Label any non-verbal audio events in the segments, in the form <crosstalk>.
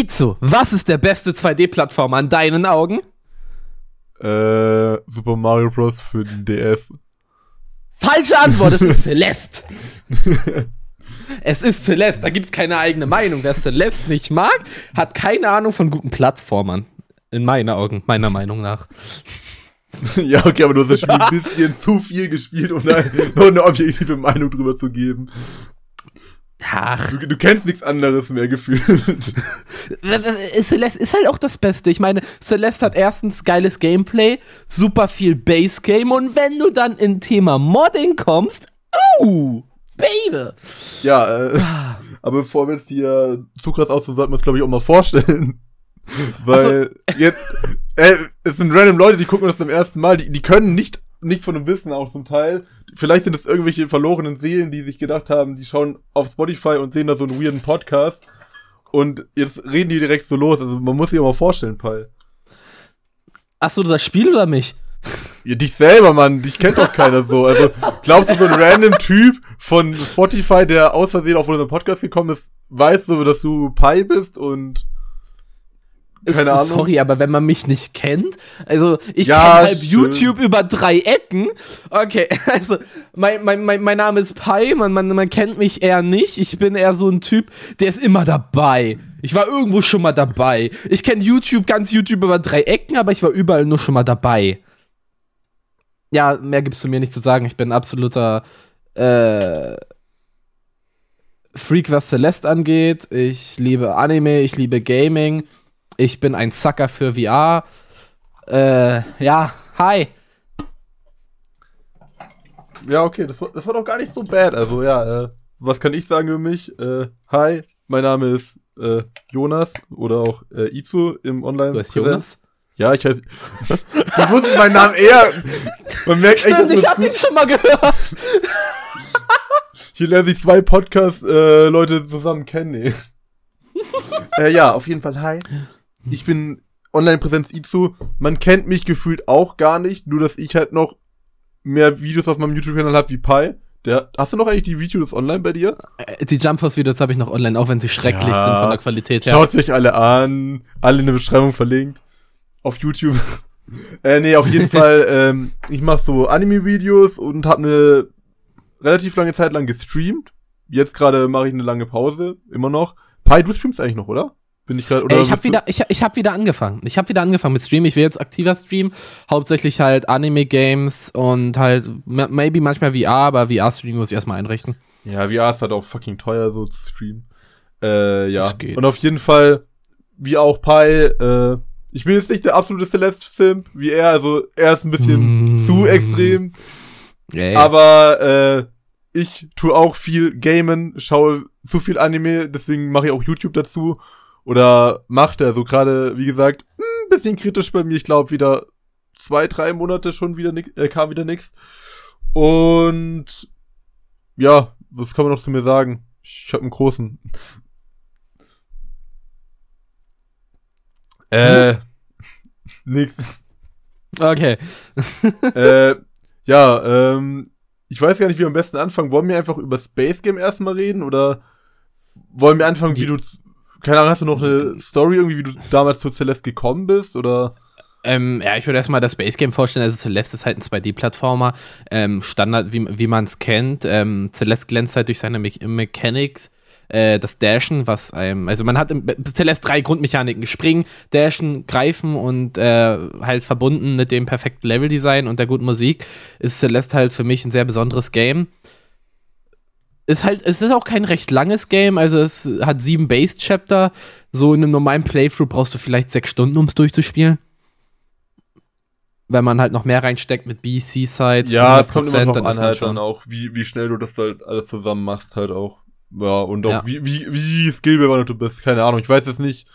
Izu, was ist der beste 2D-Plattformer an deinen Augen? Äh, Super Mario Bros. für den DS. Falsche Antwort, es ist <laughs> Celeste. es ist Celeste, da gibt's keine eigene Meinung. Wer Celeste nicht mag, hat keine Ahnung von guten Plattformern. In meinen Augen, meiner Meinung nach. ja, okay, aber du hast das Spiel ein bisschen zu viel gespielt, um da <laughs> noch eine objektive Meinung drüber zu geben. Ach. Du, du kennst nichts anderes mehr gefühlt. Celeste ist halt auch das Beste. Ich meine, Celeste hat erstens geiles Gameplay, super viel Base Game und wenn du dann in Thema Modding kommst, uh, Baby. Ja, äh, aber bevor wir jetzt hier zu krass aussehen, sollten wir uns, glaube ich, auch mal vorstellen. <laughs> Weil so. jetzt, äh, es sind random Leute, die gucken das zum ersten Mal, die, die können nicht nichts von dem Wissen auch zum Teil. Vielleicht sind es irgendwelche verlorenen Seelen, die sich gedacht haben, die schauen auf Spotify und sehen da so einen weirden Podcast. Und jetzt reden die direkt so los. Also man muss sich auch mal vorstellen, Pai. Achso, das Spiel oder mich? Ja, dich selber, Mann. Dich kennt doch keiner so. Also, glaubst du, so ein random Typ von Spotify, der aus Versehen auf unseren Podcast gekommen ist, weiß so, dass du Pi bist und keine Ahnung. Sorry, aber wenn man mich nicht kennt, also ich ja, kenne halt YouTube über drei Ecken. Okay, <laughs> also mein, mein, mein, mein Name ist Pai, man, man, man kennt mich eher nicht. Ich bin eher so ein Typ, der ist immer dabei. Ich war irgendwo schon mal dabei. Ich kenne YouTube, ganz YouTube über drei Ecken, aber ich war überall nur schon mal dabei. Ja, mehr gibt's zu mir nicht zu sagen. Ich bin absoluter äh, Freak, was Celeste angeht. Ich liebe Anime, ich liebe Gaming. Ich bin ein Sucker für VR. Äh, ja, hi. Ja, okay, das war, das war doch gar nicht so bad. Also, ja, äh, was kann ich sagen über mich? Äh, hi, mein Name ist äh, Jonas oder auch äh, Izu im online Du heißt Jonas? Ja, ich heiße. <laughs> ich wusste meinen Namen eher. Man merkt Stimmt, echt, ich hab ihn schon mal gehört. Hier lernen sich zwei Podcast-Leute äh, zusammen kennen. <laughs> Äh, ja, auf jeden Fall hi. Ich bin Online-Präsenz Izu. Man kennt mich gefühlt auch gar nicht, nur dass ich halt noch mehr Videos auf meinem YouTube-Kanal habe wie Pi. Der, hast du noch eigentlich die Videos online bei dir? Äh, die Jump Force-Videos habe ich noch online, auch wenn sie schrecklich ja, sind von der Qualität her. Schaut sich alle an, alle in der Beschreibung verlinkt. Auf YouTube. <laughs> äh, nee, auf jeden <laughs> Fall, ähm, ich mache so Anime-Videos und habe eine relativ lange Zeit lang gestreamt. Jetzt gerade mache ich eine lange Pause, immer noch. Pi, du streamst eigentlich noch, oder? Bin ich gerade oder Ich habe wieder ich, ich habe wieder angefangen. Ich habe wieder angefangen mit Stream. Ich will jetzt aktiver streamen, hauptsächlich halt Anime Games und halt maybe manchmal VR, aber VR Stream muss ich erstmal einrichten. Ja, VR ist halt auch fucking teuer so zu streamen. Äh, ja. Und auf jeden Fall wie auch Pi äh, ich bin jetzt nicht der absolute Celeste Simp wie er, also er ist ein bisschen mm. zu extrem. Yeah. Aber äh, ich tue auch viel Gamen, schaue zu viel Anime, deswegen mache ich auch YouTube dazu oder macht er so gerade, wie gesagt, ein bisschen kritisch bei mir. Ich glaube, wieder zwei, drei Monate schon wieder äh, kam wieder nichts. Und ja, was kann man noch zu mir sagen? Ich habe einen großen. Äh, nix. Okay. <laughs> äh, ja, ähm, ich weiß gar nicht, wie wir am besten anfangen. Wollen wir einfach über Space Game erstmal reden oder wollen wir anfangen, Die wie du keine Ahnung, hast du noch eine Story irgendwie, wie du damals zu Celeste gekommen bist oder? Ähm, ja, ich würde erstmal das Base Game vorstellen. Also Celeste ist halt ein 2D-Plattformer. Ähm, Standard, wie, wie man es kennt. Ähm, Celeste glänzt halt durch seine Me Mechanics. Äh, das Dashen, was einem, also man hat im Celeste drei Grundmechaniken: Springen, Dashen, Greifen und äh, halt verbunden mit dem perfekten Leveldesign und der guten Musik ist Celeste halt für mich ein sehr besonderes Game ist halt, es ist auch kein recht langes Game, also es hat sieben Base-Chapter. So in einem normalen Playthrough brauchst du vielleicht sechs Stunden, um es durchzuspielen. Wenn man halt noch mehr reinsteckt mit B, C-Sides. Ja, es kommt immer noch an halt dann auch, wie, wie schnell du das halt alles zusammen machst halt auch. Ja, und auch ja. wie, wie, wie skillbewandert du bist. Keine Ahnung, ich weiß jetzt nicht.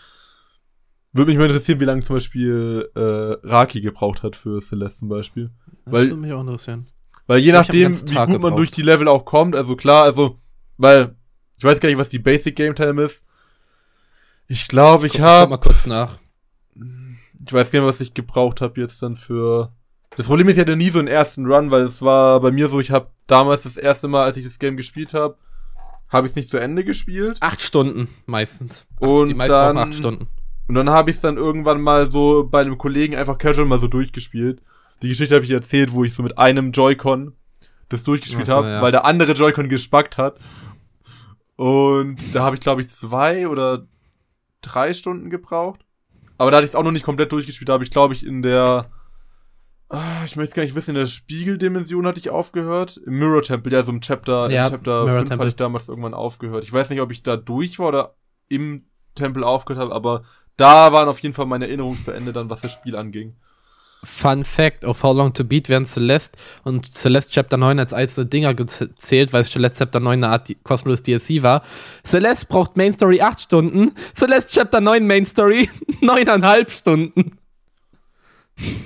Würde mich mal interessieren, wie lange zum Beispiel äh, Raki gebraucht hat für Celeste zum Beispiel. Das würde mich auch interessieren. Weil je nachdem, wie gut man durch die Level auch kommt, also klar, also, weil, ich weiß gar nicht, was die Basic Game Time ist. Ich glaube, ich habe. mal kurz nach. Ich weiß gar nicht, was ich gebraucht habe jetzt dann für. Das Problem ist, ich hatte nie so einen ersten Run, weil es war bei mir so, ich habe damals das erste Mal, als ich das Game gespielt habe, habe ich es nicht zu Ende gespielt. Acht Stunden meistens. Und die meisten dann, acht Stunden. Und dann habe ich es dann irgendwann mal so bei einem Kollegen einfach casual mal so durchgespielt. Die Geschichte habe ich erzählt, wo ich so mit einem Joy-Con das durchgespielt habe, ja. weil der andere Joy-Con gespackt hat. Und da habe ich, glaube ich, zwei oder drei Stunden gebraucht. Aber da hatte ich es auch noch nicht komplett durchgespielt. Da habe ich, glaube ich, in der. Ah, ich möchte gar nicht wissen, in der Spiegeldimension hatte ich aufgehört. Im Mirror Temple, ja, so im Chapter, ja, im Chapter Mirror 5 Temple. hatte ich damals irgendwann aufgehört. Ich weiß nicht, ob ich da durch war oder im Tempel aufgehört habe, aber da waren auf jeden Fall meine Erinnerungen zu Ende dann, was das Spiel anging. Fun Fact of How Long to Beat werden Celeste und Celeste Chapter 9 als einzelne Dinger gezählt, weil Celeste Chapter 9 eine Art kostenloses DLC war. Celeste braucht Main Story 8 Stunden, Celeste Chapter 9 Main Story <laughs> 9,5 Stunden.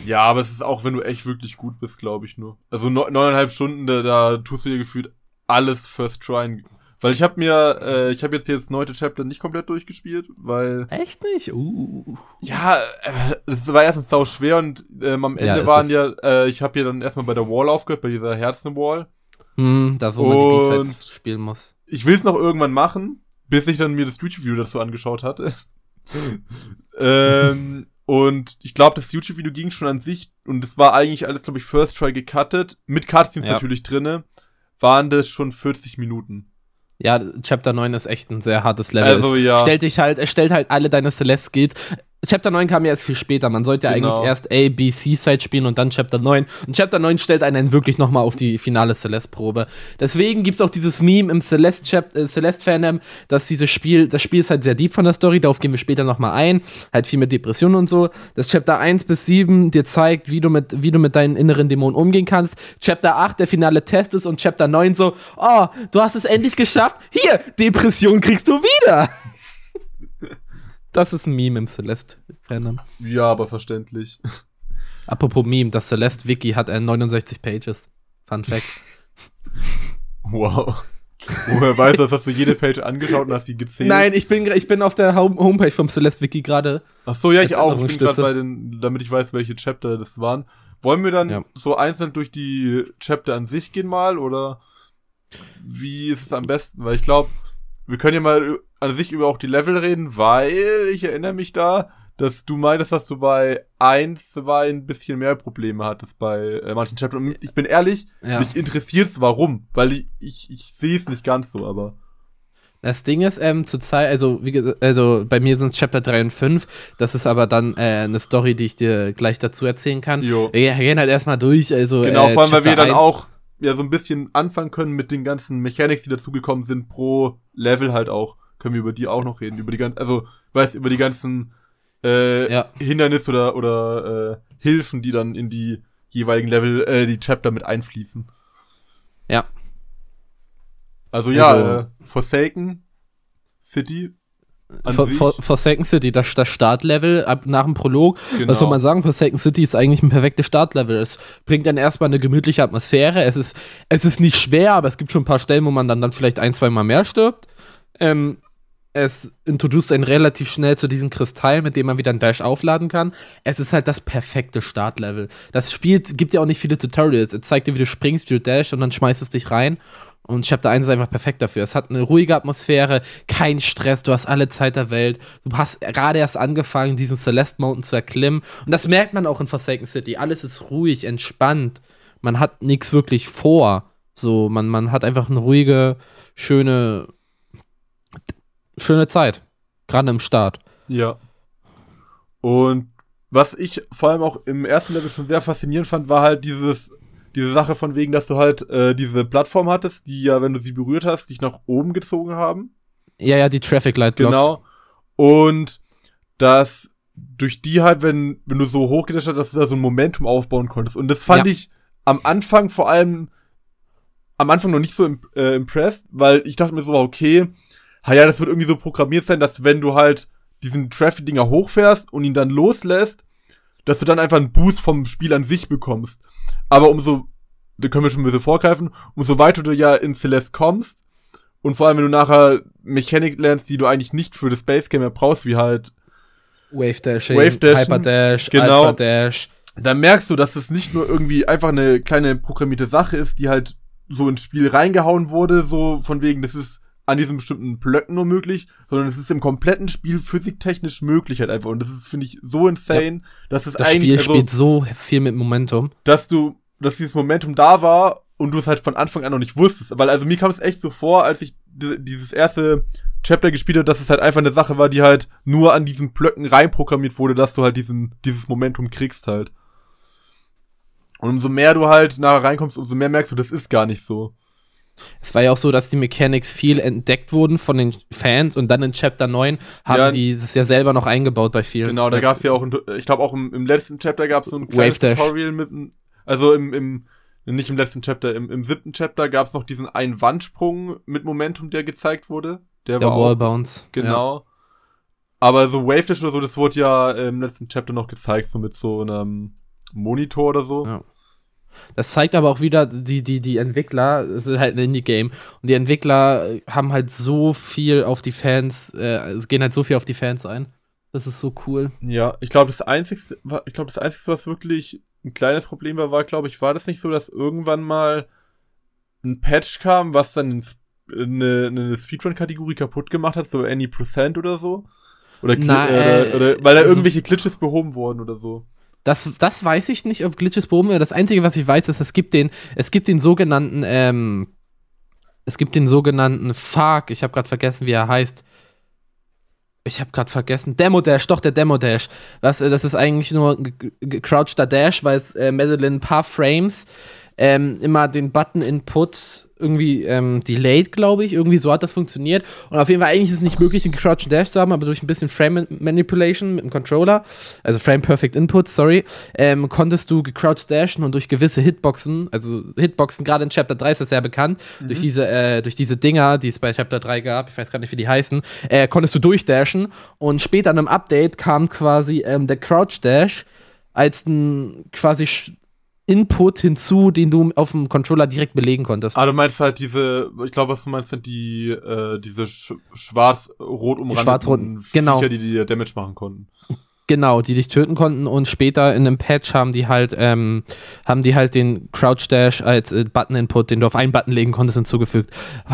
Ja, aber es ist auch, wenn du echt wirklich gut bist, glaube ich nur. Also 9,5 Stunden, da, da tust du dir gefühlt alles First Try weil ich habe mir, äh, ich habe jetzt jetzt neunte Chapter nicht komplett durchgespielt, weil. Echt nicht? Uh. Ja, äh, es war erstens sau schwer und ähm, am Ende ja, waren ja, äh, ich habe hier dann erstmal bei der Wall aufgehört, bei dieser Herzen-Wall. Hm, da wo man die B-Sides spielen muss. Ich will es noch irgendwann machen, bis ich dann mir das YouTube-Video dazu angeschaut hatte. <laughs> ähm, und ich glaube, das YouTube-Video ging schon an sich und es war eigentlich alles, glaube ich, First Try gecuttet, mit Cutscenes ja. natürlich drinne, waren das schon 40 Minuten. Ja, Chapter 9 ist echt ein sehr hartes Level. Also, ja. Stellt dich halt, er stellt halt alle deine Celeste Skills. Chapter 9 kam ja erst viel später. Man sollte ja genau. eigentlich erst A, B, C-Side spielen und dann Chapter 9. Und Chapter 9 stellt einen wirklich nochmal auf die finale Celeste-Probe. Deswegen gibt es auch dieses Meme im Celeste-Fandom, äh, Celeste dass dieses Spiel, das Spiel ist halt sehr deep von der Story, darauf gehen wir später nochmal ein. Halt viel mit Depressionen und so. Dass Chapter 1 bis 7 dir zeigt, wie du mit, wie du mit deinen inneren Dämonen umgehen kannst. Chapter 8 der finale Test ist und Chapter 9 so, oh, du hast es endlich geschafft. Hier, Depression kriegst du wieder. Das ist ein Meme im Celeste-Fandom. Ja, aber verständlich. <laughs> Apropos Meme, das Celeste-Wiki hat äh, 69 Pages. Fun Fact. <laughs> Wow. Woher weiß das, hast du jede Page angeschaut und hast sie gezählt? Nein, ich bin, ich bin auf der Homepage vom Celeste-Wiki gerade. Ach so, ja, ich auch. Ich bin bei den, damit ich weiß, welche Chapter das waren. Wollen wir dann ja. so einzeln durch die Chapter an sich gehen mal, oder wie ist es am besten? Weil ich glaube, wir können ja mal an sich über auch die Level reden, weil ich erinnere mich da, dass du meintest, dass du bei 1, 2 ein bisschen mehr Probleme hattest bei äh, manchen Chapters. Und ich bin ehrlich, ja. mich interessiert warum, weil ich, ich, ich sehe es nicht ganz so, aber. Das Ding ist, ähm, zur Zeit, also, wie gesagt, also bei mir sind es Chapter 3 und 5. Das ist aber dann äh, eine Story, die ich dir gleich dazu erzählen kann. Jo. Wir gehen halt erstmal durch. Also, genau, äh, vor allem, weil wir dann auch ja so ein bisschen anfangen können mit den ganzen Mechanics, die dazugekommen sind, pro Level halt auch können wir über die auch noch reden. Über die ganzen, also, weißt über die ganzen äh, ja. Hindernisse oder, oder äh, Hilfen, die dann in die jeweiligen Level, äh, die Chapter mit einfließen. Ja. Also ja, also, äh, Forsaken City. For, for, Forsaken City, das, das Startlevel ab nach dem Prolog. Genau. Was soll man sagen? Forsaken City ist eigentlich ein perfektes Startlevel. Es bringt dann erstmal eine gemütliche Atmosphäre. Es ist, es ist nicht schwer, aber es gibt schon ein paar Stellen, wo man dann, dann vielleicht ein, zwei Mal mehr stirbt. Ähm, es introduziert einen relativ schnell zu diesem Kristall, mit dem man wieder einen Dash aufladen kann. Es ist halt das perfekte Startlevel. Das Spiel gibt ja auch nicht viele Tutorials. Es zeigt dir, wie du springst, wie du dash und dann schmeißt es dich rein. Und Chapter 1 ist einfach perfekt dafür. Es hat eine ruhige Atmosphäre, kein Stress, du hast alle Zeit der Welt. Du hast gerade erst angefangen, diesen Celeste Mountain zu erklimmen. Und das merkt man auch in Forsaken City. Alles ist ruhig, entspannt. Man hat nichts wirklich vor. So, man, man hat einfach eine ruhige, schöne schöne Zeit. Gerade im Start. Ja. Und was ich vor allem auch im ersten Level schon sehr faszinierend fand, war halt dieses, diese Sache von wegen, dass du halt äh, diese Plattform hattest, die ja, wenn du sie berührt hast, dich nach oben gezogen haben. Ja, ja, die Traffic Light Blocks. Genau. Und dass durch die halt, wenn, wenn du so hochgedasht hast, dass du da so ein Momentum aufbauen konntest. Und das fand ja. ich am Anfang vor allem, am Anfang noch nicht so imp äh, impressed, weil ich dachte mir so, okay, ha ja, das wird irgendwie so programmiert sein, dass wenn du halt diesen Traffic-Dinger hochfährst und ihn dann loslässt, dass du dann einfach einen Boost vom Spiel an sich bekommst. Aber umso, da können wir schon ein bisschen vorgreifen, umso weiter du ja in Celeste kommst, und vor allem, wenn du nachher Mechanik lernst, die du eigentlich nicht für das Base Game mehr brauchst, wie halt Wave Dash, Wave Dash, Hyper Dash, genau, Alpha Dash. Dann merkst du, dass es nicht nur irgendwie einfach eine kleine programmierte Sache ist, die halt so ins Spiel reingehauen wurde, so von wegen, das ist an diesen bestimmten Blöcken nur möglich, sondern es ist im kompletten Spiel physiktechnisch möglich halt einfach. Und das ist, finde ich, so insane, ja. dass es das eigentlich. Das Spiel also, spielt so viel mit Momentum. Dass du, dass dieses Momentum da war und du es halt von Anfang an noch nicht wusstest. Weil also mir kam es echt so vor, als ich dieses erste Chapter gespielt habe, dass es halt einfach eine Sache war, die halt nur an diesen Blöcken reinprogrammiert wurde, dass du halt diesen, dieses Momentum kriegst halt. Und umso mehr du halt nachher reinkommst, umso mehr merkst du, das ist gar nicht so. Es war ja auch so, dass die Mechanics viel entdeckt wurden von den Fans und dann in Chapter 9 haben ja, die das ja selber noch eingebaut bei vielen. Genau, da gab es ja auch, ich glaube auch im, im, letzten Chapter gab es so ein kleines Tutorial mit, also im, im, nicht im letzten Chapter, im, im siebten Chapter gab es noch diesen einen Wandsprung mit Momentum, der gezeigt wurde. Der, der war Wall Bounce. Genau. Ja. Aber so Wave Dash oder so, das wurde ja im letzten Chapter noch gezeigt, so mit so einem Monitor oder so. Ja. Das zeigt aber auch wieder, die, die, die Entwickler, es ist halt ein Indie-Game, und die Entwickler haben halt so viel auf die Fans, äh, gehen halt so viel auf die Fans ein. Das ist so cool. Ja, ich glaube, das Einzige, ich glaube, das Einzige, was wirklich ein kleines Problem war, war, glaube ich, war das nicht so, dass irgendwann mal ein Patch kam, was dann eine, eine Speedrun-Kategorie kaputt gemacht hat, so Any Percent oder so? Oder, Na, äh, oder, oder weil da also irgendwelche Glitches behoben wurden oder so. Das, das weiß ich nicht, ob Glitches behoben werden. Das Einzige, was ich weiß, ist, es gibt den, es gibt den sogenannten, ähm, es gibt den sogenannten Fuck, ich habe gerade vergessen, wie er heißt. Ich habe gerade vergessen. Demo Dash, doch der Demo Dash. Was, äh, das ist eigentlich nur gecrouchter Dash, weil es äh, Madeline ein paar Frames ähm, immer den Button Input irgendwie ähm, delayed, glaube ich. Irgendwie so hat das funktioniert. Und auf jeden Fall, eigentlich ist es nicht möglich, den Crouch and Dash zu haben, aber durch ein bisschen Frame Manipulation mit dem Controller, also Frame Perfect Input, sorry, ähm, konntest du gecrouched dashen und durch gewisse Hitboxen, also Hitboxen, gerade in Chapter 3 ist das sehr bekannt, mhm. durch, diese, äh, durch diese Dinger, die es bei Chapter 3 gab, ich weiß gar nicht, wie die heißen, äh, konntest du durchdashen. Und später in einem Update kam quasi ähm, der Crouch Dash als ein quasi Input hinzu, den du auf dem Controller direkt belegen konntest. Ah, du meinst halt diese, ich glaube, was du meinst, sind die, äh, diese sch schwarz-rot umrandeten schwarz genau. die dir Damage machen konnten. Genau, die dich töten konnten und später in einem Patch haben die halt, ähm, haben die halt den Crouch Dash als äh, Button-Input, den du auf einen Button legen konntest, hinzugefügt.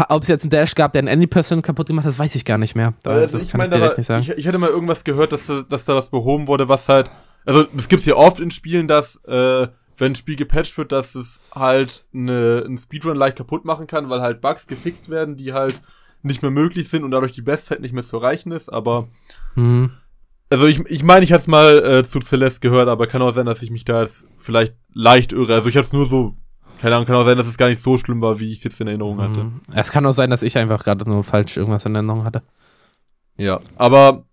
Ob es jetzt einen Dash gab, der einen Any-Person kaputt gemacht hat, das weiß ich gar nicht mehr. Da, also, ich kann mein, ich direkt nicht sagen. Ich, ich hatte mal irgendwas gehört, dass, dass da was behoben wurde, was halt, also es gibt ja oft in Spielen, dass äh, wenn ein Spiel gepatcht wird, dass es halt eine, einen Speedrun leicht kaputt machen kann, weil halt Bugs gefixt werden, die halt nicht mehr möglich sind und dadurch die Bestzeit nicht mehr zu erreichen ist, aber mhm. also ich, ich meine, ich hatte es mal äh, zu Celeste gehört, aber kann auch sein, dass ich mich da jetzt vielleicht leicht irre. Also ich hatte es nur so, keine Ahnung, kann auch sein, dass es gar nicht so schlimm war, wie ich jetzt in Erinnerung hatte. Mhm. Es kann auch sein, dass ich einfach gerade nur falsch irgendwas in Erinnerung hatte. Ja, aber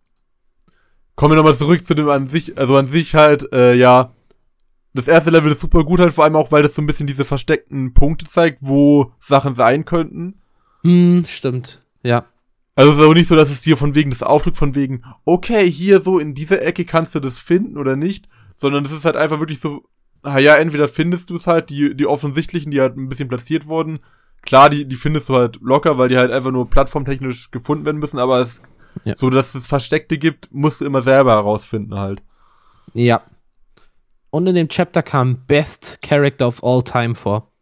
kommen wir nochmal zurück zu dem an sich, also an sich halt, äh, ja, das erste Level ist super gut halt, vor allem auch, weil das so ein bisschen diese versteckten Punkte zeigt, wo Sachen sein könnten. Hm, stimmt. Ja. Also es ist auch nicht so, dass es dir von wegen des Aufdrucks von wegen, okay, hier so in dieser Ecke kannst du das finden oder nicht, sondern es ist halt einfach wirklich so, na ja, entweder findest du es halt, die, die offensichtlichen, die halt ein bisschen platziert wurden, klar, die, die findest du halt locker, weil die halt einfach nur plattformtechnisch gefunden werden müssen, aber es, ja. so dass es Versteckte gibt, musst du immer selber herausfinden halt. Ja, und in dem Chapter kam Best Character of All Time vor.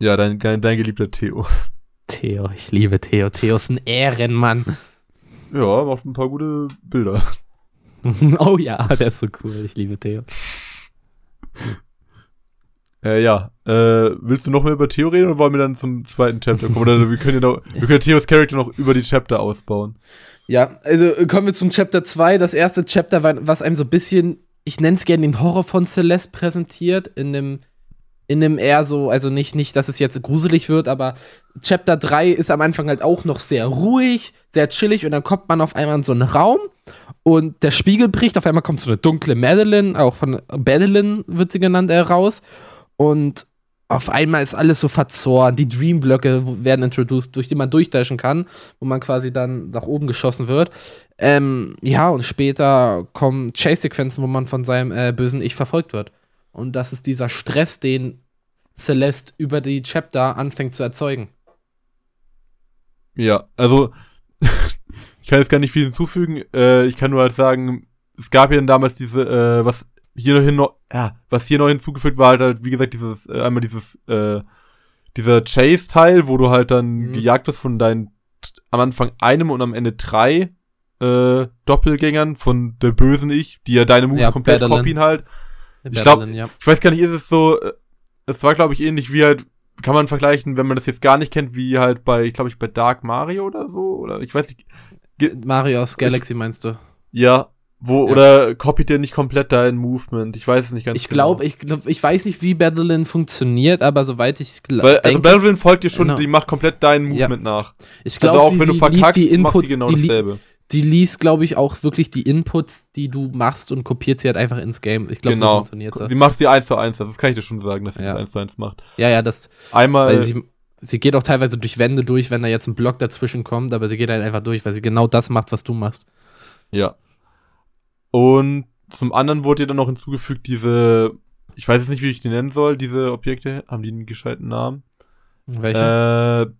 Ja, dein, dein, dein geliebter Theo. <laughs> Theo, ich liebe Theo. Theo ist ein Ehrenmann. Ja, macht ein paar gute Bilder. <laughs> oh ja, <laughs> der ist so cool. Ich liebe Theo. Äh, ja, äh, willst du noch mehr über Theo reden oder wollen wir dann zum zweiten Chapter kommen? Oder wir können ja noch, wir können Theos Charakter noch über die Chapter ausbauen. Ja, also kommen wir zum Chapter 2. Das erste Chapter, was einem so ein bisschen ich nenne es gerne den Horror von Celeste präsentiert, in einem in einem eher so, also nicht, nicht, dass es jetzt gruselig wird, aber Chapter 3 ist am Anfang halt auch noch sehr ruhig, sehr chillig und dann kommt man auf einmal in so einen Raum und der Spiegel bricht, auf einmal kommt so eine dunkle Madeline, auch von Madeline wird sie genannt, äh, raus und auf einmal ist alles so verzorren, die Dreamblöcke werden introduced, durch die man durchdashen kann, wo man quasi dann nach oben geschossen wird. Ähm, ja, und später kommen Chase-Sequenzen, wo man von seinem äh, bösen Ich verfolgt wird. Und das ist dieser Stress, den Celeste über die Chapter anfängt zu erzeugen. Ja, also <laughs> ich kann jetzt gar nicht viel hinzufügen. Äh, ich kann nur halt sagen, es gab ja damals diese, äh, was hier noch hin noch, ja, was hier noch hinzugefügt war, halt, halt wie gesagt, dieses, äh, einmal dieses, äh, dieser Chase-Teil, wo du halt dann mhm. gejagt wirst von deinen am Anfang einem und am Ende drei äh, Doppelgängern von der bösen Ich, die ja deine Moves ja, komplett copyen halt. Ich glaube, ja. ich weiß gar nicht, ist es so, äh, es war glaube ich ähnlich wie halt, kann man vergleichen, wenn man das jetzt gar nicht kennt, wie halt bei, glaube ich, bei Dark Mario oder so, oder ich weiß nicht. Mario aus Galaxy ich, meinst du? Ja, wo, ja. oder kopiert der nicht komplett dein Movement? Ich weiß es nicht ganz ich glaub, genau. Ich glaube, ich weiß nicht, wie Battlelin funktioniert, aber soweit ich glaube. Also Battlelin folgt dir schon, genau. die macht komplett dein Movement ja. nach. Ich glaube, also auch sie, wenn du verkackst, die Inputs, macht sie genau die dasselbe. Die liest, glaube ich, auch wirklich die Inputs, die du machst und kopiert sie halt einfach ins Game. Ich glaube, genau. so funktioniert es. Sie macht sie eins zu eins, das kann ich dir schon sagen, dass sie ja. das eins zu eins macht. Ja, ja, das. Einmal. Sie, sie, geht auch teilweise durch Wände durch, wenn da jetzt ein Block dazwischen kommt, aber sie geht halt einfach durch, weil sie genau das macht, was du machst. Ja. Und zum anderen wurde dir dann noch hinzugefügt, diese, ich weiß jetzt nicht, wie ich die nennen soll, diese Objekte, haben die einen gescheiten Namen? Welche? Äh,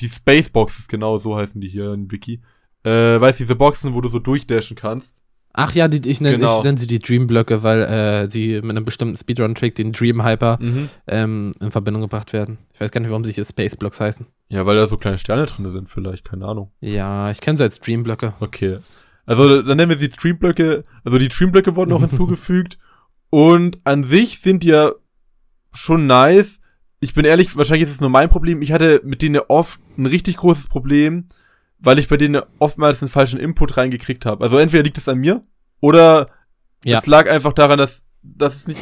die Spaceboxes, genau so heißen die hier in Wiki. Äh, weißt du, diese Boxen, wo du so durchdashen kannst. Ach ja, die, ich nenne genau. nenn sie die Dream-Blöcke, weil äh, sie mit einem bestimmten Speedrun-Trick, den Dream Hyper, mhm. ähm, in Verbindung gebracht werden. Ich weiß gar nicht, warum sie hier Space Blocks heißen. Ja, weil da so kleine Sterne drin sind, vielleicht, keine Ahnung. Ja, ich kenne sie als Dream-Blöcke. Okay. Also dann nennen wir sie Streamblöcke. Also die Streamblöcke wurden auch <laughs> hinzugefügt. Und an sich sind die ja schon nice. Ich bin ehrlich, wahrscheinlich ist es nur mein Problem. Ich hatte mit denen oft ein richtig großes Problem, weil ich bei denen oftmals einen falschen Input reingekriegt habe. Also entweder liegt es an mir oder ja. es lag einfach daran, dass, dass es nicht,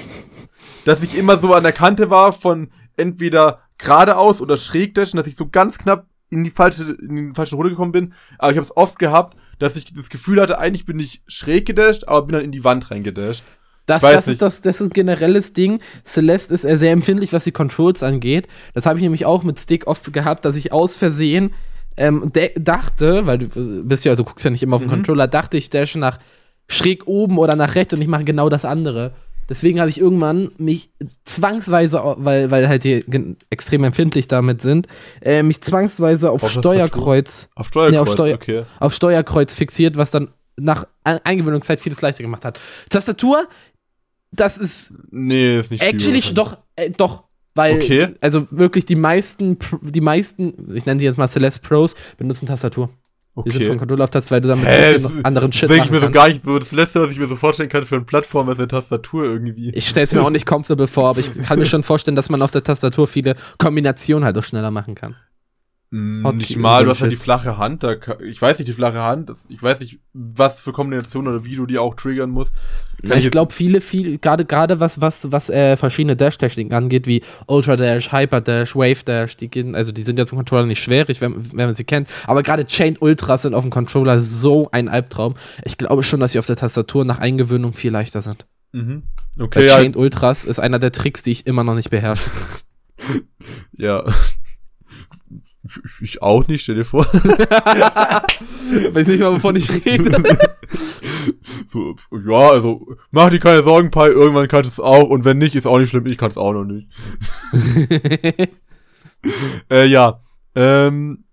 dass ich immer so an der Kante war von entweder geradeaus oder schräg dashen, dass ich so ganz knapp in die falsche, in die falsche Runde gekommen bin. Aber ich habe es oft gehabt, dass ich das Gefühl hatte, eigentlich bin ich schräg gedasht, aber bin dann in die Wand reingedasht. Das, das ist das, das ist ein generelles Ding. Celeste ist sehr empfindlich, was die Controls angeht. Das habe ich nämlich auch mit Stick oft gehabt, dass ich aus Versehen ähm, dachte, weil du bist ja, du guckst ja nicht immer auf den mhm. Controller, dachte ich dash nach schräg oben oder nach rechts und ich mache genau das andere. Deswegen habe ich irgendwann mich zwangsweise, weil, weil halt die extrem empfindlich damit sind, äh, mich zwangsweise auf, auf Steuerkreuz. Auf Steuerkreuz, nee, auf, Steuer, okay. auf Steuerkreuz fixiert, was dann nach Eingewöhnungszeit vieles leichter gemacht hat. Tastatur, das ist. Nee, ist nicht Actually, doch, äh, doch. Weil, okay. also wirklich die meisten, die meisten, ich nenne sie jetzt mal Celeste Pros, benutzen Tastatur. Okay. Die sind von Controller auf Tastatur, weil du damit Hä, anderen Shit machen ich mir so gar nicht so. Das letzte, was ich mir so vorstellen kann für eine Plattform, ist eine Tastatur irgendwie. Ich stell's mir auch <laughs> nicht comfortable vor, aber ich kann mir schon vorstellen, dass man auf der Tastatur viele Kombinationen halt auch schneller machen kann. Mm, nicht mal, du hast halt die flache Hand, da, ich weiß nicht, die flache Hand, das, ich weiß nicht, was für Kombinationen oder wie du die auch triggern musst. Ja, ich, glaube, viele, viele, gerade gerade was, was, was äh, verschiedene Dash-Techniken angeht, wie Ultra Dash, Hyper Dash, Wave Dash, die gehen, also die sind ja zum Controller nicht schwierig, wenn, wenn man sie kennt, aber gerade Chained Ultras sind auf dem Controller so ein Albtraum. Ich glaube schon, dass sie auf der Tastatur nach Eingewöhnung viel leichter sind. Mhm. Okay. Bei Chained ja. Ultras ist einer der Tricks, die ich immer noch nicht beherrsche. <laughs> ja. Ich auch nicht, stell dir vor. Weiß nicht mal, wovon ich rede. so, <laughs> ja, also, mach dir keine Sorgen, Pi, irgendwann kannst du es auch und wenn nicht, ist auch nicht schlimm, ich kann es auch noch nicht. <laughs> äh, ja. Ähm,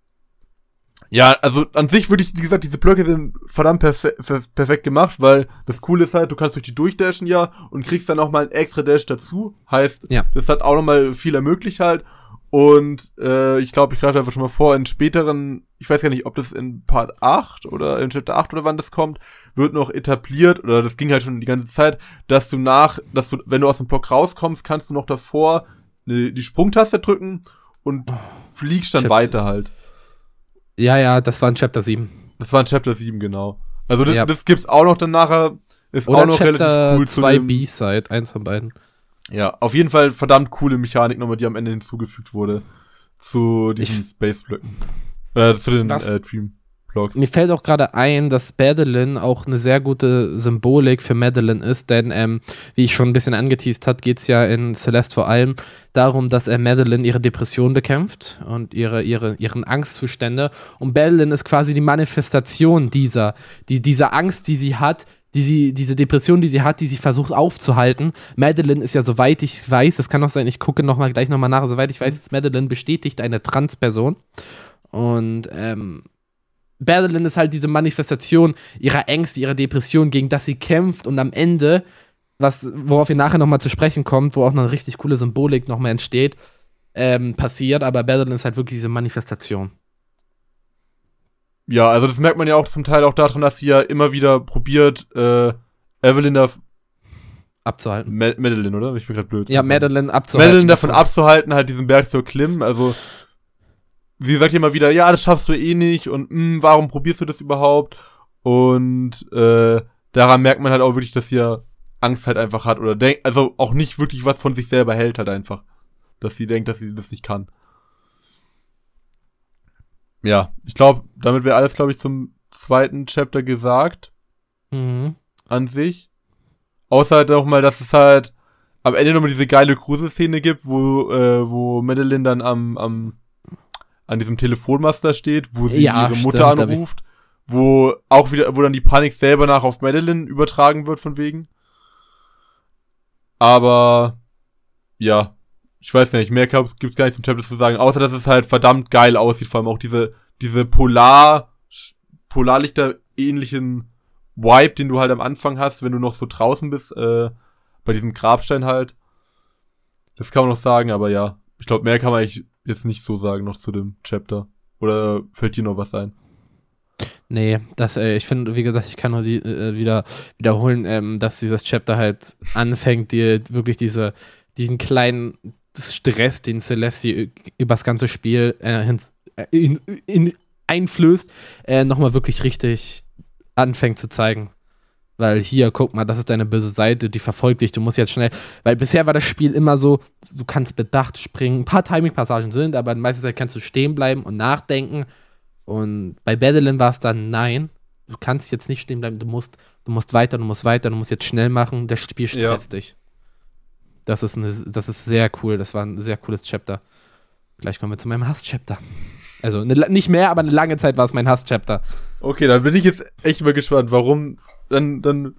ja, also an sich würde ich, wie gesagt, diese Blöcke sind verdammt perfe perfekt gemacht, weil das Coole ist halt, du kannst durch die durchdashen ja und kriegst dann auch mal ein extra Dash dazu. Heißt, ja. das hat auch nochmal viel ermöglicht halt. Und äh, ich glaube, ich greife einfach schon mal vor, in späteren, ich weiß gar nicht, ob das in Part 8 oder in Chapter 8 oder wann das kommt, wird noch etabliert, oder das ging halt schon die ganze Zeit, dass du nach, dass du, wenn du aus dem Block rauskommst, kannst du noch davor ne, die Sprungtaste drücken und fliegst dann Chapter. weiter halt. Ja, ja, das war in Chapter 7. Das war in Chapter 7, genau. Also das, ja. das gibt's auch noch dann nachher, ist oder auch noch Chapter relativ cool 2 B-Side, eins von beiden. Ja, auf jeden Fall verdammt coole Mechanik nochmal, die am Ende hinzugefügt wurde. Zu diesen Space-Blöcken. Äh, zu den äh, Dream-Blocks. Mir fällt auch gerade ein, dass Badeline auch eine sehr gute Symbolik für Madeline ist, denn ähm, wie ich schon ein bisschen angeteased hat, geht es ja in Celeste vor allem darum, dass er äh, Madeline ihre Depression bekämpft und ihre, ihre, ihren Angstzustände. Und Badeline ist quasi die Manifestation dieser, die, dieser Angst, die sie hat, die sie, diese Depression, die sie hat, die sie versucht aufzuhalten. Madeline ist ja, soweit ich weiß, das kann auch sein, ich gucke noch mal, gleich nochmal nach, soweit ich weiß, ist Madeline bestätigt eine Transperson. Und ähm, Madeline ist halt diese Manifestation ihrer Ängste, ihrer Depression, gegen das sie kämpft und am Ende, was, worauf wir nachher nochmal zu sprechen kommt, wo auch eine richtig coole Symbolik nochmal entsteht, ähm, passiert, aber Madeline ist halt wirklich diese Manifestation. Ja, also das merkt man ja auch zum Teil auch daran, dass sie ja immer wieder probiert, äh, Evelyn da abzuhalten. Ma Madeline, oder? Ich bin gerade blöd. Ja, Madeline abzuhalten. Madeline davon abzuhalten, halt diesen Berg zu erklimmen. Also, sie sagt immer wieder, ja, das schaffst du eh nicht und mh, hm, warum probierst du das überhaupt? Und äh, daran merkt man halt auch wirklich, dass sie ja Angst halt einfach hat oder denkt, also auch nicht wirklich was von sich selber hält halt einfach. Dass sie denkt, dass sie das nicht kann. Ja, ich glaube, damit wäre alles, glaube ich, zum zweiten Chapter gesagt. Mhm. An sich. Außer halt nochmal, dass es halt am Ende nochmal diese geile Kruse-Szene gibt, wo, äh, wo Madeline dann am, am, an diesem Telefonmaster steht, wo sie ja, ihre Mutter stimmt, anruft, wo auch wieder, wo dann die Panik selber nach auf Madeline übertragen wird, von wegen. Aber, ja, ich weiß nicht, mehr gibt es gar nichts zum Chapter zu sagen, außer dass es halt verdammt geil aussieht, vor allem auch diese, diese Polar, Polarlichter ähnlichen Vibe, den du halt am Anfang hast, wenn du noch so draußen bist, äh, bei diesem Grabstein halt. Das kann man noch sagen, aber ja, ich glaube, mehr kann man eigentlich jetzt nicht so sagen noch zu dem Chapter. Oder fällt dir noch was ein? Nee, das, äh, ich finde, wie gesagt, ich kann nur die, äh, wieder wiederholen, ähm, dass dieses Chapter halt anfängt, dir wirklich diese, diesen kleinen Stress, den Celeste übers ganze Spiel äh, hin, äh, in, in, einflößt, äh, nochmal wirklich richtig anfängt zu zeigen. Weil hier, guck mal, das ist deine böse Seite, die verfolgt dich, du musst jetzt schnell. Weil bisher war das Spiel immer so, du kannst bedacht springen, ein paar Timing-Passagen sind, aber meistens kannst du stehen bleiben und nachdenken. Und bei Battlein war es dann, nein, du kannst jetzt nicht stehen bleiben, du musst, du musst weiter, du musst weiter, du musst jetzt schnell machen, das Spiel stresst ja. dich. Das ist, eine, das ist sehr cool. Das war ein sehr cooles Chapter. Gleich kommen wir zu meinem Hass-Chapter. Also eine, nicht mehr, aber eine lange Zeit war es mein Hass-Chapter. Okay, dann bin ich jetzt echt mal gespannt, warum. Dann, dann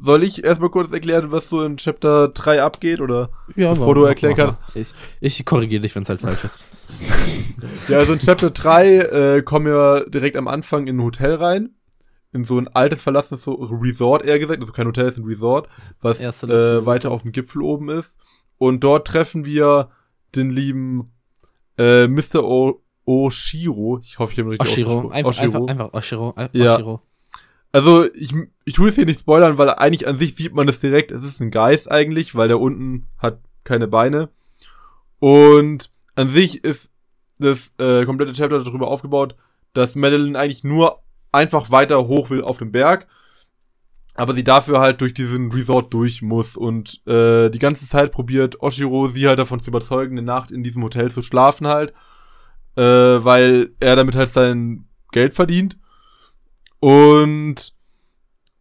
soll ich erstmal kurz erklären, was so in Chapter 3 abgeht, oder ja, bevor du erklären kannst? Ich, ich korrigiere dich, wenn es halt falsch ist. <laughs> ja, also in Chapter 3 äh, kommen wir direkt am Anfang in ein Hotel rein in so ein altes verlassenes so Resort, eher gesagt, also kein Hotel, ist ein Resort, was äh, weiter auf dem Gipfel oben ist. Und dort treffen wir den lieben äh, Mr. O Oshiro. Ich hoffe, ich habe richtig Oshiro. Einfach, Oshiro. Einfach, einfach Oshiro. Oshiro. Ja. Also, ich, ich tue es hier nicht spoilern, weil eigentlich an sich sieht man das direkt. Es ist ein Geist eigentlich, weil der unten hat keine Beine. Und an sich ist das äh, komplette Chapter darüber aufgebaut, dass Madeline eigentlich nur einfach weiter hoch will auf dem Berg, aber sie dafür halt durch diesen Resort durch muss und äh, die ganze Zeit probiert Oshiro sie halt davon zu überzeugen, eine Nacht in diesem Hotel zu schlafen halt, äh, weil er damit halt sein Geld verdient. Und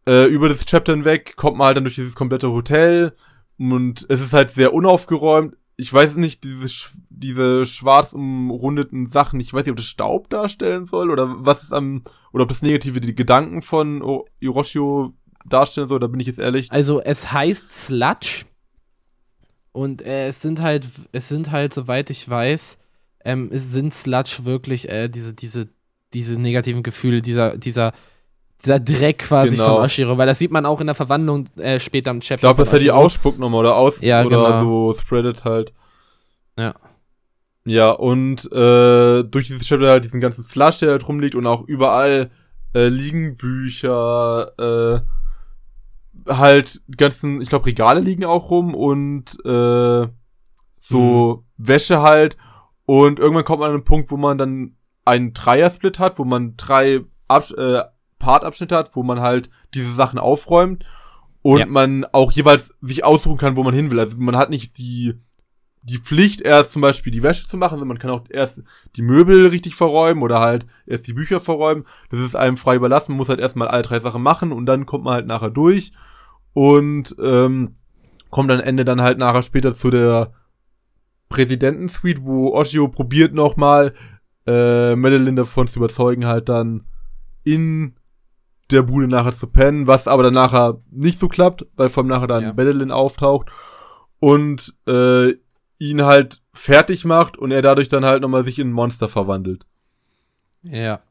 äh, über das Chapter hinweg kommt man halt dann durch dieses komplette Hotel und es ist halt sehr unaufgeräumt ich weiß nicht, diese, diese schwarz umrundeten Sachen, ich weiß nicht, ob das Staub darstellen soll oder was ist am, oder ob das negative die Gedanken von Hiroshio darstellen soll, da bin ich jetzt ehrlich. Also es heißt Sludge und äh, es sind halt, es sind halt, soweit ich weiß, ähm, es sind Sludge wirklich äh, diese, diese, diese negativen Gefühle, dieser, dieser, dieser Dreck quasi genau. von Oshiro, weil das sieht man auch in der Verwandlung äh, später im Chapter. Ich glaube, dass er die ausspuckt nochmal oder aus ja, oder genau. so spreadet halt. Ja. Ja, und äh, durch dieses Chapter halt diesen ganzen Slush, der halt rumliegt und auch überall äh, liegen Bücher, äh, halt ganzen, ich glaube, Regale liegen auch rum und äh, so mhm. Wäsche halt. Und irgendwann kommt man an einen Punkt, wo man dann einen Dreier-Split hat, wo man drei Abs äh, Partabschnitte hat, wo man halt diese Sachen aufräumt und ja. man auch jeweils sich aussuchen kann, wo man hin will. Also man hat nicht die, die Pflicht, erst zum Beispiel die Wäsche zu machen, sondern man kann auch erst die Möbel richtig verräumen oder halt erst die Bücher verräumen. Das ist einem frei überlassen. Man muss halt erstmal alle drei Sachen machen und dann kommt man halt nachher durch und ähm, kommt dann Ende dann halt nachher später zu der Präsidentensuite, wo Oshio probiert nochmal äh, Madeline davon zu überzeugen, halt dann in der Bude nachher zu pennen, was aber dann nachher nicht so klappt, weil vor allem nachher dann ja. Madeline auftaucht und äh, ihn halt fertig macht und er dadurch dann halt nochmal sich in ein Monster verwandelt. Ja.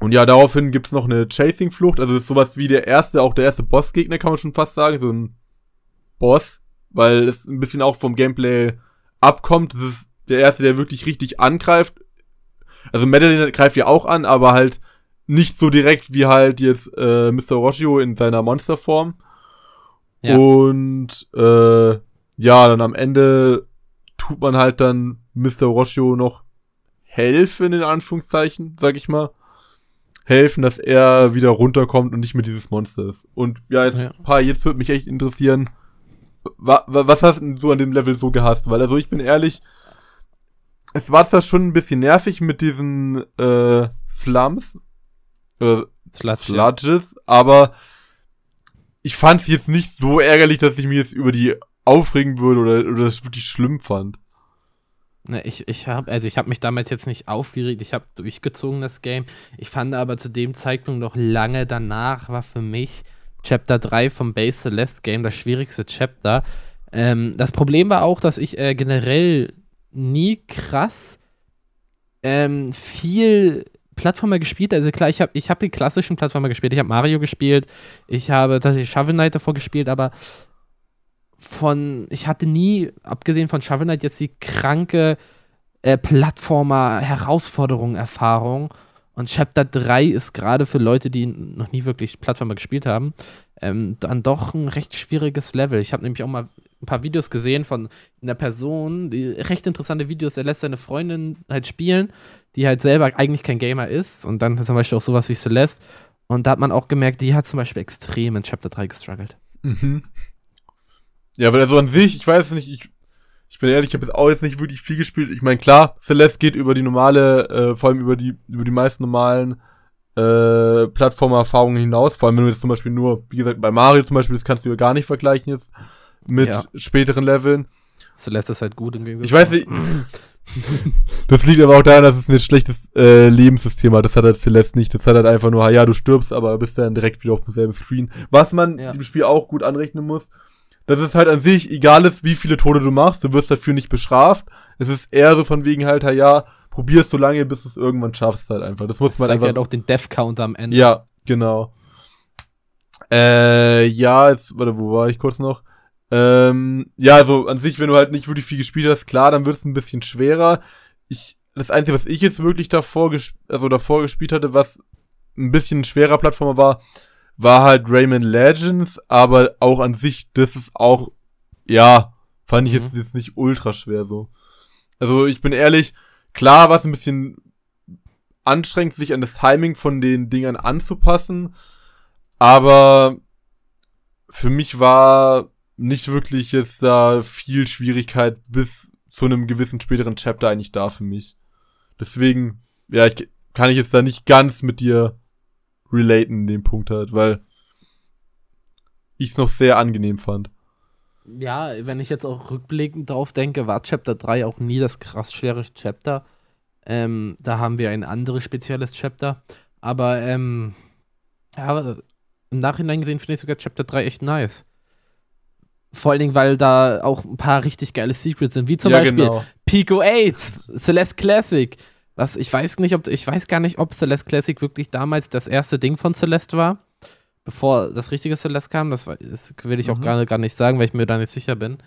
Und ja, daraufhin gibt's noch eine Chasing-Flucht, also ist sowas wie der erste, auch der erste Bossgegner, kann man schon fast sagen, so ein Boss, weil es ein bisschen auch vom Gameplay abkommt. Das ist der erste, der wirklich richtig angreift. Also Madeline greift ja auch an, aber halt nicht so direkt wie halt jetzt äh, Mr. Roshio in seiner Monsterform. Ja. Und äh, ja, dann am Ende tut man halt dann Mr. Roshio noch helfen, in Anführungszeichen, sag ich mal. Helfen, dass er wieder runterkommt und nicht mehr dieses Monster ist. Und ja, jetzt, ja. paar, jetzt würde mich echt interessieren, wa, wa, was hast du an dem Level so gehasst? Weil, also ich bin ehrlich, es war zwar schon ein bisschen nervig mit diesen äh, Slums, Sludge, Sludges, ja. aber ich fand es jetzt nicht so ärgerlich, dass ich mir jetzt über die aufregen würde oder, oder das wirklich schlimm fand. Ne, ich, ich habe also ich habe mich damals jetzt nicht aufgeregt, ich habe durchgezogen das Game. Ich fand aber zu dem Zeitpunkt noch lange danach war für mich Chapter 3 vom Base Celeste Game das schwierigste Chapter. Ähm, das Problem war auch, dass ich äh, generell nie krass ähm, viel Plattformer gespielt. Also klar, ich habe ich hab die klassischen Plattformer gespielt. Ich habe Mario gespielt. Ich habe tatsächlich Shovel Knight davor gespielt, aber von, ich hatte nie, abgesehen von Shovel Knight, jetzt die kranke äh, Plattformer-Herausforderung-Erfahrung. Und Chapter 3 ist gerade für Leute, die noch nie wirklich Plattformer gespielt haben, ähm, dann doch ein recht schwieriges Level. Ich habe nämlich auch mal ein paar Videos gesehen von einer Person, die recht interessante Videos, er lässt seine Freundin halt spielen, die halt selber eigentlich kein Gamer ist und dann zum Beispiel auch sowas wie Celeste und da hat man auch gemerkt, die hat zum Beispiel extrem in Chapter 3 gestruggelt. Mhm. Ja, weil also an sich, ich weiß nicht, ich, ich bin ehrlich, ich habe jetzt auch jetzt nicht wirklich viel gespielt. Ich meine, klar, Celeste geht über die normale, äh, vor allem über die, über die meisten normalen äh, Plattformerfahrungen hinaus. Vor allem, wenn du jetzt zum Beispiel nur, wie gesagt, bei Mario zum Beispiel, das kannst du ja gar nicht vergleichen jetzt mit ja. späteren Leveln. Celeste ist halt gut im Gegensatz. Ich weiß nicht. <laughs> das liegt aber auch daran, dass es ein schlechtes äh, Lebenssystem hat. Das hat halt Celeste nicht. Das hat halt einfach nur, ja, du stirbst, aber bist dann direkt wieder auf demselben Screen. Was man ja. dem Spiel auch gut anrechnen muss, dass es halt an sich egal ist, wie viele Tode du machst, du wirst dafür nicht bestraft. Es ist eher so von wegen halt, ja, probierst so lange, bis du es irgendwann schaffst halt einfach. Das muss das man einfach. halt auch den Death-Counter am Ende. Ja, genau. Äh, ja, jetzt, warte, wo war ich kurz noch? Ähm, ja, also an sich, wenn du halt nicht wirklich viel gespielt hast, klar, dann wird es ein bisschen schwerer. Ich, das Einzige, was ich jetzt wirklich davor, also davor gespielt hatte, was ein bisschen schwerer Plattformer war, war halt Rayman Legends, aber auch an sich, das ist auch, ja, fand ich mhm. jetzt, jetzt nicht ultra schwer so. Also ich bin ehrlich, klar war es ein bisschen anstrengend, sich an das Timing von den Dingern anzupassen, aber für mich war nicht wirklich jetzt da viel Schwierigkeit bis zu einem gewissen späteren Chapter eigentlich da für mich. Deswegen, ja, ich, kann ich jetzt da nicht ganz mit dir relaten in dem Punkt halt, weil ich es noch sehr angenehm fand. Ja, wenn ich jetzt auch rückblickend drauf denke, war Chapter 3 auch nie das krass schwere Chapter. Ähm, da haben wir ein anderes spezielles Chapter. Aber, ähm, ja, im Nachhinein gesehen finde ich sogar Chapter 3 echt nice. Vor allen Dingen, weil da auch ein paar richtig geile Secrets sind, wie zum ja, Beispiel genau. Pico 8, Celeste Classic. Was ich weiß nicht, ob ich weiß gar nicht, ob Celeste Classic wirklich damals das erste Ding von Celeste war, bevor das richtige Celeste kam. Das, war, das will ich auch mhm. gar, gar nicht sagen, weil ich mir da nicht sicher bin.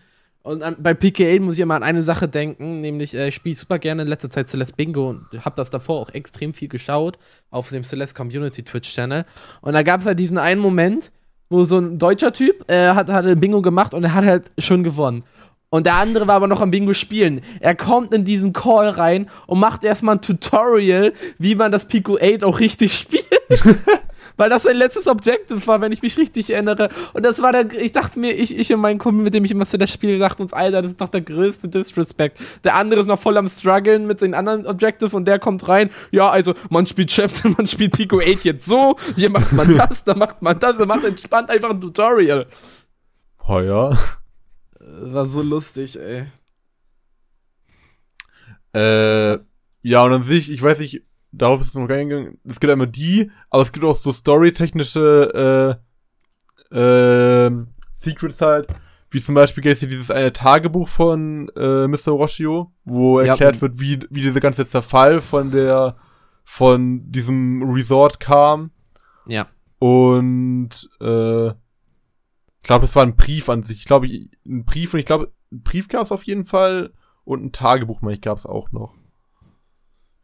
Und an, bei PK8 muss ich immer an eine Sache denken, nämlich äh, ich spiele super gerne in letzter Zeit Celeste Bingo und habe das davor auch extrem viel geschaut auf dem Celeste Community Twitch Channel. Und da gab es halt diesen einen Moment, wo so ein deutscher Typ äh, hat, hat ein Bingo gemacht und er hat halt schon gewonnen. Und der andere war aber noch am Bingo spielen. Er kommt in diesen Call rein und macht erstmal ein Tutorial, wie man das Pico 8 auch richtig spielt. <laughs> Weil das sein letztes Objective war, wenn ich mich richtig erinnere. Und das war der, ich dachte mir, ich, ich und mein Kumpel, mit dem ich immer zu das Spiel sagt uns, Alter, das ist doch der größte Disrespect. Der andere ist noch voll am struggeln mit den anderen Objective und der kommt rein. Ja, also, man spielt Chapter, <laughs> man spielt Pico 8 jetzt so, hier <laughs> macht man das, da macht man das, er macht entspannt einfach ein Tutorial. Oh ja. War so lustig, ey. Äh, ja, und an sich, ich weiß nicht, darauf ist es noch gar nicht gegangen. Es gibt einmal die, aber es gibt auch so storytechnische äh, äh, Secrets halt, wie zum Beispiel gibt hier dieses eine Tagebuch von äh, Mr. Roshio, wo erklärt ja. wird, wie, wie dieser ganze Zerfall von der von diesem Resort kam. Ja. Und äh, ich glaube, es war ein Brief an sich. Ich glaube, ein Brief und ich glaube, ein Brief gab es auf jeden Fall. und ein Tagebuch, meine ich, gab es auch noch.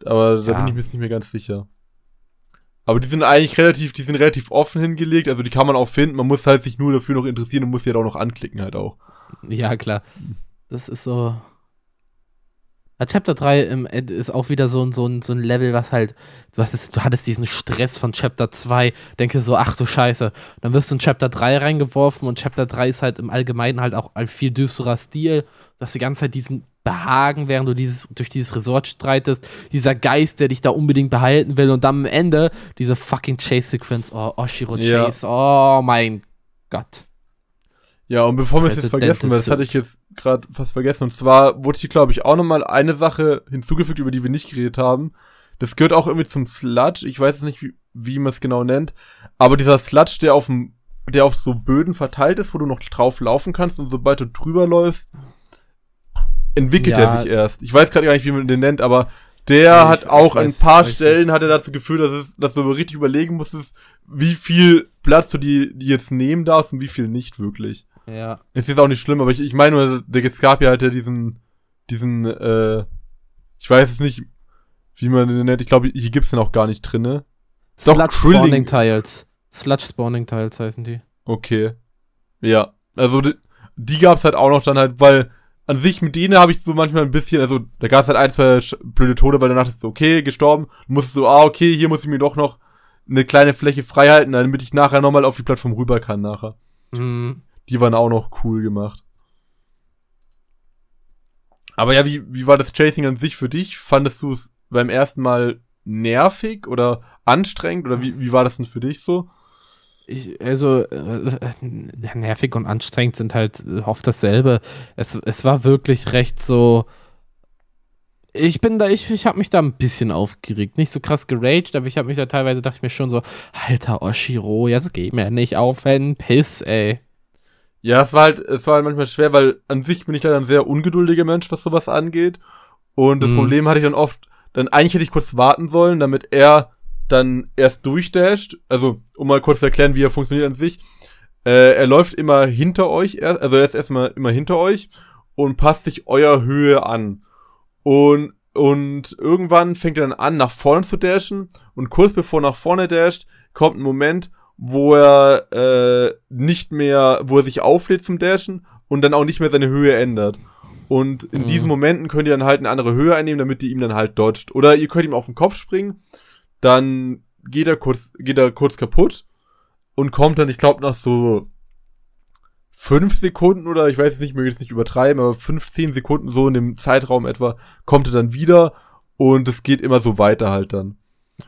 Aber da ja. bin ich mir jetzt nicht mehr ganz sicher. Aber die sind eigentlich relativ, die sind relativ offen hingelegt, also die kann man auch finden. Man muss halt sich nur dafür noch interessieren und muss sie halt auch noch anklicken halt auch. Ja, klar. Das ist so. Ja, Chapter 3 im, ist auch wieder so, so, ein, so ein Level, was halt, du, hast, du hattest diesen Stress von Chapter 2, denke so, ach du Scheiße. Dann wirst du in Chapter 3 reingeworfen und Chapter 3 ist halt im Allgemeinen halt auch ein viel düsterer Stil. Du hast die ganze Zeit diesen Behagen, während du dieses, durch dieses Resort streitest. Dieser Geist, der dich da unbedingt behalten will. Und dann am Ende diese fucking Chase-Sequence. Oh, Oshiro Chase. Ja. Oh mein Gott. Ja, und bevor wir es jetzt vergessen, weil das hatte ich jetzt gerade fast vergessen. Und zwar wurde hier, glaube ich, auch nochmal eine Sache hinzugefügt, über die wir nicht geredet haben. Das gehört auch irgendwie zum Sludge. Ich weiß nicht, wie, wie man es genau nennt. Aber dieser Sludge, der auf dem, der auf so Böden verteilt ist, wo du noch drauf laufen kannst und sobald du drüber läufst, entwickelt ja. er sich erst. Ich weiß gerade gar nicht, wie man den nennt, aber der ja, hat auch an ein paar Stellen hat er dazu geführt, dass es, dass du richtig überlegen musstest, wie viel Platz du die, die jetzt nehmen darfst und wie viel nicht wirklich. Ja. Es ist auch nicht schlimm, aber ich, ich meine nur, der gab ja halt ja diesen, diesen, äh, ich weiß es nicht, wie man den nennt. Ich glaube, hier gibt's den auch gar nicht drinne. Doch, Sludge Spawning Tiles. Sludge Spawning Tiles heißen die. Okay. Ja. Also, die, die gab's halt auch noch dann halt, weil an sich mit denen habe ich so manchmal ein bisschen, also da gab es halt ein, zwei blöde Tode, weil danach ist so, okay, gestorben, musst du, ah, okay, hier muss ich mir doch noch eine kleine Fläche frei halten, damit ich nachher nochmal auf die Plattform rüber kann nachher. Mhm. Die waren auch noch cool gemacht. Aber ja, wie, wie war das Chasing an sich für dich? Fandest du es beim ersten Mal nervig oder anstrengend oder wie, wie war das denn für dich so? Ich, also äh, nervig und anstrengend sind halt oft dasselbe. Es, es war wirklich recht so. Ich bin da, ich, ich habe mich da ein bisschen aufgeregt. Nicht so krass geraged, aber ich habe mich da teilweise, dachte ich mir schon so, alter Oshiro, jetzt geh mir nicht auf einen Piss, ey. Ja, es war halt, es war halt manchmal schwer, weil an sich bin ich leider ein sehr ungeduldiger Mensch, was sowas angeht. Und das mhm. Problem hatte ich dann oft, dann eigentlich hätte ich kurz warten sollen, damit er dann erst durchdasht. Also, um mal kurz zu erklären, wie er funktioniert an sich. Äh, er läuft immer hinter euch, also er ist erstmal immer hinter euch und passt sich eurer Höhe an. Und, und irgendwann fängt er dann an, nach vorne zu dashen. Und kurz bevor er nach vorne dasht, kommt ein Moment, wo er äh, nicht mehr, wo er sich auflädt zum Dashen und dann auch nicht mehr seine Höhe ändert. Und in mhm. diesen Momenten könnt ihr dann halt eine andere Höhe einnehmen, damit ihr ihm dann halt dodgt. Oder ihr könnt ihm auf den Kopf springen dann geht er kurz, geht er kurz kaputt und kommt dann, ich glaube, nach so fünf Sekunden oder ich weiß es nicht, ich möchte jetzt nicht übertreiben, aber 15 Sekunden so in dem Zeitraum etwa, kommt er dann wieder und es geht immer so weiter halt dann.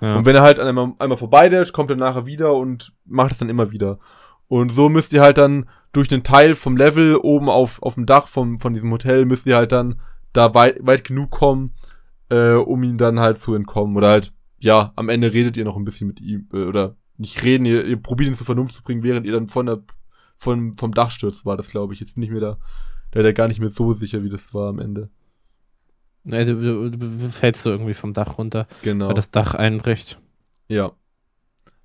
Ja. Und wenn er halt einmal, einmal vorbei ist, kommt er nachher wieder und macht es dann immer wieder. Und so müsst ihr halt dann durch den Teil vom Level oben auf, auf dem Dach vom, von diesem Hotel, müsst ihr halt dann da weit, weit genug kommen, äh, um ihn dann halt zu entkommen. Oder halt ja, am Ende redet ihr noch ein bisschen mit ihm, äh, oder nicht reden, ihr, ihr probiert ihn zur Vernunft zu bringen, während ihr dann von der, von, vom Dach stürzt, war das, glaube ich. Jetzt bin ich mir da, da, da gar nicht mehr so sicher, wie das war am Ende. Nee, du, du, du fällst so irgendwie vom Dach runter, genau. weil das Dach einbricht. Ja.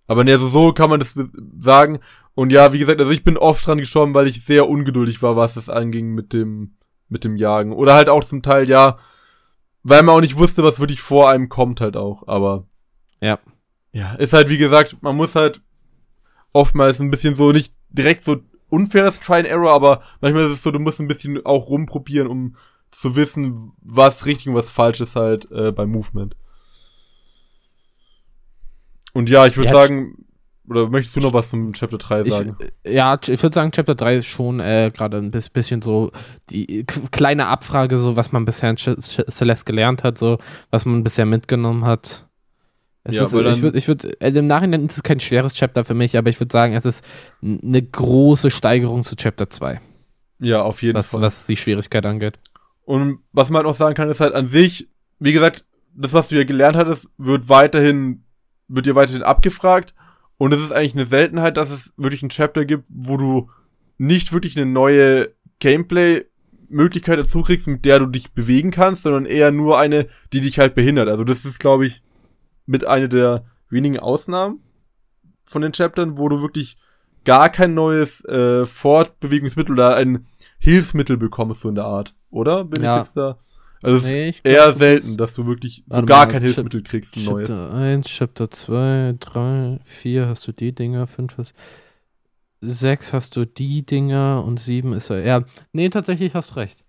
Aber ne, also so kann man das sagen. Und ja, wie gesagt, also ich bin oft dran gestorben, weil ich sehr ungeduldig war, was das anging mit dem, mit dem Jagen. Oder halt auch zum Teil, ja, weil man auch nicht wusste, was wirklich vor einem kommt halt auch. Aber ja. Ja, ist halt wie gesagt, man muss halt oftmals ein bisschen so, nicht direkt so unfaires Try and Error, aber manchmal ist es so, du musst ein bisschen auch rumprobieren, um zu wissen, was richtig und was falsch ist halt äh, beim Movement. Und ja, ich würde ja, sagen, oder möchtest du noch was zum Chapter 3 sagen? Ich, ja, ich würde sagen, Chapter 3 ist schon äh, gerade ein bisschen so die kleine Abfrage, so was man bisher in Celeste gelernt hat, so was man bisher mitgenommen hat. Ja, ist, ich würde, ich würd, also im Nachhinein ist es kein schweres Chapter für mich, aber ich würde sagen, es ist eine große Steigerung zu Chapter 2. Ja, auf jeden was, Fall. Was die Schwierigkeit angeht. Und was man halt auch sagen kann, ist halt an sich, wie gesagt, das, was du ja gelernt hattest, wird weiterhin, wird dir weiterhin abgefragt. Und es ist eigentlich eine Seltenheit, dass es wirklich ein Chapter gibt, wo du nicht wirklich eine neue Gameplay-Möglichkeit dazu kriegst, mit der du dich bewegen kannst, sondern eher nur eine, die dich halt behindert. Also das ist, glaube ich, mit einer der wenigen Ausnahmen von den Chaptern, wo du wirklich gar kein neues äh, Fortbewegungsmittel oder ein Hilfsmittel bekommst, so in der Art, oder? Bin ja. ich jetzt da? Also es nee, ist eher selten, dass du wirklich so gar kein Hilfsmittel kriegst, ein neues. Chapter 1, Chapter 2, 3, 4 hast du die Dinger, 5 hast 6 hast du die Dinger und 7 ist er. Ja, nee, tatsächlich hast du recht.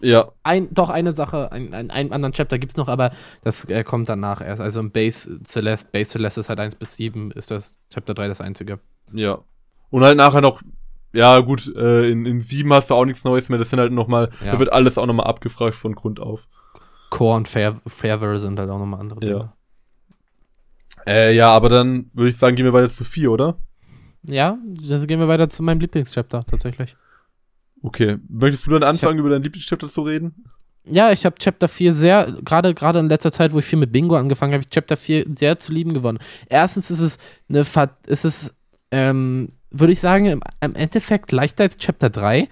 Ja. Ein, doch, eine Sache, ein, ein, einen anderen Chapter gibt es noch, aber das äh, kommt danach erst. Also im Base Celeste, Base Celeste ist halt 1 bis 7, ist das Chapter 3 das einzige. Ja. Und halt nachher noch, ja gut, äh, in, in 7 hast du auch nichts Neues mehr, das sind halt nochmal, ja. da wird alles auch nochmal abgefragt von Grund auf. Core und Fair, Fairware sind halt auch nochmal andere Dinge. Ja. Äh, ja, aber dann würde ich sagen, gehen wir weiter zu 4, oder? Ja, dann gehen wir weiter zu meinem Lieblingschapter, tatsächlich. Okay. Möchtest du dann anfangen, hab, über dein Lieblingschapter zu reden? Ja, ich habe Chapter 4 sehr, gerade gerade in letzter Zeit, wo ich viel mit Bingo angefangen habe, ich Chapter 4 sehr zu lieben gewonnen. Erstens ist es eine, ist es, ähm, würde ich sagen, im, im, Endeffekt leichter als Chapter 3.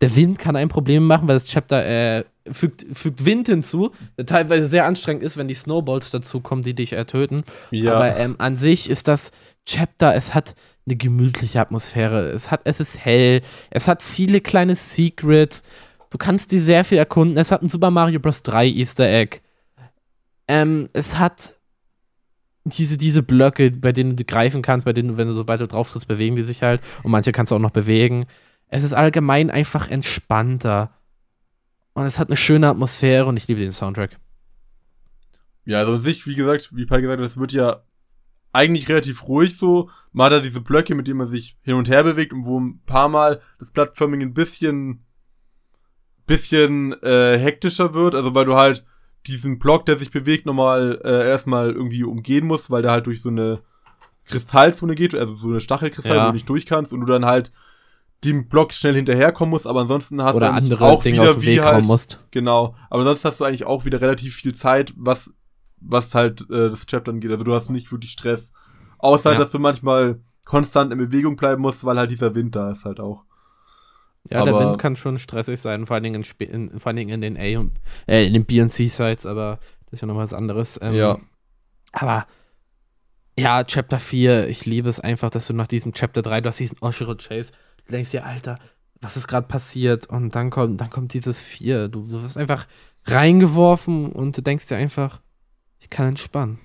Der Wind kann ein Problem machen, weil das Chapter äh, fügt, fügt Wind hinzu, der teilweise sehr anstrengend ist, wenn die Snowballs dazu kommen, die dich ertöten. Ja. Aber ähm, an sich ist das Chapter, es hat eine gemütliche Atmosphäre. Es, hat, es ist hell, es hat viele kleine Secrets. Du kannst die sehr viel erkunden. Es hat ein Super Mario Bros. 3 Easter Egg. Ähm, es hat diese, diese Blöcke, bei denen du greifen kannst, bei denen du, wenn du sobald du drauf trittst, bewegen die sich halt. Und manche kannst du auch noch bewegen. Es ist allgemein einfach entspannter. Und es hat eine schöne Atmosphäre und ich liebe den Soundtrack. Ja, also an sich, wie gesagt, wie Pai gesagt hat, es wird ja eigentlich relativ ruhig so. Man hat da diese Blöcke, mit denen man sich hin und her bewegt und wo ein paar Mal das Plattforming ein bisschen, bisschen äh, hektischer wird. Also weil du halt diesen Block, der sich bewegt, nochmal äh, erstmal irgendwie umgehen musst, weil der halt durch so eine Kristallzone geht, also so eine Stachelkristall, ja. wo du nicht durch kannst und du dann halt dem Block schnell hinterherkommen musst, aber ansonsten hast Oder du andere auch Dinge wieder wie halt, musst. Genau, aber sonst hast du eigentlich auch wieder relativ viel Zeit, was was halt äh, das Chapter angeht. Also du hast nicht wirklich Stress. Außer, ja. dass du manchmal konstant in Bewegung bleiben musst, weil halt dieser Wind da ist halt auch. Ja, aber der Wind kann schon stressig sein, vor allen Dingen in, in vor allen Dingen in den A und äh, in den B und C Sites, aber das ist ja noch was anderes. Ähm, ja. Aber ja, Chapter 4, ich liebe es einfach, dass du nach diesem Chapter 3, du hast diesen Oshiro Chase, du denkst dir, Alter, was ist gerade passiert? Und dann kommt, dann kommt dieses 4. Du, du wirst einfach reingeworfen und du denkst dir einfach, ich kann entspannen.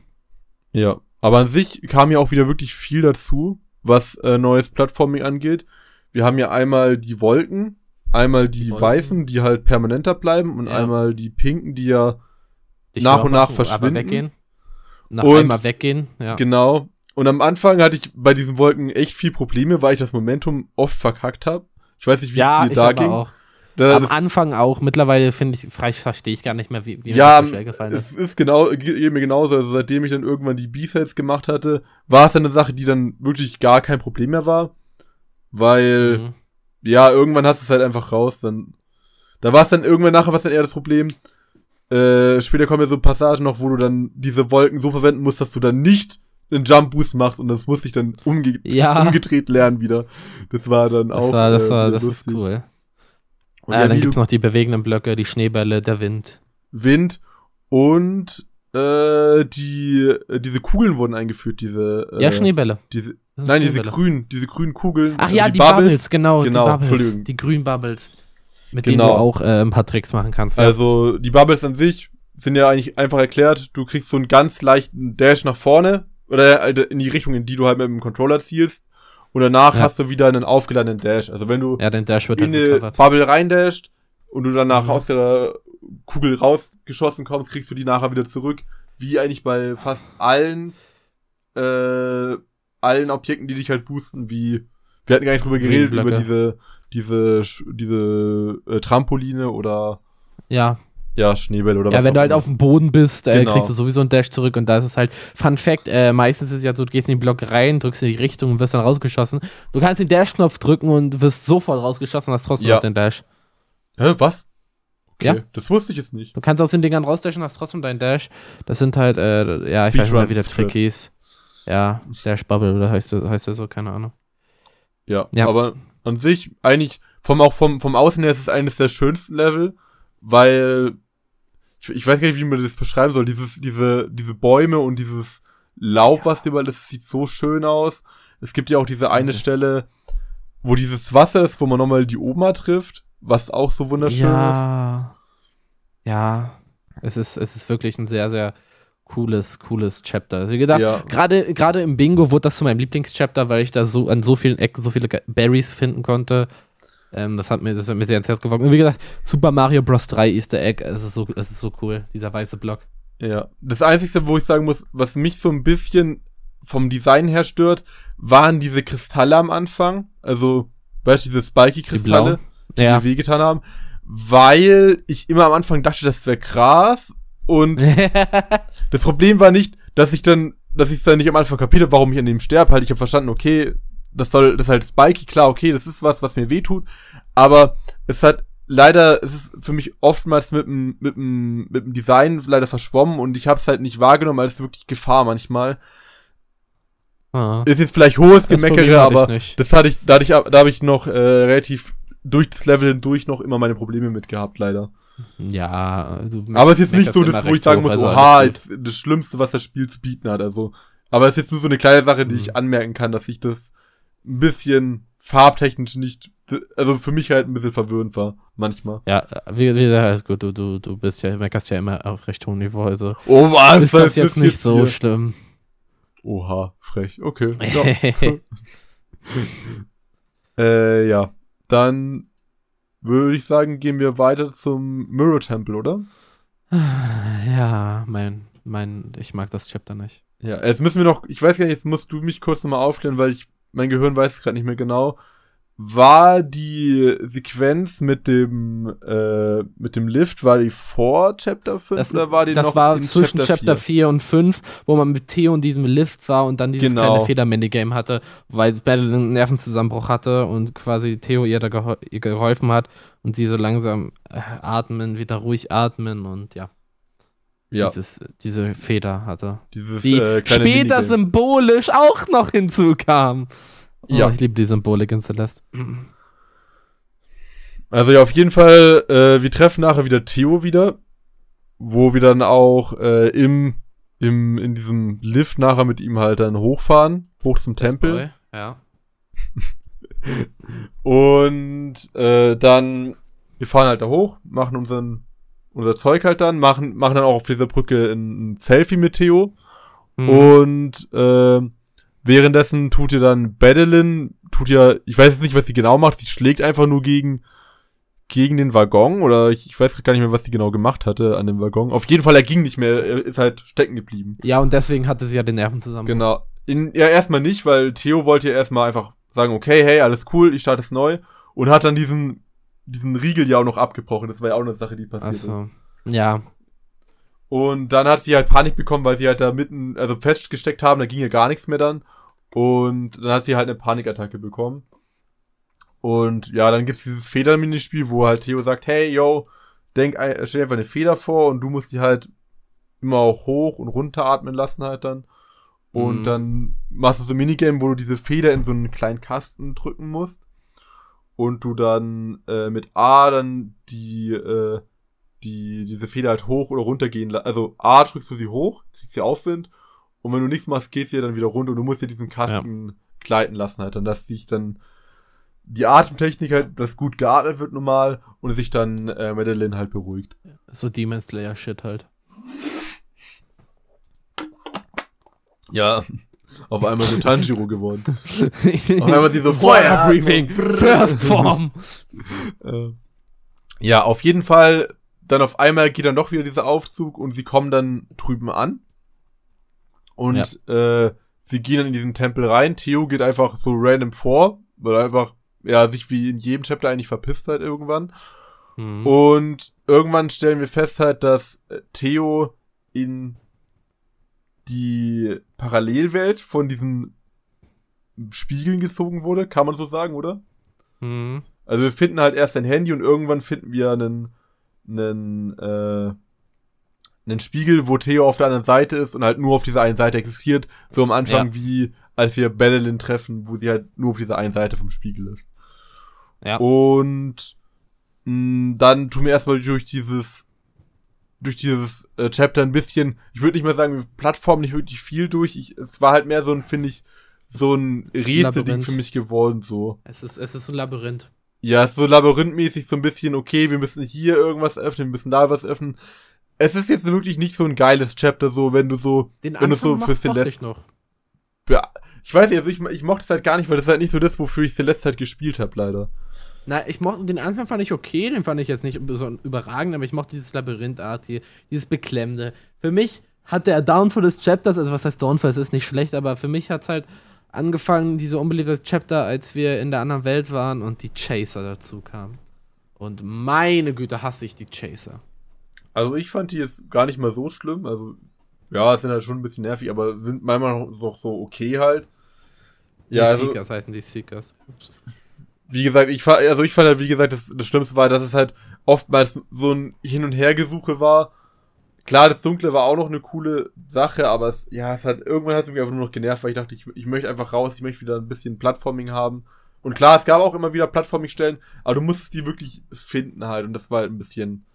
Ja, aber an sich kam ja auch wieder wirklich viel dazu, was äh, neues Plattforming angeht. Wir haben ja einmal die Wolken, einmal die, die weißen, die halt permanenter bleiben und ja. einmal die pinken, die ja Dich nach und nach verschwinden. Weggehen. Nach und einmal weggehen, ja. Genau. Und am Anfang hatte ich bei diesen Wolken echt viel Probleme, weil ich das Momentum oft verkackt habe. Ich weiß nicht, wie ja, es dir da ging. Auch. Da, Am Anfang auch. Mittlerweile finde ich, verstehe ich gar nicht mehr, wie, wie ja, mir das so schwer gefallen ist. Es ist genau, geht mir genauso. Also seitdem ich dann irgendwann die B-Sides gemacht hatte, war es dann eine Sache, die dann wirklich gar kein Problem mehr war. Weil, mhm. ja, irgendwann hast du es halt einfach raus. Dann, da war es dann irgendwann nachher was dann eher das Problem. Äh, später kommen ja so Passagen noch, wo du dann diese Wolken so verwenden musst, dass du dann nicht einen Jump Boost machst und das musste ich dann umge ja. umgedreht lernen wieder. Das war dann das auch. War, das äh, war, das lustig. ist cool. Und äh, ja, dann gibt es noch die bewegenden Blöcke, die Schneebälle, der Wind. Wind und äh, die, äh, diese Kugeln wurden eingeführt, diese. Äh, ja, Schneebälle. Diese, nein, Schneebälle. diese grünen, diese grünen Kugeln. Ach also ja, die, die Bubbles, Bubbles, genau, genau, die Bubbles, die grünen Bubbles. Mit genau. denen du auch äh, ein paar Tricks machen kannst. Ja. Also, die Bubbles an sich sind ja eigentlich einfach erklärt. Du kriegst so einen ganz leichten Dash nach vorne oder halt in die Richtung, in die du halt mit dem Controller zielst. Und danach ja. hast du wieder einen aufgeladenen Dash. Also wenn du ja, den Dash wird in eine Bubble reindasht und du danach mhm. aus der Kugel rausgeschossen kommst, kriegst du die nachher wieder zurück. Wie eigentlich bei fast allen äh, allen Objekten, die dich halt boosten, wie wir hatten gar nicht drüber geredet, über diese diese diese äh, Trampoline oder ja ja, Schneebälle oder ja, was. Ja, wenn du halt auf dem Boden bist, äh, genau. kriegst du sowieso einen Dash zurück und da ist es halt, Fun Fact, äh, meistens ist es ja so, du gehst in den Block rein, drückst in die Richtung und wirst dann rausgeschossen. Du kannst den Dash-Knopf drücken und wirst sofort rausgeschossen und hast trotzdem ja. noch den Dash. Hä, was? Okay, ja? das wusste ich jetzt nicht. Du kannst aus den Dingern rausdashen, hast trotzdem deinen Dash. Das sind halt, äh, ja, ich weiß nicht mehr, wie der Trick hieß. Ja, Dash Bubble oder heißt der, heißt so, keine Ahnung. Ja, ja, aber an sich, eigentlich, vom, auch vom, vom Außen her ist es eines der schönsten Level, weil ich, ich weiß gar nicht, wie man das beschreiben soll. Dieses, diese, diese Bäume und dieses Laub, ja. was überall das sieht so schön aus. Es gibt ja auch diese eine Stelle, wo dieses Wasser ist, wo man nochmal die Oma trifft, was auch so wunderschön ja. ist. Ja, es ist, es ist wirklich ein sehr, sehr cooles, cooles Chapter. Also wie gesagt, ja. gerade, gerade im Bingo wurde das zu meinem Lieblingschapter, weil ich da so an so vielen Ecken so viele Berries finden konnte. Ähm, das, hat mir, das hat mir sehr ins Herz geworfen. Und wie gesagt, Super Mario Bros. 3 Easter Egg, es ist so, es ist so cool, dieser weiße Block. Ja. Das Einzige, wo ich sagen muss, was mich so ein bisschen vom Design her stört, waren diese Kristalle am Anfang. Also, weißt du, diese Spiky-Kristalle, die, die, ja. die wehgetan haben. Weil ich immer am Anfang dachte, das wäre krass. Und <laughs> das Problem war nicht, dass ich dann, dass ich es dann nicht am Anfang kapiert habe, warum ich an dem sterbe. Halt, ich habe verstanden, okay, das soll, das ist halt Spiky, klar, okay, das ist was, was mir wehtut. Aber es hat leider, es ist für mich oftmals mit dem, mit dem, mit dem Design leider verschwommen und ich habe es halt nicht wahrgenommen, als wirklich Gefahr manchmal. Ah. Ist jetzt vielleicht hohes Gemeckere, aber das hatte ich, da hatte ich, da habe ich noch äh, relativ durch das Level hindurch noch immer meine Probleme mit gehabt, leider. Ja, du Aber es ist nicht so, dass, wo ich sagen muss, also oha, jetzt das Schlimmste, was das Spiel zu bieten hat. Also, aber es ist nur so eine kleine Sache, die mhm. ich anmerken kann, dass ich das ein bisschen farbtechnisch nicht, also für mich halt ein bisschen verwirrend war, manchmal. Ja, wie, wie gesagt, alles gut, du, du, du bist ja, meckerst ja immer auf recht hohem Niveau, also. Oh, was? Ist das, das jetzt nicht so hier? schlimm. Oha, frech, okay. <laughs> Ja. <laughs> äh, ja. Dann würde ich sagen, gehen wir weiter zum Mirror Temple, oder? Ja, mein, mein, ich mag das Chapter nicht. Ja, jetzt müssen wir noch, ich weiß gar nicht, jetzt musst du mich kurz nochmal aufklären, weil ich, mein Gehirn weiß es gerade nicht mehr genau war die Sequenz mit dem äh, mit dem Lift war die vor Chapter 5 das, oder war die das noch war zwischen Chapter, Chapter 4? 4? und 5, wo man mit Theo in diesem Lift war und dann dieses genau. kleine Feder-Minigame hatte, weil Battle einen Nervenzusammenbruch hatte und quasi Theo ihr da gehol ihr geholfen hat und sie so langsam äh, atmen, wieder ruhig atmen und ja. Ja. Dieses, diese Feder hatte. Dieses, die äh, später Minigame. symbolisch auch noch hinzukam. Ja. Oh, ich liebe die Symbolik in Celeste. Also ja, auf jeden Fall, äh, wir treffen nachher wieder Theo wieder, wo wir dann auch äh, im, im, in diesem Lift nachher mit ihm halt dann hochfahren, hoch zum Tempel. Ja. <laughs> Und äh, dann, wir fahren halt da hoch, machen unseren, unser Zeug halt dann, machen, machen dann auch auf dieser Brücke ein, Selfie mit Theo. Mhm. Und äh, Währenddessen tut ihr dann Badeline, tut ihr, ich weiß jetzt nicht, was sie genau macht, sie schlägt einfach nur gegen, gegen den Waggon oder ich, ich weiß gar nicht mehr, was sie genau gemacht hatte an dem Waggon. Auf jeden Fall, er ging nicht mehr, er ist halt stecken geblieben. Ja, und deswegen hatte sie ja den Nerven zusammen. Genau. In, ja, erstmal nicht, weil Theo wollte ja erstmal einfach sagen, okay, hey, alles cool, ich starte es neu und hat dann diesen, diesen Riegel ja auch noch abgebrochen. Das war ja auch eine Sache, die passiert Ach so. ist. Ja. Und dann hat sie halt Panik bekommen, weil sie halt da mitten, also festgesteckt haben, da ging ja gar nichts mehr dann. Und dann hat sie halt eine Panikattacke bekommen. Und ja, dann gibt es dieses Federminispiel, wo halt Theo sagt, hey, yo, denk, stell dir einfach eine Feder vor und du musst die halt immer auch hoch und runter atmen lassen halt dann. Und mhm. dann machst du so ein Minigame, wo du diese Feder in so einen kleinen Kasten drücken musst. Und du dann äh, mit A dann die, äh, die, diese Feder halt hoch oder runter gehen Also A drückst du sie hoch, kriegst sie Aufwind und wenn du nichts machst, geht sie dann wieder runter und du musst dir diesen Kasten ja. gleiten lassen halt. Dann, dass sich dann die Atemtechnik halt, dass gut geatmet wird normal und sich dann äh, Madeline halt beruhigt. So Demon Slayer Shit halt. Ja, auf einmal so Tanjiro geworden. <laughs> auf einmal diese Fire Breathing, First <laughs> Form. Ja, auf jeden Fall, dann auf einmal geht dann doch wieder dieser Aufzug und sie kommen dann drüben an. Und ja. äh, sie gehen dann in diesen Tempel rein. Theo geht einfach so random vor, weil er einfach, ja, sich wie in jedem Chapter eigentlich verpisst hat irgendwann. Mhm. Und irgendwann stellen wir fest halt, dass äh, Theo in die Parallelwelt von diesen Spiegeln gezogen wurde, kann man so sagen, oder? Mhm. Also wir finden halt erst ein Handy und irgendwann finden wir einen, einen äh, einen Spiegel, wo Theo auf der anderen Seite ist und halt nur auf dieser einen Seite existiert. So am Anfang ja. wie als wir Madeline treffen, wo sie halt nur auf dieser einen Seite vom Spiegel ist. Ja. Und mh, mm, dann tun wir erstmal durch dieses durch dieses äh, Chapter ein bisschen, ich würde nicht mal sagen, Plattform nicht wirklich viel durch. Ich, es war halt mehr so ein, finde ich, so ein Rätselding für mich geworden, so. Es ist, es ist ein Labyrinth. Ja, so labyrinthmäßig so ein bisschen, okay, wir müssen hier irgendwas öffnen, wir müssen da was öffnen. Es ist jetzt wirklich nicht so ein geiles Chapter, so, wenn du so, Den wenn du so für Celeste ich noch. Ja, ich weiß nicht, also ich, ich mochte es halt gar nicht, weil das ist halt nicht so das, wofür ich Celeste halt gespielt habe, leider. Na, ich mochte den Anfang fand ich okay, den fand ich jetzt nicht so überragend, aber ich mochte dieses Labyrinthart hier, dieses Beklemmende. Für mich hat der Downfall des Chapters, also was heißt Downfall, es ist nicht schlecht, aber für mich hat es halt angefangen, diese unbeliebte Chapter, als wir in der anderen Welt waren und die Chaser dazu kamen. Und meine Güte, hasse ich die Chaser. Also ich fand die jetzt gar nicht mal so schlimm, also ja, sind halt schon ein bisschen nervig, aber sind manchmal noch so okay halt. Ja, die also, Seekers heißen die Seekers. Wie gesagt, ich fa- also ich fand halt, wie gesagt, das, das Schlimmste war, dass es halt oftmals so ein Hin- und Hergesuche war. Klar, das Dunkle war auch noch eine coole Sache, aber es, ja, es hat, irgendwann hat es mich einfach nur noch genervt, weil ich dachte, ich, ich möchte einfach raus, ich möchte wieder ein bisschen Plattforming haben. Und klar, es gab auch immer wieder Plattforming-Stellen, aber du musstest die wirklich finden halt und das war halt ein bisschen,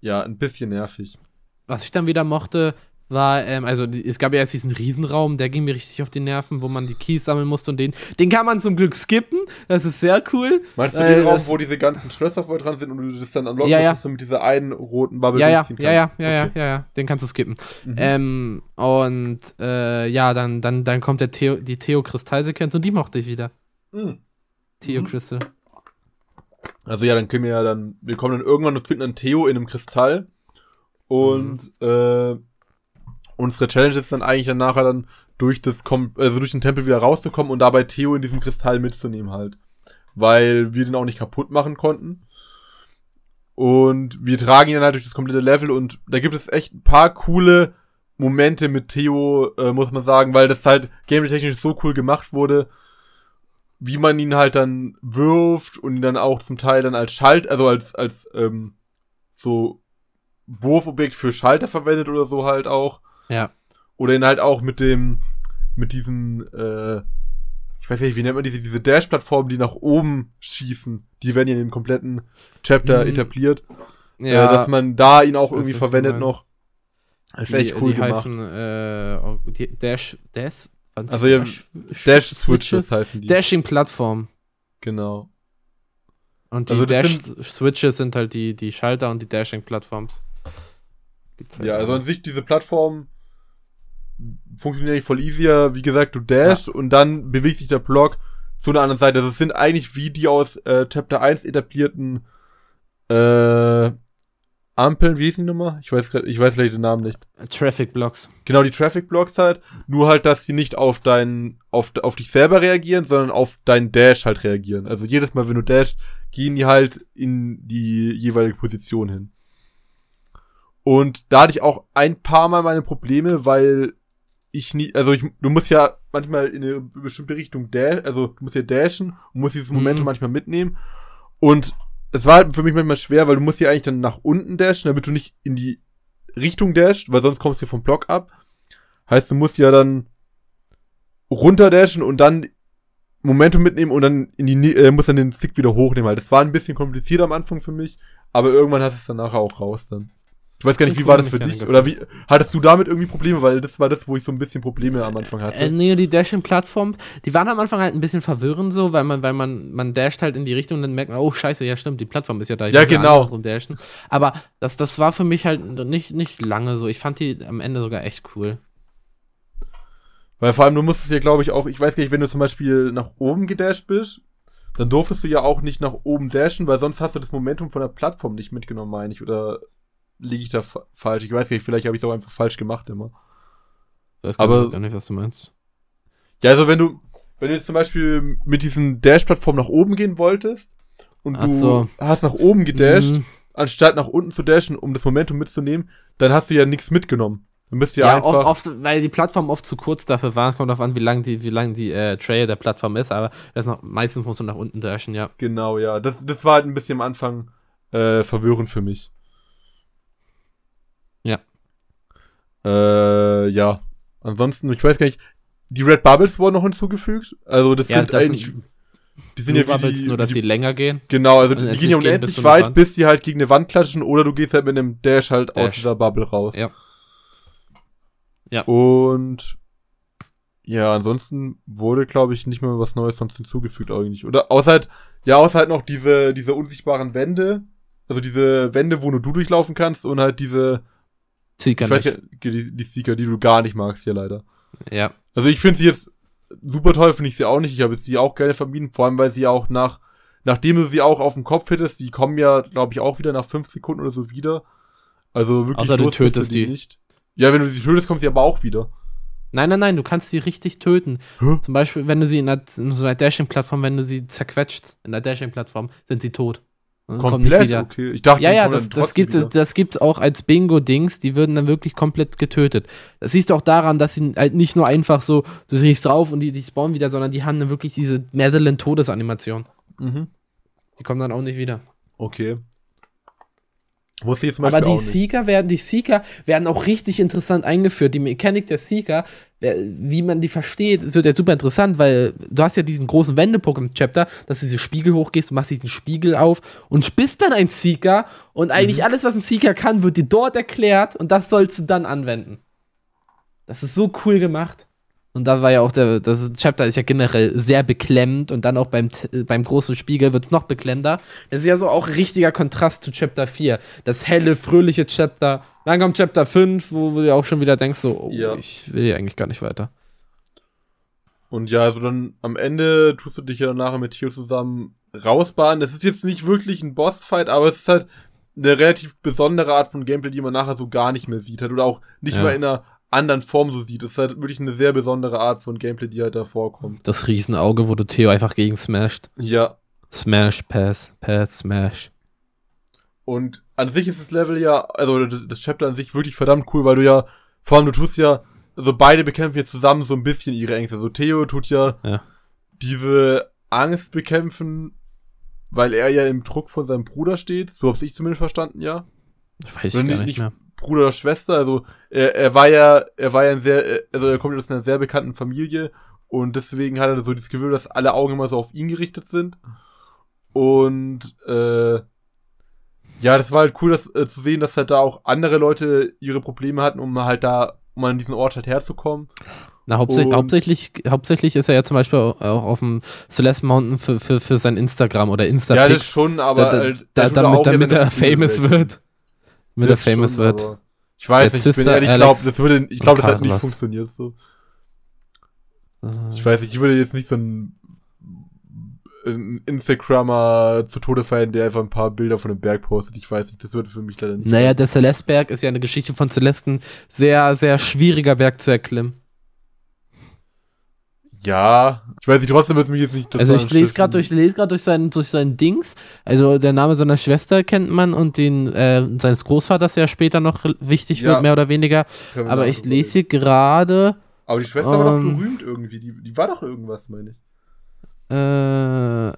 ja, ein bisschen nervig. Was ich dann wieder mochte, war, ähm, also die, es gab ja jetzt diesen Riesenraum, der ging mir richtig auf die Nerven, wo man die Keys sammeln musste und den, den kann man zum Glück skippen. Das ist sehr cool. Meinst du Äh, den Raum, wo diese ganzen Schlösser voll dran sind und du das dann unlocken Ja, ja. musst, mit dieser einen roten Bubble Ja, ja, durchziehen ja, ja, kannst? ja, ja, Okay. ja, ja, den kannst du skippen. Mhm. Ähm, und äh, ja, dann, dann, dann kommt der Theo, die Theo-Kristallsequenz und die mochte ich wieder. Mhm. Theo Mhm. Also ja, dann können wir ja dann, wir kommen dann irgendwann und finden dann Theo in einem Kristall. Und äh, unsere Challenge ist dann eigentlich dann nachher dann durch das Kom also durch den Tempel wieder rauszukommen und dabei Theo in diesem Kristall mitzunehmen halt. Weil wir den auch nicht kaputt machen konnten. Und wir tragen ihn dann halt durch das komplette Level und da gibt es echt ein paar coole Momente mit Theo, äh, muss man sagen, weil das halt gameplay-technisch so cool gemacht wurde, wie man ihn halt dann wirft und ihn dann auch zum Teil dann als Schalt, also als, als, ähm, so Wurfobjekt für Schalter verwendet oder so halt auch. Ja. Oder ihn halt auch mit dem, mit diesen, äh, ich weiß nicht, wie nennt man diese, diese Dash-Plattformen, die nach oben schießen. Die werden ja in dem kompletten Chapter Mhm. etabliert. Ja, äh, dass man da ihn auch irgendwie verwendet noch. Das ist echt cool die gemacht. heißen, äh, die Dash, Dash, Also ja, Dash-Switches heißen die. Dashing-Plattform. Genau. Und die Also das Dash-Switches sind halt die, die Schalter und die Dashing-Plattforms. Halt Ja, also an sich diese Plattform funktioniert eigentlich voll easier. Wie gesagt, du dash und dann bewegt sich der Block zu einer anderen Seite. Also es sind eigentlich wie die aus äh, Chapter 1 etablierten äh, Ampeln, wie hieß die Nummer? Ich weiß ich weiß leider den Namen nicht. Traffic Blocks. Genau, die Traffic Blocks halt, nur halt, dass sie nicht auf dein, auf, auf dich selber reagieren, sondern auf deinen Dash halt reagieren. Also jedes Mal, wenn du dashst, gehen die halt in die jeweilige Position hin. Und da hatte ich auch ein paar Mal meine Probleme, weil ich nie, also ich, du musst ja manchmal in eine bestimmte Richtung dash, also du musst ja dashen und musst dieses Momentum Mhm. manchmal mitnehmen. Und es war halt für mich manchmal schwer, weil du musst ja eigentlich dann nach unten dashen, damit du nicht in die Richtung dasht, weil sonst kommst du vom Block ab. Heißt, du musst ja dann runter dashen und dann Momentum mitnehmen und dann in die, äh, musst dann den Stick wieder hochnehmen. Halt. Das war ein bisschen kompliziert am Anfang für mich, aber irgendwann hast du es dann nachher auch raus dann. Ich weiß gar nicht, wie war das für dich? Oder wie, hattest du damit irgendwie Probleme? Weil das war das, wo ich so ein bisschen Probleme am Anfang hatte. Äh, nee, die Dashing-Plattform, die waren am Anfang halt ein bisschen verwirrend so, weil man, weil man, man dasht halt in die Richtung und dann merkt man, oh scheiße, ja stimmt, die Plattform ist ja da. ich Ja, genau. andersrum dashen. Aber das, das war für mich halt nicht, nicht lange so. Ich fand die am Ende sogar echt cool. Weil vor allem, du musstest ja, glaube ich, auch, ich weiß gar nicht, wenn du zum Beispiel nach oben gedasht bist, dann durftest du ja auch nicht nach oben dashen, weil sonst hast du das Momentum von der Plattform nicht mitgenommen, meine ich. Oder liege ich da fa falsch? Ich weiß nicht, vielleicht habe ich es auch einfach falsch gemacht immer. Ich weiß Aber- gar nicht, was du meinst. Ja, also wenn du, wenn du jetzt zum Beispiel mit diesen Dash-Plattformen nach oben gehen wolltest und Ach du so. hast nach oben gedasht, Mhm. anstatt nach unten zu dashen, um das Momentum mitzunehmen, dann hast du ja nichts mitgenommen. Dann bist du ja, Ja, einfach. oft, oft, weil die Plattform oft zu kurz dafür war. Es kommt darauf an, wie lang die, wie lang die äh, Trail der Plattform ist, aber das noch, meistens musst du nach unten dashen, ja. Genau, ja. Das, das war halt ein bisschen am Anfang äh, verwirrend für mich. Ja. Äh, ja. Ansonsten, ich weiß gar nicht, die Red Bubbles wurden noch hinzugefügt. Also das Ja, sind das eigentlich, sind die sind ja Bubbles, die, nur, dass die, sie länger gehen. Genau, also die unendlich gehen ja bis unendlich einer weit, bis die halt gegen eine Wand klatschen oder du gehst halt mit einem Dash halt aus Dash. dieser Bubble raus. Ja. Ja. Und Ja, ansonsten wurde, glaube ich, nicht mehr was Neues sonst hinzugefügt eigentlich. Oder außer halt, ja, außer halt noch diese, diese unsichtbaren Wände. Also diese Wände, wo nur du durchlaufen kannst und halt diese Seeker ich weiß, nicht. Die, die Seeker, die du gar nicht magst hier leider. Ja. Also ich finde sie jetzt super toll, finde ich sie auch nicht. Ich habe sie auch gerne vermieden, vor allem weil sie auch nach, nachdem du sie auch auf dem Kopf hittest, die kommen ja, glaube ich, auch wieder nach fünf Sekunden oder so wieder. Also wirklich. Außer du tötest die. nicht. Ja, wenn du sie tötest, kommt sie aber auch wieder. Nein, nein, nein, du kannst sie richtig töten. Hä? Zum Beispiel, wenn du sie in, der, in so einer Dashing-Plattform, wenn du sie zerquetscht in der Dashing-Plattform, sind sie tot. Komplett? Okay. Ich dachte, ja, ja, das, das gibt es das gibt's auch als Bingo-Dings, die würden dann wirklich komplett getötet. Das siehst du auch daran, dass sie halt nicht nur einfach so, du riechst drauf und die, die spawnen wieder, sondern die haben dann wirklich diese Madeline-Todesanimation. Mhm. Die kommen dann auch nicht wieder. Okay. Wusste ich zum Beispiel Aber die Seeker werden, die Seeker werden auch richtig interessant eingeführt. Die Mechanik der Seeker, wie man die versteht, wird ja super interessant, weil du hast ja diesen großen Wendepunkt im Chapter, dass du diese Spiegel hochgehst, du machst diesen Spiegel auf und bist dann ein Seeker und eigentlich mhm. alles, was ein Seeker kann, wird dir dort erklärt und das sollst du dann anwenden. Das ist so cool gemacht. Und da war ja auch der, das Chapter ist ja generell sehr beklemmt und dann auch beim, beim großen Spiegel wird es noch beklemmender. Das ist ja so auch richtiger Kontrast zu Chapter 4. Das helle, fröhliche Chapter. Dann kommt Chapter 5, wo, du auch schon wieder denkst, so, oh, ja. ich will hier eigentlich gar nicht weiter. Und ja, also dann am Ende tust du dich ja nachher mit Theo zusammen rausbahnen. Das ist jetzt nicht wirklich ein Bossfight, aber es ist halt eine relativ besondere Art von Gameplay, die man nachher so gar nicht mehr sieht. Halt, oder auch nicht ja. mal in einer anderen Form so sieht. Das ist halt wirklich eine sehr besondere Art von Gameplay, die halt da vorkommt. Das Riesenauge, wo du Theo einfach gegen smasht. Ja. Smash, Pass, Pass, Smash. Und an sich ist das Level ja, also das Chapter an sich wirklich verdammt cool, weil du ja, vor allem du tust ja, also beide bekämpfen jetzt zusammen so ein bisschen ihre Ängste. Also Theo tut ja, ja. diese Angst bekämpfen, weil er ja im Druck von seinem Bruder steht. So hab's ich zumindest verstanden, ja. Weiß ich gar nicht mehr. Bruder oder Schwester. Also er, er war ja, er war ja ein sehr, also er kommt aus einer sehr bekannten Familie und deswegen hat er so das Gefühl, dass alle Augen immer so auf ihn gerichtet sind. Und äh, ja, das war halt cool, das, äh, zu sehen, dass halt da auch andere Leute ihre Probleme hatten, um halt da, um an diesen Ort halt herzukommen. Na, hauptsächlich, hauptsächlich, hauptsächlich ist er ja zum Beispiel auch auf dem Celeste Mountain für, für, für sein Instagram oder Insta. Ja, das schon, aber da, da, halt, da, damit, damit er famous wird mit der Famous schon, wird. Ich weiß nicht, ich bin ehrlich, ich glaube, das würde, ich glaube, das hat nicht funktioniert so. Ich weiß nicht, ich würde jetzt nicht so ein, ein Instagrammer zu Tode feiern, der einfach ein paar Bilder von dem Berg postet. Ich weiß nicht, das würde für mich leider nicht. Naja, der Celeste-Berg ist ja eine Geschichte von Celeste, sehr, sehr schwieriger Berg zu erklimmen. Ja, ich weiß nicht, trotzdem wird es mich jetzt nicht Also ich lese gerade durch, lese durch sein, durch sein Dings, also der Name seiner Schwester kennt man und den äh, seines Großvaters ja später noch wichtig ja. wird, mehr oder weniger. Aber ich lese hier gerade. Aber die Schwester ähm, war doch ähm, berühmt irgendwie, die, die war doch irgendwas, meine ich. Äh.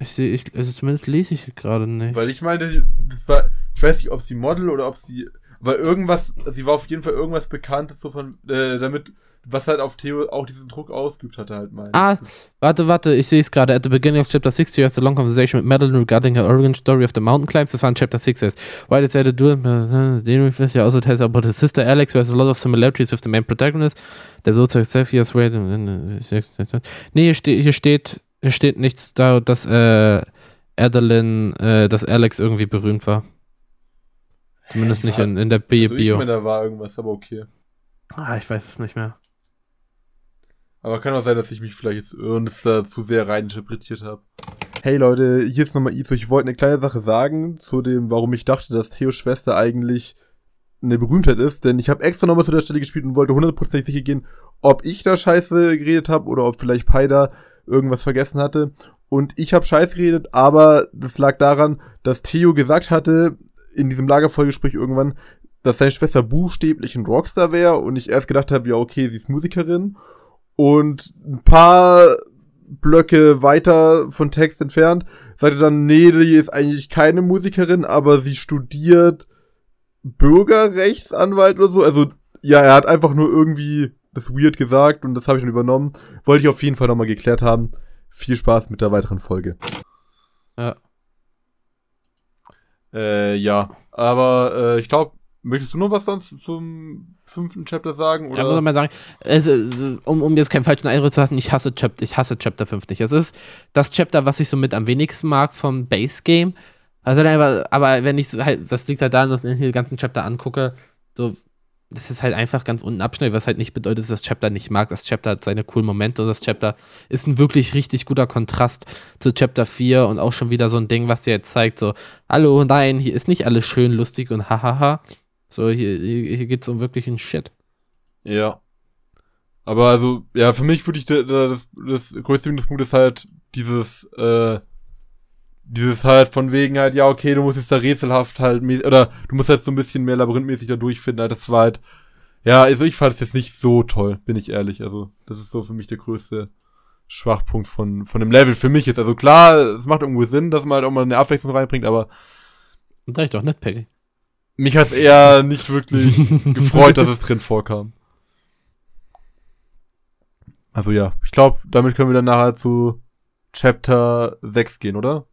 Ich sehe, ich, also zumindest lese ich gerade nicht. Weil ich meine, das war, ich weiß nicht, ob sie Model oder ob sie, aber irgendwas, sie war auf jeden Fall irgendwas Bekanntes so von, äh, damit was halt auf Theo auch diesen Druck ausgeübt hatte, halt mein. Ah, warte, warte, ich sehe es gerade. At the beginning of chapter 6, you have a long conversation with Madeline regarding her origin story of the mountain climbs. Das war in chapter 6 erst. Why did they do it? She also tells about his sister Alex, who has a lot of similarities with the main protagonist. Der Blut sagt self, he has wait. Nee, hier, ste hier steht, steht nichts da, dass, äh, Adeline, äh, dass Alex irgendwie berühmt war. Zumindest nicht in, in der Bio. Also ich meine, da war irgendwas, aber okay. Ah, ich weiß es nicht mehr. Aber kann auch sein, dass ich mich vielleicht jetzt irgendwas da zu sehr reininterpretiert habe. Hey Leute, hier ist nochmal Iso. Ich wollte eine kleine Sache sagen zu dem, warum ich dachte, dass Theos Schwester eigentlich eine Berühmtheit ist. Denn ich habe extra nochmal zu der Stelle gespielt und wollte hundertprozentig sicher gehen, ob ich da scheiße geredet habe oder ob vielleicht Paida irgendwas vergessen hatte. Und ich habe scheiße geredet, aber das lag daran, dass Theo gesagt hatte, in diesem Lagervollgespräch irgendwann, dass seine Schwester buchstäblich ein Rockstar wäre und ich erst gedacht habe, ja, okay, sie ist Musikerin. Und ein paar Blöcke weiter von Text entfernt sagte dann, nee, die ist eigentlich keine Musikerin, aber sie studiert Bürgerrechtsanwalt oder so. Also, ja, er hat einfach nur irgendwie das weird gesagt und das habe ich dann übernommen. Wollte ich auf jeden Fall nochmal geklärt haben. Viel Spaß mit der weiteren Folge. Ja. Äh, ja. Aber äh, ich glaube, Möchtest du noch was sonst zum fünften Chapter sagen? Oder? Ja, muss man sagen, es, um, um jetzt keinen falschen Eindruck zu lassen, ich hasse, Chapter, ich hasse Chapter 5 nicht. Es ist das Chapter, was ich so mit am wenigsten mag vom Base Game. Also, aber, aber wenn ich halt, das liegt halt daran, dass ich mir den ganzen Chapter angucke, so, das ist halt einfach ganz unten abschnell, was halt nicht bedeutet, dass das Chapter nicht mag. Das Chapter hat seine coolen Momente und das Chapter ist ein wirklich richtig guter Kontrast zu Chapter 4 und auch schon wieder so ein Ding, was dir jetzt zeigt, so, hallo, nein, hier ist nicht alles schön, lustig und hahaha. So, hier, hier, hier geht es um wirklichen Shit. Ja. Aber also, ja, für mich würde ich das, das größte Minuspunkt ist halt dieses, äh, dieses halt von wegen halt, ja, okay, du musst jetzt da rätselhaft halt, oder du musst halt so ein bisschen mehr labyrinthmäßig da durchfinden, halt, das war halt, ja, also ich fand es jetzt nicht so toll, bin ich ehrlich, also das ist so für mich der größte Schwachpunkt von, von dem Level für mich jetzt, also klar, es macht irgendwo Sinn, dass man halt auch mal eine Abwechslung reinbringt, aber Sag ich doch nicht, Peggy. Mich hat es eher nicht wirklich <laughs> gefreut, dass es drin vorkam. Also ja, ich glaube, damit können wir dann nachher zu Chapter 6 gehen, oder?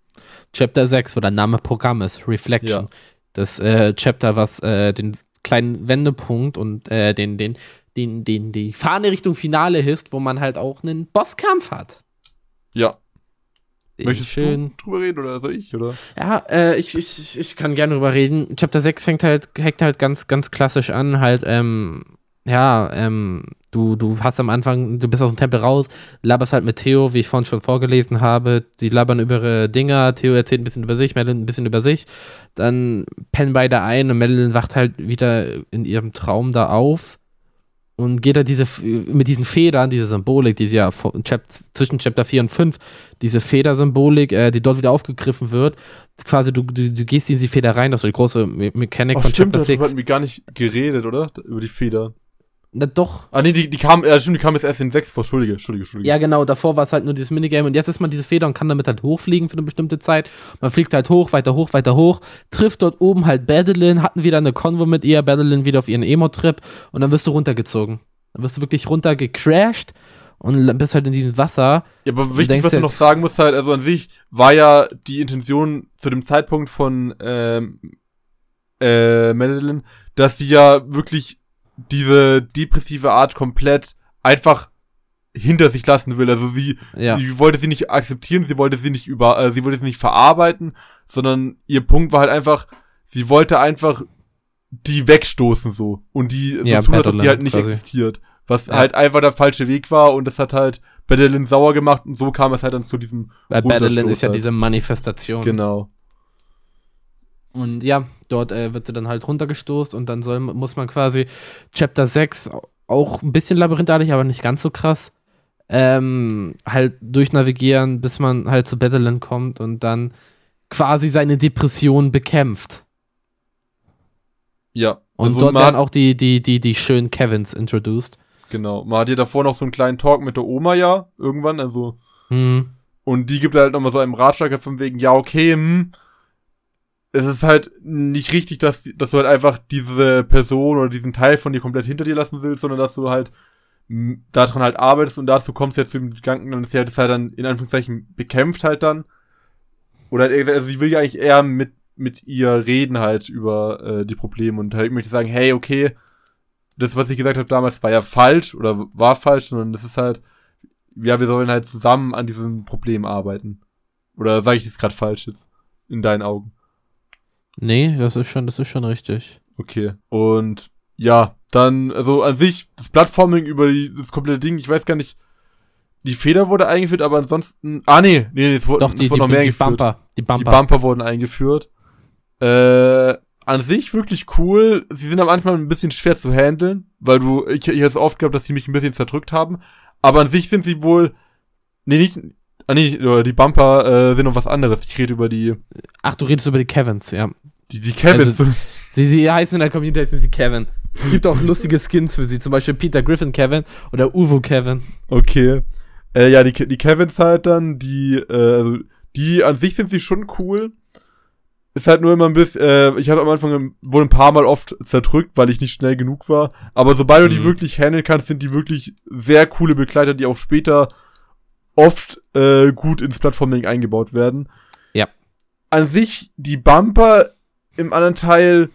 Chapter 6, wo der Name Programm ist, Reflection. Ja. Das äh, Chapter, was äh, den kleinen Wendepunkt und äh, den, den, den, den, die Fahne Richtung Finale hisst, wo man halt auch einen Bosskampf hat. Ja. Möchtest schön. du drüber reden oder soll ich, oder? Ja, äh, ich, ich, ich kann gerne drüber reden. Chapter 6 fängt halt, hängt halt ganz, ganz klassisch an, halt, ähm, ja, ähm, du, du hast am Anfang, du bist aus dem Tempel raus, laberst halt mit Theo, wie ich vorhin schon vorgelesen habe, die labern über ihre Dinger, Theo erzählt ein bisschen über sich, Madeline ein bisschen über sich, dann pennen beide ein und Madeline wacht halt wieder in ihrem Traum da auf und geht da diese, mit diesen Federn, diese Symbolik, die sie ja zwischen Chapter 4 und 5, diese Federsymbolik, äh, die dort wieder aufgegriffen wird, quasi du, du, du gehst in die Feder rein, das ist die große Mechanik oh, von stimmt, Chapter 6. Stimmt, hatten wir gar nicht geredet, oder? Über die Feder. Na doch. Ah nee, die, die kam, ja stimmt, die kam jetzt erst in 6 vor, Entschuldige, Entschuldige, Entschuldige. Ja genau, davor war es halt nur dieses Minigame und jetzt ist man diese Feder und kann damit halt hochfliegen für eine bestimmte Zeit. Man fliegt halt hoch, weiter hoch, weiter hoch, trifft dort oben halt Badeline, hatten wieder eine Konvo mit ihr, Badeline wieder auf ihren Emo-Trip und dann wirst du runtergezogen. Dann wirst du wirklich runtergecrashed und bist halt in diesem Wasser. Ja, aber wichtig, was du noch sagen musst halt, also an sich war ja die Intention zu dem Zeitpunkt von ähm, äh, Madeline, dass sie ja wirklich diese depressive Art komplett einfach hinter sich lassen will. Also sie, ja. sie wollte sie nicht akzeptieren, sie wollte sie nicht über, äh, sie wollte sie nicht verarbeiten, sondern ihr Punkt war halt einfach, sie wollte einfach die wegstoßen so und die ja, so tun, ob sie halt nicht quasi. existiert. Was ja. halt einfach der falsche Weg war und das hat halt Badeline sauer gemacht und so kam es halt dann zu diesem Weil Badeline ist ja halt. diese Manifestation. Genau. Und ja, dort äh, wird sie dann halt runtergestoßt und dann soll, muss man quasi Chapter 6 auch ein bisschen labyrinthartig, aber nicht ganz so krass, ähm, halt durchnavigieren, bis man halt zu Battleland kommt und dann quasi seine Depression bekämpft. Ja. Und also dort werden auch die, die, die, die schönen Kevins introduced. Genau. Man hat hier davor noch so einen kleinen Talk mit der Oma ja, irgendwann, also. Mhm. Und die gibt halt nochmal so einen Ratschlag von wegen, ja, okay, hm, es ist halt nicht richtig, dass, dass du halt einfach diese Person oder diesen Teil von dir komplett hinter dir lassen willst, sondern dass du halt daran halt arbeitest und dazu kommst du jetzt zu dem Gedanken, dann ist ja das halt dann in Anführungszeichen bekämpft halt dann. Oder also sie will ja eigentlich eher mit, mit ihr reden halt über äh, die Probleme und halt möchte sagen, hey, okay, das, was ich gesagt habe damals, war ja falsch oder war falsch, sondern das ist halt, ja, wir sollen halt zusammen an diesem Problem arbeiten. Oder sage ich das gerade falsch jetzt? In deinen Augen? Nee, das ist schon, das ist schon richtig. Okay. Und ja, dann, also an sich, das Plattforming über die, das komplette Ding, ich weiß gar nicht, die Feder wurde eingeführt, aber ansonsten. Ah, nee, nee, nee, es wurde, Doch, die, wurde noch mehr die, die Bumper, die Bumper. Die Bumper wurden eingeführt. Äh, an sich wirklich cool. Sie sind am Anfang ein bisschen schwer zu handeln, weil du, ich, ich hatte oft gehabt, dass sie mich ein bisschen zerdrückt haben. Aber an sich sind sie wohl, nee, nicht, Ah nee, die Bumper äh, sind noch was anderes. Ich rede über die. Ach, du redest über die Kevins, ja. Die, die Kevins. Also, sie, sie heißen in der Community heißen sie Kevin. Es gibt auch lustige Skins für sie, zum Beispiel Peter Griffin Kevin oder Uvo Kevin. Okay. Äh, ja, die, die Kevins halt dann, die, äh, also, die an sich sind sie schon cool. Ist halt nur immer ein bisschen, äh, ich habe am Anfang wohl ein paar Mal oft zerdrückt, weil ich nicht schnell genug war. Aber sobald mhm. du die mhm. wirklich handeln kannst, sind die wirklich sehr coole Begleiter, die auch später oft äh, gut ins Plattforming eingebaut werden. Ja. An sich, die Bumper im anderen Teil,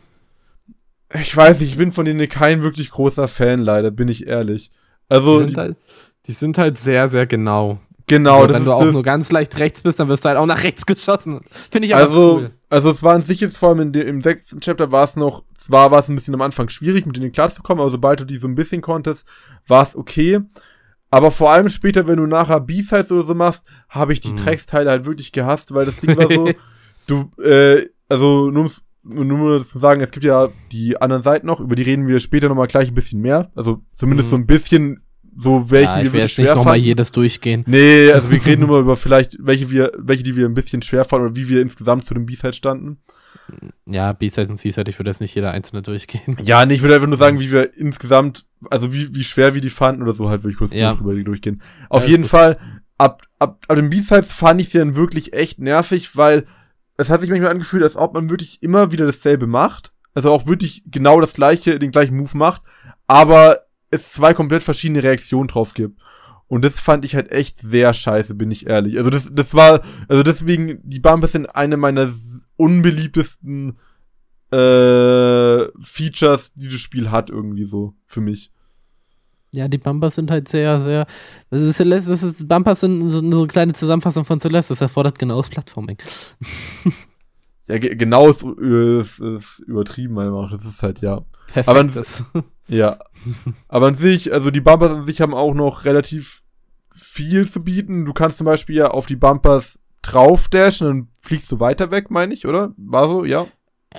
Ich weiß nicht, ich bin von denen kein wirklich großer Fan, leider, bin ich ehrlich. Also. Die sind, halt, die sind halt sehr, sehr genau. Genau, also, Wenn du auch nur ganz leicht rechts bist, dann wirst du halt auch nach rechts <laughs> geschossen. Finde ich aber also, cool. Also es war an sich jetzt vor allem in dem, im sechsten Chapter war es noch, zwar war es ein bisschen am Anfang schwierig, mit denen klarzukommen, aber sobald du die so ein bisschen konntest, war es okay. Aber vor allem später, wenn du nachher B-Sides oder so machst, habe ich die mhm. Drecksteile halt wirklich gehasst, weil das Ding war so, <laughs> du, äh, also nur, nur zu sagen, es gibt ja die anderen Seiten noch, über die reden wir später nochmal gleich ein bisschen mehr. Also zumindest mhm. so ein bisschen so welche ja, wir wirklich schwer nicht nochmal jedes durchgehen. Nee, also wir reden <laughs> nur mal über vielleicht welche wir, welche, die wir ein bisschen schwer fanden oder wie wir insgesamt zu dem B-Side standen. Ja, B-Side und C-Side, ich würde jetzt nicht jeder einzelne durchgehen. Ja, nee, ich würde einfach nur sagen, wie wir insgesamt, also wie, wie schwer wir die fanden oder so halt, würde ich kurz ja. drüber durchgehen. Auf ja, jeden Fall, ab, ab, ab den B-Sides fand ich sie dann wirklich echt nervig, weil es hat sich manchmal angefühlt, als ob man wirklich immer wieder dasselbe macht. Also auch wirklich genau das gleiche, den gleichen Move macht, aber es zwei komplett verschiedene Reaktionen drauf gibt. Und das fand ich halt echt sehr scheiße, bin ich ehrlich. Also das, das war, also deswegen, die Bumpers sind eine meiner unbeliebtesten äh, Features, die das Spiel hat, irgendwie so, für mich. Ja, die Bumpers sind halt sehr, sehr. Das ist Celeste, das ist, Bumpers sind so eine kleine Zusammenfassung von Celeste. Das erfordert genaues Plattforming. <laughs> ja, genau ist, ist, ist übertrieben einfach. Das ist halt, ja. Perfekt. Aber, <laughs> ja. <laughs> Aber an sich, also die Bumpers an sich haben auch noch relativ viel zu bieten. Du kannst zum Beispiel ja auf die Bumpers drauf dashen, dann fliegst du weiter weg, meine ich, oder? War so, ja.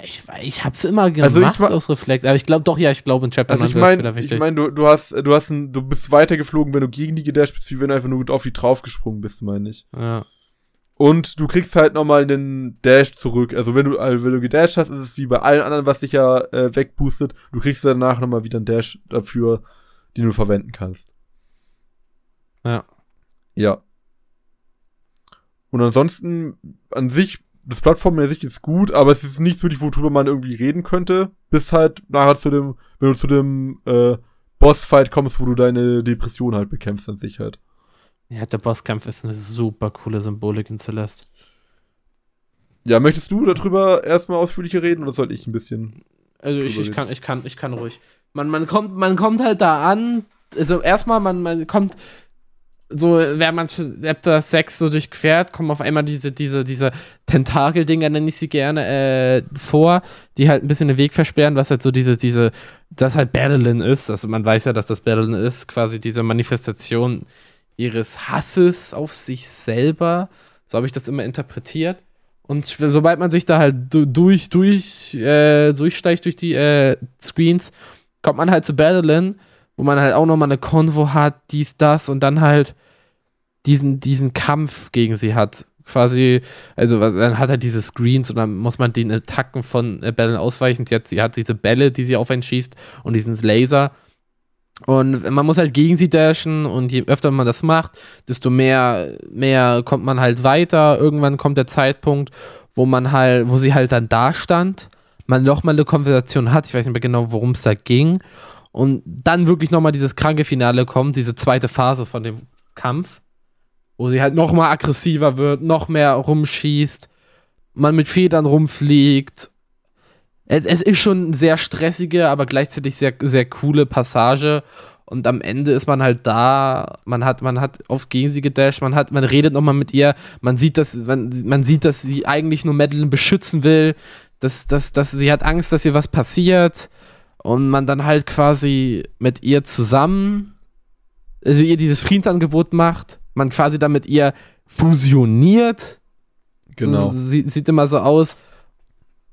Ich, ich hab's immer gemacht also ich, aus Reflekt, aber ich glaube doch, ja, ich glaube in Chapter also ich mein, Ich meine, du, du hast, du hast ein, du bist weitergeflogen, wenn du gegen die gedasht bist, wie wenn du einfach nur auf die draufgesprungen bist, meine ich. Ja. Und du kriegst halt nochmal den Dash zurück. Also wenn du, also wenn du gedasht hast, ist es wie bei allen anderen, was dich ja äh, wegboostet. Du kriegst danach nochmal wieder einen Dash dafür, den du verwenden kannst. Ja. Ja. Und ansonsten, an sich, das Plattform an sich ist gut, aber es ist nichts wirklich, worüber man irgendwie reden könnte. Bis halt nachher zu dem, wenn du zu dem äh, Bossfight kommst, wo du deine Depression halt bekämpfst an sich halt. Ja, der Bosskampf ist eine super coole Symbolik in Celeste. Ja, möchtest du darüber erstmal ausführlicher reden oder soll ich ein bisschen? Also ich, ich kann, ich kann, ich kann ruhig. Man, man kommt, man kommt halt da an. Also erstmal, man, man kommt so, während man Chapter 6 so durchquert, kommen auf einmal diese, diese, diese Tentakel-Dinger, nenne ich sie gerne, äh, vor, die halt ein bisschen den Weg versperren, was halt so diese, diese, das halt Battlein ist. Also man weiß ja, dass das Battlein ist, quasi diese Manifestation ihres Hasses auf sich selber. So habe ich das immer interpretiert. Und sobald man sich da halt durch, durch, äh, durchsteigt durch die äh, Screens, kommt man halt zu Battleland, wo man halt auch nochmal eine Konvo hat, dies, das und dann halt diesen, diesen Kampf gegen sie hat. Quasi, also dann hat er diese Screens und dann muss man den Attacken von äh, Bällen ausweichen. Sie hat, sie hat diese Bälle, die sie auf einen schießt und diesen Laser. Und man muss halt gegen sie dashen und je öfter man das macht, desto mehr, mehr kommt man halt weiter. Irgendwann kommt der Zeitpunkt, wo man halt, wo sie halt dann da stand, man nochmal eine Konversation hat, ich weiß nicht mehr genau, worum es da ging, und dann wirklich nochmal dieses kranke Finale kommt, diese zweite Phase von dem Kampf, wo sie halt nochmal aggressiver wird, noch mehr rumschießt, man mit Federn rumfliegt es, es ist schon eine sehr stressige, aber gleichzeitig sehr, sehr coole Passage. Und am Ende ist man halt da, man hat, man hat auf gegen sie gedasht, man hat, man redet nochmal mit ihr, man sieht, dass, man, man sieht, dass sie eigentlich nur Madeline beschützen will, dass, dass, dass sie hat Angst, dass ihr was passiert. Und man dann halt quasi mit ihr zusammen, also ihr dieses Friedensangebot macht, man quasi dann mit ihr fusioniert. Genau. Sie, sieht immer so aus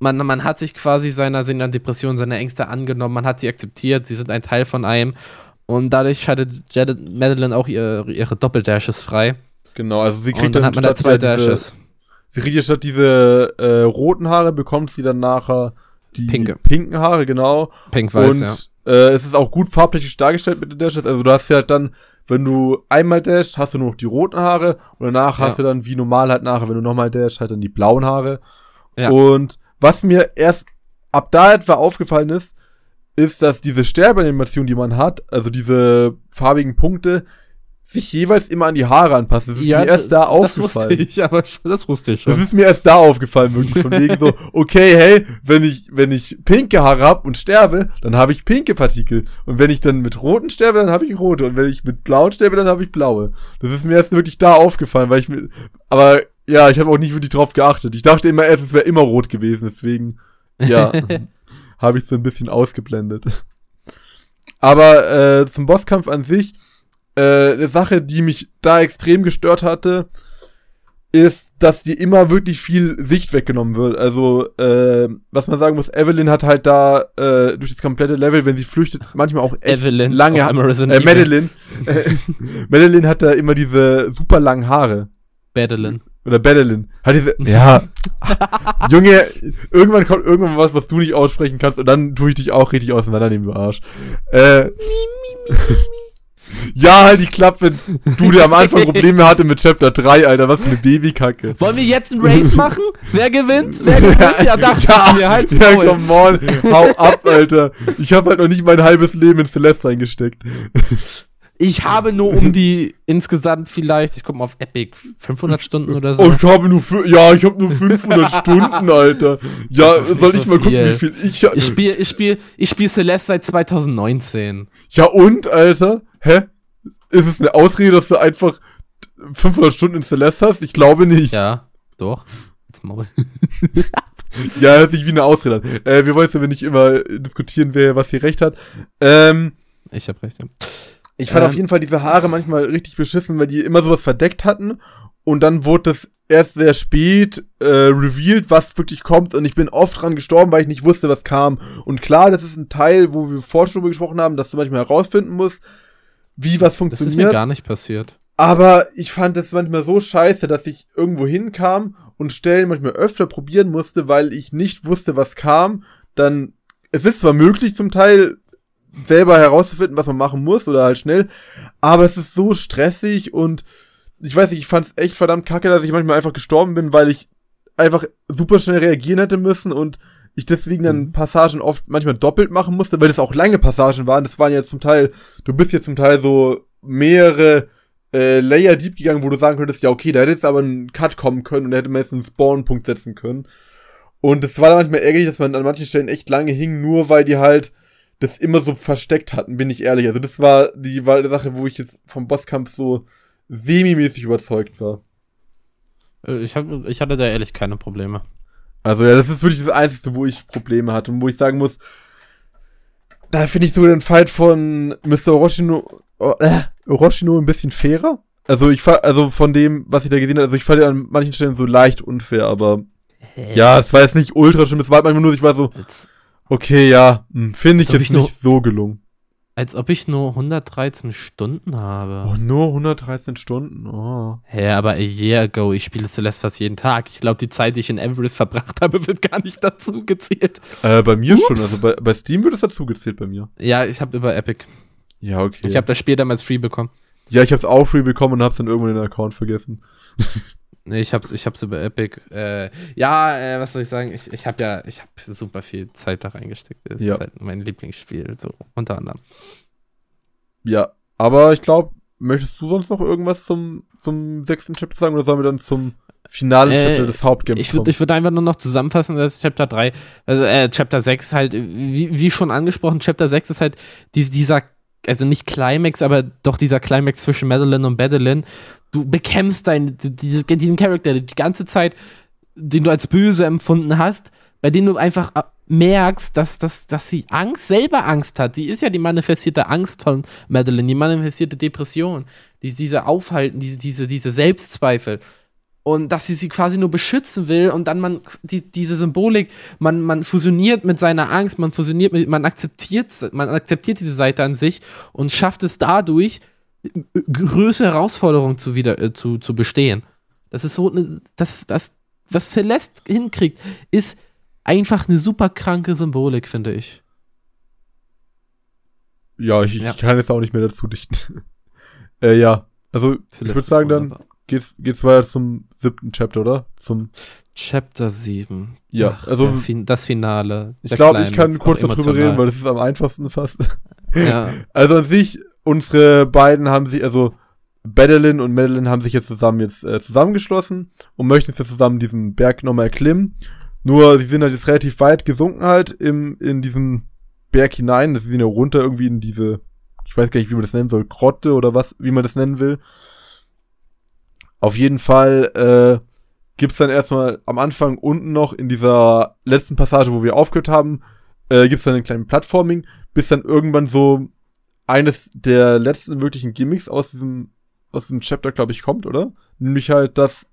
man, man hat sich quasi seiner, seiner Depression, seiner Ängste angenommen, man hat sie akzeptiert, sie sind ein Teil von einem. Und dadurch schaltet Janet Madeline auch ihre, ihre Doppeldashes frei. Genau, also sie kriegt und dann, dann hat man da zwei Dashes. sie kriegt ja statt diese äh, roten Haare, bekommt sie dann nachher die Pinke. pinken Haare, genau. Pink-weiß, ja. Äh, es ist auch gut farblich dargestellt mit den Dashes. Also du hast ja halt dann, wenn du einmal dashst, hast du nur noch die roten Haare und danach ja. hast du dann wie normal halt nachher, wenn du nochmal dashst, halt dann die blauen Haare. Ja. Und was mir erst ab da etwa aufgefallen ist, ist, dass diese Sterbeanimation, die man hat, also diese farbigen Punkte, sich jeweils immer an die Haare anpassen. Das ist ja, mir erst da aufgefallen. Das wusste ich, <laughs> aber das wusste ich schon. Das ist mir erst da aufgefallen, wirklich von wegen so, <laughs> okay, hey, wenn ich, wenn ich pinke Haare hab und sterbe, dann habe ich pinke Partikel. Und wenn ich dann mit roten sterbe, dann habe ich rote. Und wenn ich mit blauen sterbe, dann habe ich blaue. Das ist mir erst wirklich da aufgefallen, weil ich mir, aber ja, ich habe auch nicht wirklich drauf geachtet. Ich dachte immer erst, es wäre immer rot gewesen, deswegen, ja, <laughs> habe ich so ein bisschen ausgeblendet. Aber äh, zum Bosskampf an sich, äh, eine Sache, die mich da extrem gestört hatte, ist, dass dir immer wirklich viel Sicht weggenommen wird. Also, äh, was man sagen muss, Evelyn hat halt da äh, durch das komplette Level, wenn sie flüchtet, manchmal auch echt Evelyn lange Haare. Äh, Madeline. äh, <laughs> Madeline hat da immer diese super langen Haare. Madeline. Oder Madeline. Hat diese, ja. <laughs> Junge, irgendwann kommt irgendwann was, was du nicht aussprechen kannst und dann tue ich dich auch richtig auseinandernehmen, du Arsch. Äh, ja, halt die Klappe. Du, der am Anfang Probleme hatte mit Chapter 3, Alter. Was für eine Babykacke. Wollen wir jetzt ein Race machen? Wer gewinnt? Wer <laughs> gewinnt? Ja, dachte ja, ich mir. Halt's ja, come on. Hau ab, Alter. Ich habe halt noch nicht mein halbes Leben in Celeste reingesteckt. Ich habe nur um die insgesamt vielleicht, ich guck mal auf Epic, 500 Stunden oder so. Oh, ich habe nur, ja, ich habe nur 500 Stunden, Alter. Ja, soll ich so mal gucken, wie viel ich Ich spiele, ich spiele, ich spiele Celeste seit 2019. Ja und, Alter? Hä? Ist es eine Ausrede, dass du einfach 500 Stunden in Celeste hast? Ich glaube nicht. Ja, doch. Jetzt Maul. <laughs> ja, hört sich wie eine Ausrede an. Äh, wir wollen jetzt aber nicht immer diskutieren, wer was hier recht hat. Ähm, ich habe recht, ja. Ich fand ähm, auf jeden Fall diese Haare manchmal richtig beschissen, weil die immer sowas verdeckt hatten. Und dann wurde das erst sehr spät äh, revealed, was wirklich kommt. Und ich bin oft dran gestorben, weil ich nicht wusste, was kam. Und klar, das ist ein Teil, wo wir vorher schon gesprochen haben, dass du manchmal herausfinden musst, wie was funktioniert. Das ist mir gar nicht passiert. Aber ich fand es manchmal so scheiße, dass ich irgendwo hinkam und Stellen manchmal öfter probieren musste, weil ich nicht wusste, was kam. Dann, es ist zwar möglich zum Teil, selber herauszufinden, was man machen muss oder halt schnell, aber es ist so stressig und ich weiß nicht, ich fand es echt verdammt kacke, dass ich manchmal einfach gestorben bin, weil ich einfach super schnell reagieren hätte müssen und ich deswegen dann mhm. Passagen oft manchmal doppelt machen musste, weil das auch lange Passagen waren. Das waren ja zum Teil, du bist jetzt zum Teil so mehrere äh, Layer Deep gegangen, wo du sagen könntest, ja, okay, da hätte jetzt aber ein Cut kommen können und da hätte man jetzt einen Spawn-Punkt setzen können. Und es war dann manchmal ärgerlich, dass man an manchen Stellen echt lange hing, nur weil die halt das immer so versteckt hatten, bin ich ehrlich. Also das war die, war die Sache, wo ich jetzt vom Bosskampf so semi-mäßig überzeugt war. Äh, ich, hab, ich hatte da ehrlich keine Probleme. Also ja, das ist wirklich das Einzige, wo ich Probleme hatte und wo ich sagen muss, da finde ich sogar den Fight von Mr. Orochino, oh, äh, Orochino ein bisschen fairer. Also ich also von dem, was ich da gesehen habe, also ich fand ihn an manchen Stellen so leicht unfair, aber Hä? ja, es war jetzt nicht ultra schlimm, es war halt manchmal nur, ich war so, okay, ja, hm, finde ich jetzt ich nicht so gelungen. Als ob ich nur 113 Stunden habe. Oh, nur 113 Stunden? Oh. Hä, hey, aber a year ago, ich spiele Celeste fast jeden Tag. Ich glaube, die Zeit, die ich in Everest verbracht habe, wird gar nicht <laughs> dazu gezählt. Äh, bei mir Ups. schon. Also bei, bei Steam wird es dazu gezählt bei mir. Ja, ich habe über Epic. Ja, okay. Ich habe das Spiel damals free bekommen. Ja, ich habe es auch free bekommen und habe es dann irgendwann den Account vergessen. <laughs> Nee, ich hab's, ich hab's über Epic. Äh, ja, äh, was soll ich sagen? Ich, ich habe ja, ich habe super viel Zeit da reingesteckt. Das ja. ist halt mein Lieblingsspiel, so unter anderem. Ja, aber ich glaube, möchtest du sonst noch irgendwas zum, zum sechsten Chapter sagen oder sollen wir dann zum finalen äh, Chapter des Hauptgames Ich würde würd einfach nur noch zusammenfassen, dass Chapter 3, also äh, Chapter 6 halt, wie, wie schon angesprochen, Chapter 6 ist halt die, dieser also nicht Climax, aber doch dieser Climax zwischen Madeline und Madeline. Du bekämpfst deinen, diesen Charakter die ganze Zeit, den du als böse empfunden hast, bei dem du einfach äh, merkst, dass, dass, dass sie Angst, selber Angst hat. Die ist ja die manifestierte Angst von Madeline, die manifestierte Depression, die, diese Aufhalten, diese, diese, diese Selbstzweifel und dass sie sie quasi nur beschützen will und dann man die, diese Symbolik, man, man fusioniert mit seiner Angst, man fusioniert mit, man akzeptiert, man akzeptiert diese Seite an sich und schafft es dadurch, größere Herausforderungen zu wieder äh, zu, zu bestehen. Das ist so eine, das, das, was Celeste hinkriegt, ist einfach eine super kranke Symbolik, finde ich. Ja, ich, ja. ich kann jetzt auch nicht mehr dazu dichten. <laughs> äh, ja, also Celeste ich würde sagen dann geht's, geht's weiter zum siebten Chapter, oder? Zum Chapter 7. Ja, Ach, also das Finale. Ich glaube, ich kann kurz darüber reden, weil das ist am einfachsten fast. Ja. <laughs> Also an sich, unsere beiden haben sich, also Madeline und Madeline haben sich jetzt zusammen jetzt äh, zusammengeschlossen und möchten jetzt zusammen diesen Berg nochmal erklimmen. Nur sie sind halt jetzt relativ weit gesunken halt im, in diesen Berg hinein. Sie sind ja runter irgendwie in diese, ich weiß gar nicht, wie man das nennen soll, Grotte oder was, wie man das nennen will. Auf jeden Fall äh, gibt's dann erstmal am Anfang unten noch in dieser letzten Passage, wo wir aufgehört haben, äh, gibt's dann einen kleinen Plattforming, bis dann irgendwann so eines der letzten wirklichen Gimmicks aus diesem aus diesem Chapter, glaube ich, kommt, oder? Nämlich halt, dass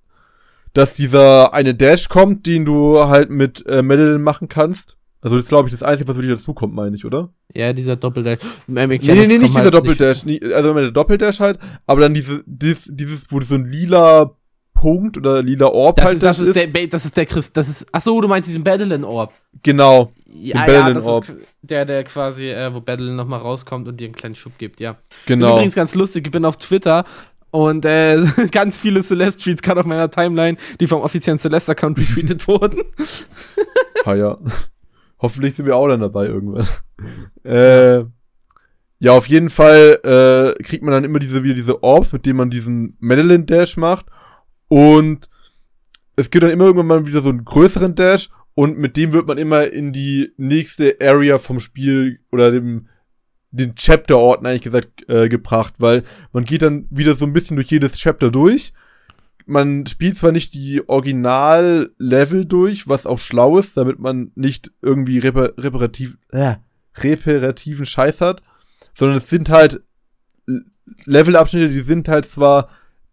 dass dieser eine Dash kommt, den du halt mit äh, Madeline machen kannst. Also das ist, glaube ich, das Einzige, was wirklich dazu kommt, meine ich, oder? Ja, dieser Doppeldash. Nee, nee, nee, nicht dieser halt Doppeldash. Nicht. Also der Doppeldash halt, aber dann diese, dieses, dieses, wo so ein lila Punkt oder lila Orb das halt ist, das, ist. Der, das ist der Chris, das ist, ach so, du meinst diesen Battlein Orb. Genau. Ja, ja, das Orb. ist der, der quasi, äh, wo Battlein nochmal rauskommt und dir einen kleinen Schub gibt, ja. Genau. Übrigens ganz lustig, ich bin auf Twitter und äh, <laughs> ganz viele Celeste-Tweets gerade auf meiner Timeline, die vom offiziellen Celeste-Account <laughs> retweetet wurden. ah ja. Hoffentlich sind wir auch dann dabei irgendwann. <laughs> äh, ja, auf jeden Fall äh, kriegt man dann immer diese wieder diese Orbs, mit denen man diesen Madeline Dash macht. Und es gibt dann immer irgendwann mal wieder so einen größeren Dash und mit dem wird man immer in die nächste Area vom Spiel oder dem den Chapter-Orten eigentlich gesagt äh, gebracht, weil man geht dann wieder so ein bisschen durch jedes Chapter durch. Man spielt zwar nicht die Original-Level durch, was auch schlau ist, damit man nicht irgendwie reper reparativ, äh, reparativen Scheiß hat, sondern es sind halt Levelabschnitte, die sind halt zwar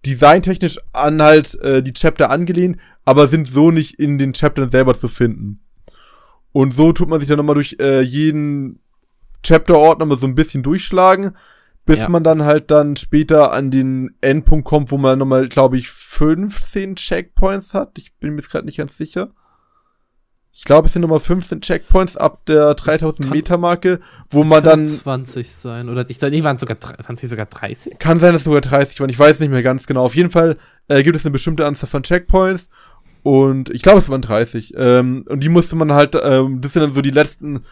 designtechnisch an halt äh, die Chapter angelehnt, aber sind so nicht in den Chaptern selber zu finden. Und so tut man sich dann nochmal durch äh, jeden Chapter-Ort nochmal so ein bisschen durchschlagen, bis ja. man dann halt dann später an den Endpunkt kommt, wo man nochmal, glaube ich, 15 Checkpoints hat. Ich bin mir jetzt gerade nicht ganz sicher. Ich glaube, es sind nochmal 15 Checkpoints ab der 3000 Meter Marke, wo man dann 20 sein oder ich nee, waren sogar waren sie sogar 30? Kann sein, dass es sogar 30 waren. Ich weiß nicht mehr ganz genau. Auf jeden Fall äh, gibt es eine bestimmte Anzahl von Checkpoints und ich glaube, es waren 30. Ähm, und die musste man halt, ähm, das sind dann so die letzten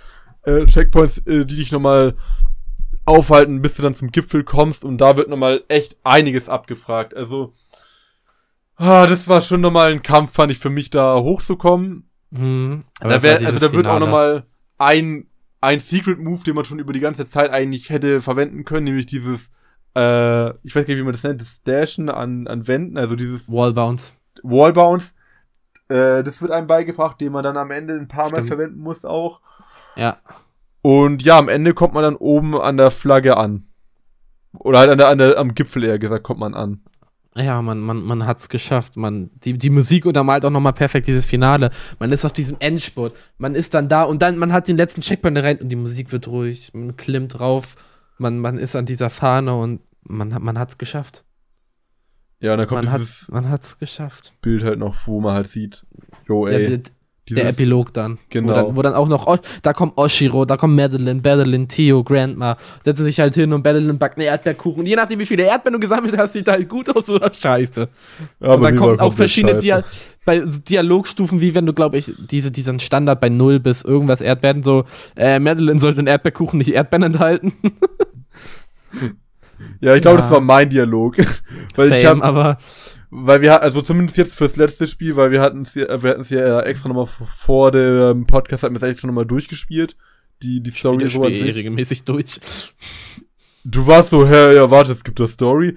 äh, Checkpoints, äh, die dich nochmal aufhalten, bis du dann zum Gipfel kommst und da wird nochmal echt einiges abgefragt. Also, ah, das war schon nochmal ein Kampf, fand ich, für mich da hochzukommen. Mhm, da wär, also da wird Finale. auch nochmal ein, ein Secret Move, den man schon über die ganze Zeit eigentlich hätte verwenden können, nämlich dieses, äh, ich weiß gar nicht, wie man das nennt, das Dashen an, an Wänden, also dieses Wallbounce. Wallbounce. Äh, das wird einem beigebracht, den man dann am Ende ein paar Stimmt. Mal verwenden muss auch. Ja. Und ja, am Ende kommt man dann oben an der Flagge an. Oder halt an der, an der, am Gipfel eher gesagt, kommt man an. Ja, man, man, man hat's geschafft. Man, die, die Musik untermalt auch nochmal perfekt dieses Finale. Man ist auf diesem Endspurt. Man ist dann da und dann, man hat den letzten Checkpoint erreicht und die Musik wird ruhig. Man klimmt drauf. Man, man ist an dieser Fahne und man, man hat's geschafft. Ja, und dann kommt man dieses hat, man hat's geschafft. Bild halt noch, wo man halt sieht, jo, ey. Ja, der Epilog dann. Genau. Wo dann, wo dann auch noch, da kommt Oshiro, da kommt Madeline, Madeline, Theo, Grandma, setzen sich halt hin und Madeline backt eine Erdbeerkuchen. Und je nachdem, wie viele Erdbeeren du gesammelt hast, sieht halt gut aus oder scheiße. Ja, und dann kommen auch verschiedene Dia bei Dialogstufen, wie wenn du, glaube ich, diese, diesen Standard bei 0 bis irgendwas Erdbeeren, so, äh, Madeline sollte einen Erdbeerkuchen nicht Erdbeeren enthalten. <laughs> ja, ich glaube, ja. das war mein Dialog. <laughs> Weil Same, ich hab, aber weil wir also zumindest jetzt fürs letzte Spiel, weil wir hatten es ja, wir hatten es ja extra nochmal vor dem Podcast hatten wir es extra nochmal durchgespielt. Die, die Story ich spiele eh regelmäßig durch. Du warst so, hä, ja, warte, es gibt eine Story.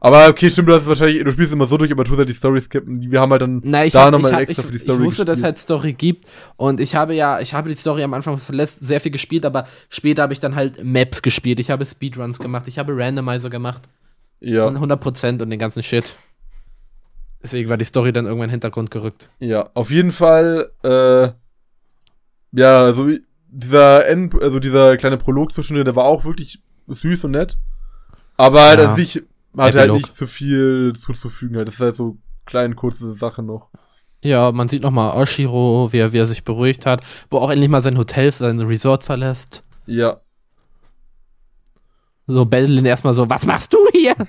Aber okay, stimmt, du hast wahrscheinlich, du spielst immer so durch, aber du hast halt die Story skippen. Wir haben halt dann Nein, da nochmal extra ich, für die Story Ich wusste, gespielt. dass es halt Story gibt und ich habe ja, ich habe die Story am Anfang sehr viel gespielt, aber später habe ich dann halt Maps gespielt. Ich habe Speedruns gemacht, ich habe Randomizer gemacht. Ja. Und 100% und den ganzen Shit. Deswegen war die Story dann irgendwann in den Hintergrund gerückt. Ja, auf jeden Fall, äh, ja, so dieser End, also dieser kleine Prolog zwischen der war auch wirklich süß und nett. Aber halt ja. an sich hat er halt nicht so viel zuzufügen. Halt. Das ist halt so kleine, kurze Sache noch. Ja, man sieht nochmal Oshiro, wie er, wie er sich beruhigt hat, wo auch endlich mal sein Hotel, sein Resort verlässt. Ja. So Bellin erstmal so, was machst du hier? <laughs>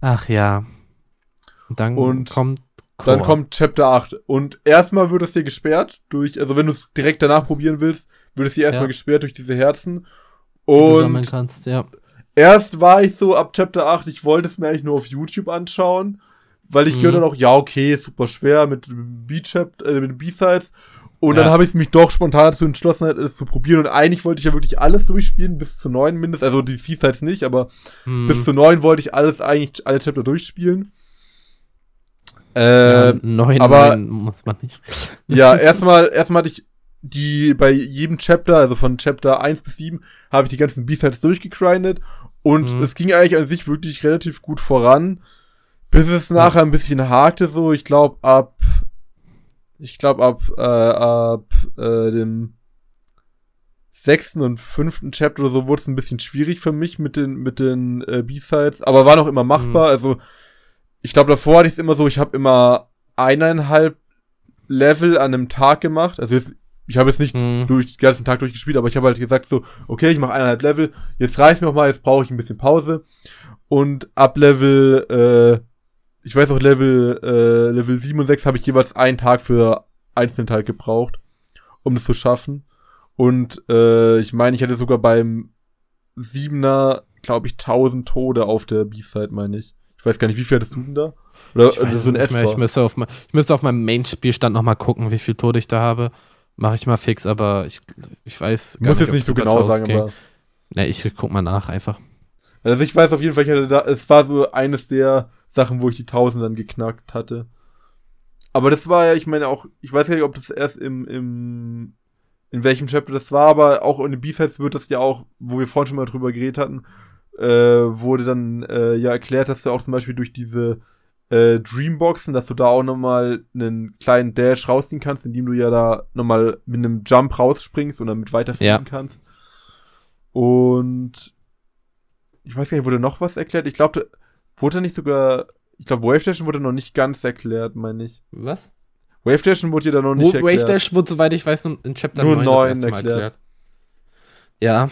Ach ja. Dann und kommt Core. Dann kommt Chapter 8. Und erstmal wird es dir gesperrt durch, also wenn du es direkt danach probieren willst, wird es dir erstmal ja. gesperrt durch diese Herzen. Und kannst, ja. erst war ich so ab Chapter 8, ich wollte es mir eigentlich nur auf YouTube anschauen, weil ich mhm. gehört dann auch, ja, okay, super schwer mit B-Chapter, äh, mit B-Sides. Und ja. dann habe ich mich doch spontan dazu entschlossen, es zu probieren. Und eigentlich wollte ich ja wirklich alles durchspielen, bis zu neun mindestens. Also die C-Sides nicht, aber mhm. bis zu neun wollte ich alles eigentlich, alle Chapter durchspielen. Äh, ja, neun, aber, neun muss man nicht. Ja, <laughs> erstmal, erstmal hatte ich die bei jedem Chapter, also von Chapter 1 bis 7, habe ich die ganzen B-Sides durchgegrindet und mhm. es ging eigentlich an sich wirklich relativ gut voran, bis es nachher ein bisschen hakte so. Ich glaube ab, ich glaube ab, äh, ab äh, dem sechsten und fünften Chapter oder so wurde es ein bisschen schwierig für mich mit den mit den äh, B-Sides, aber war noch immer machbar. Mhm. Also ich glaube davor hatte ich es immer so, ich habe immer eineinhalb Level an einem Tag gemacht. Also jetzt ich habe jetzt nicht mhm. durch den ganzen Tag durchgespielt, aber ich habe halt gesagt so, okay, ich mache eineinhalb Level, jetzt reiß mir noch mal, jetzt brauche ich ein bisschen Pause. Und ab Level, äh, ich weiß auch, Level, äh, Level 7 und 6 habe ich jeweils einen Tag für einzelnen Teil gebraucht, um das zu schaffen. Und äh, ich meine, ich hatte sogar beim 7er, glaube ich, 1000 Tode auf der B-Side, meine ich. Ich weiß gar nicht, wie viel hattest du denn da? Oder ich, weiß so nicht mehr. ich müsste auf, ich müsste auf meinem Main-Spielstand noch mal gucken, wie viel Tode ich da habe. Mache ich mal fix, aber ich, ich weiß. Muss jetzt nicht so genau sagen, ging. aber. Ne, ich guck mal nach einfach. Also ich weiß auf jeden Fall, ich hatte da, es war so eines der Sachen, wo ich die 1000 dann geknackt hatte. Aber das war ja, ich meine auch, ich weiß ja nicht, ob das erst im, im, in welchem Chapter das war, aber auch in den B-Sides wird das ja auch, wo wir vorhin schon mal drüber geredet hatten, äh, wurde dann äh, ja erklärt, dass du auch zum Beispiel durch diese äh, Dreamboxen, dass du da auch nochmal einen kleinen Dash rausziehen kannst, indem du ja da nochmal mit einem Jump rausspringst und damit weiterfliegen ja. kannst. Und ich weiß gar nicht, wurde noch was erklärt? Ich glaube, wurde nicht sogar, ich glaube, Wave Station wurde noch nicht ganz erklärt, meine ich. Was? Wave Station wurde ja da noch nicht Wave erklärt. Wave Dash wurde, soweit ich weiß, in Chapter Nur 9, 9 erklärt. erklärt. Ja,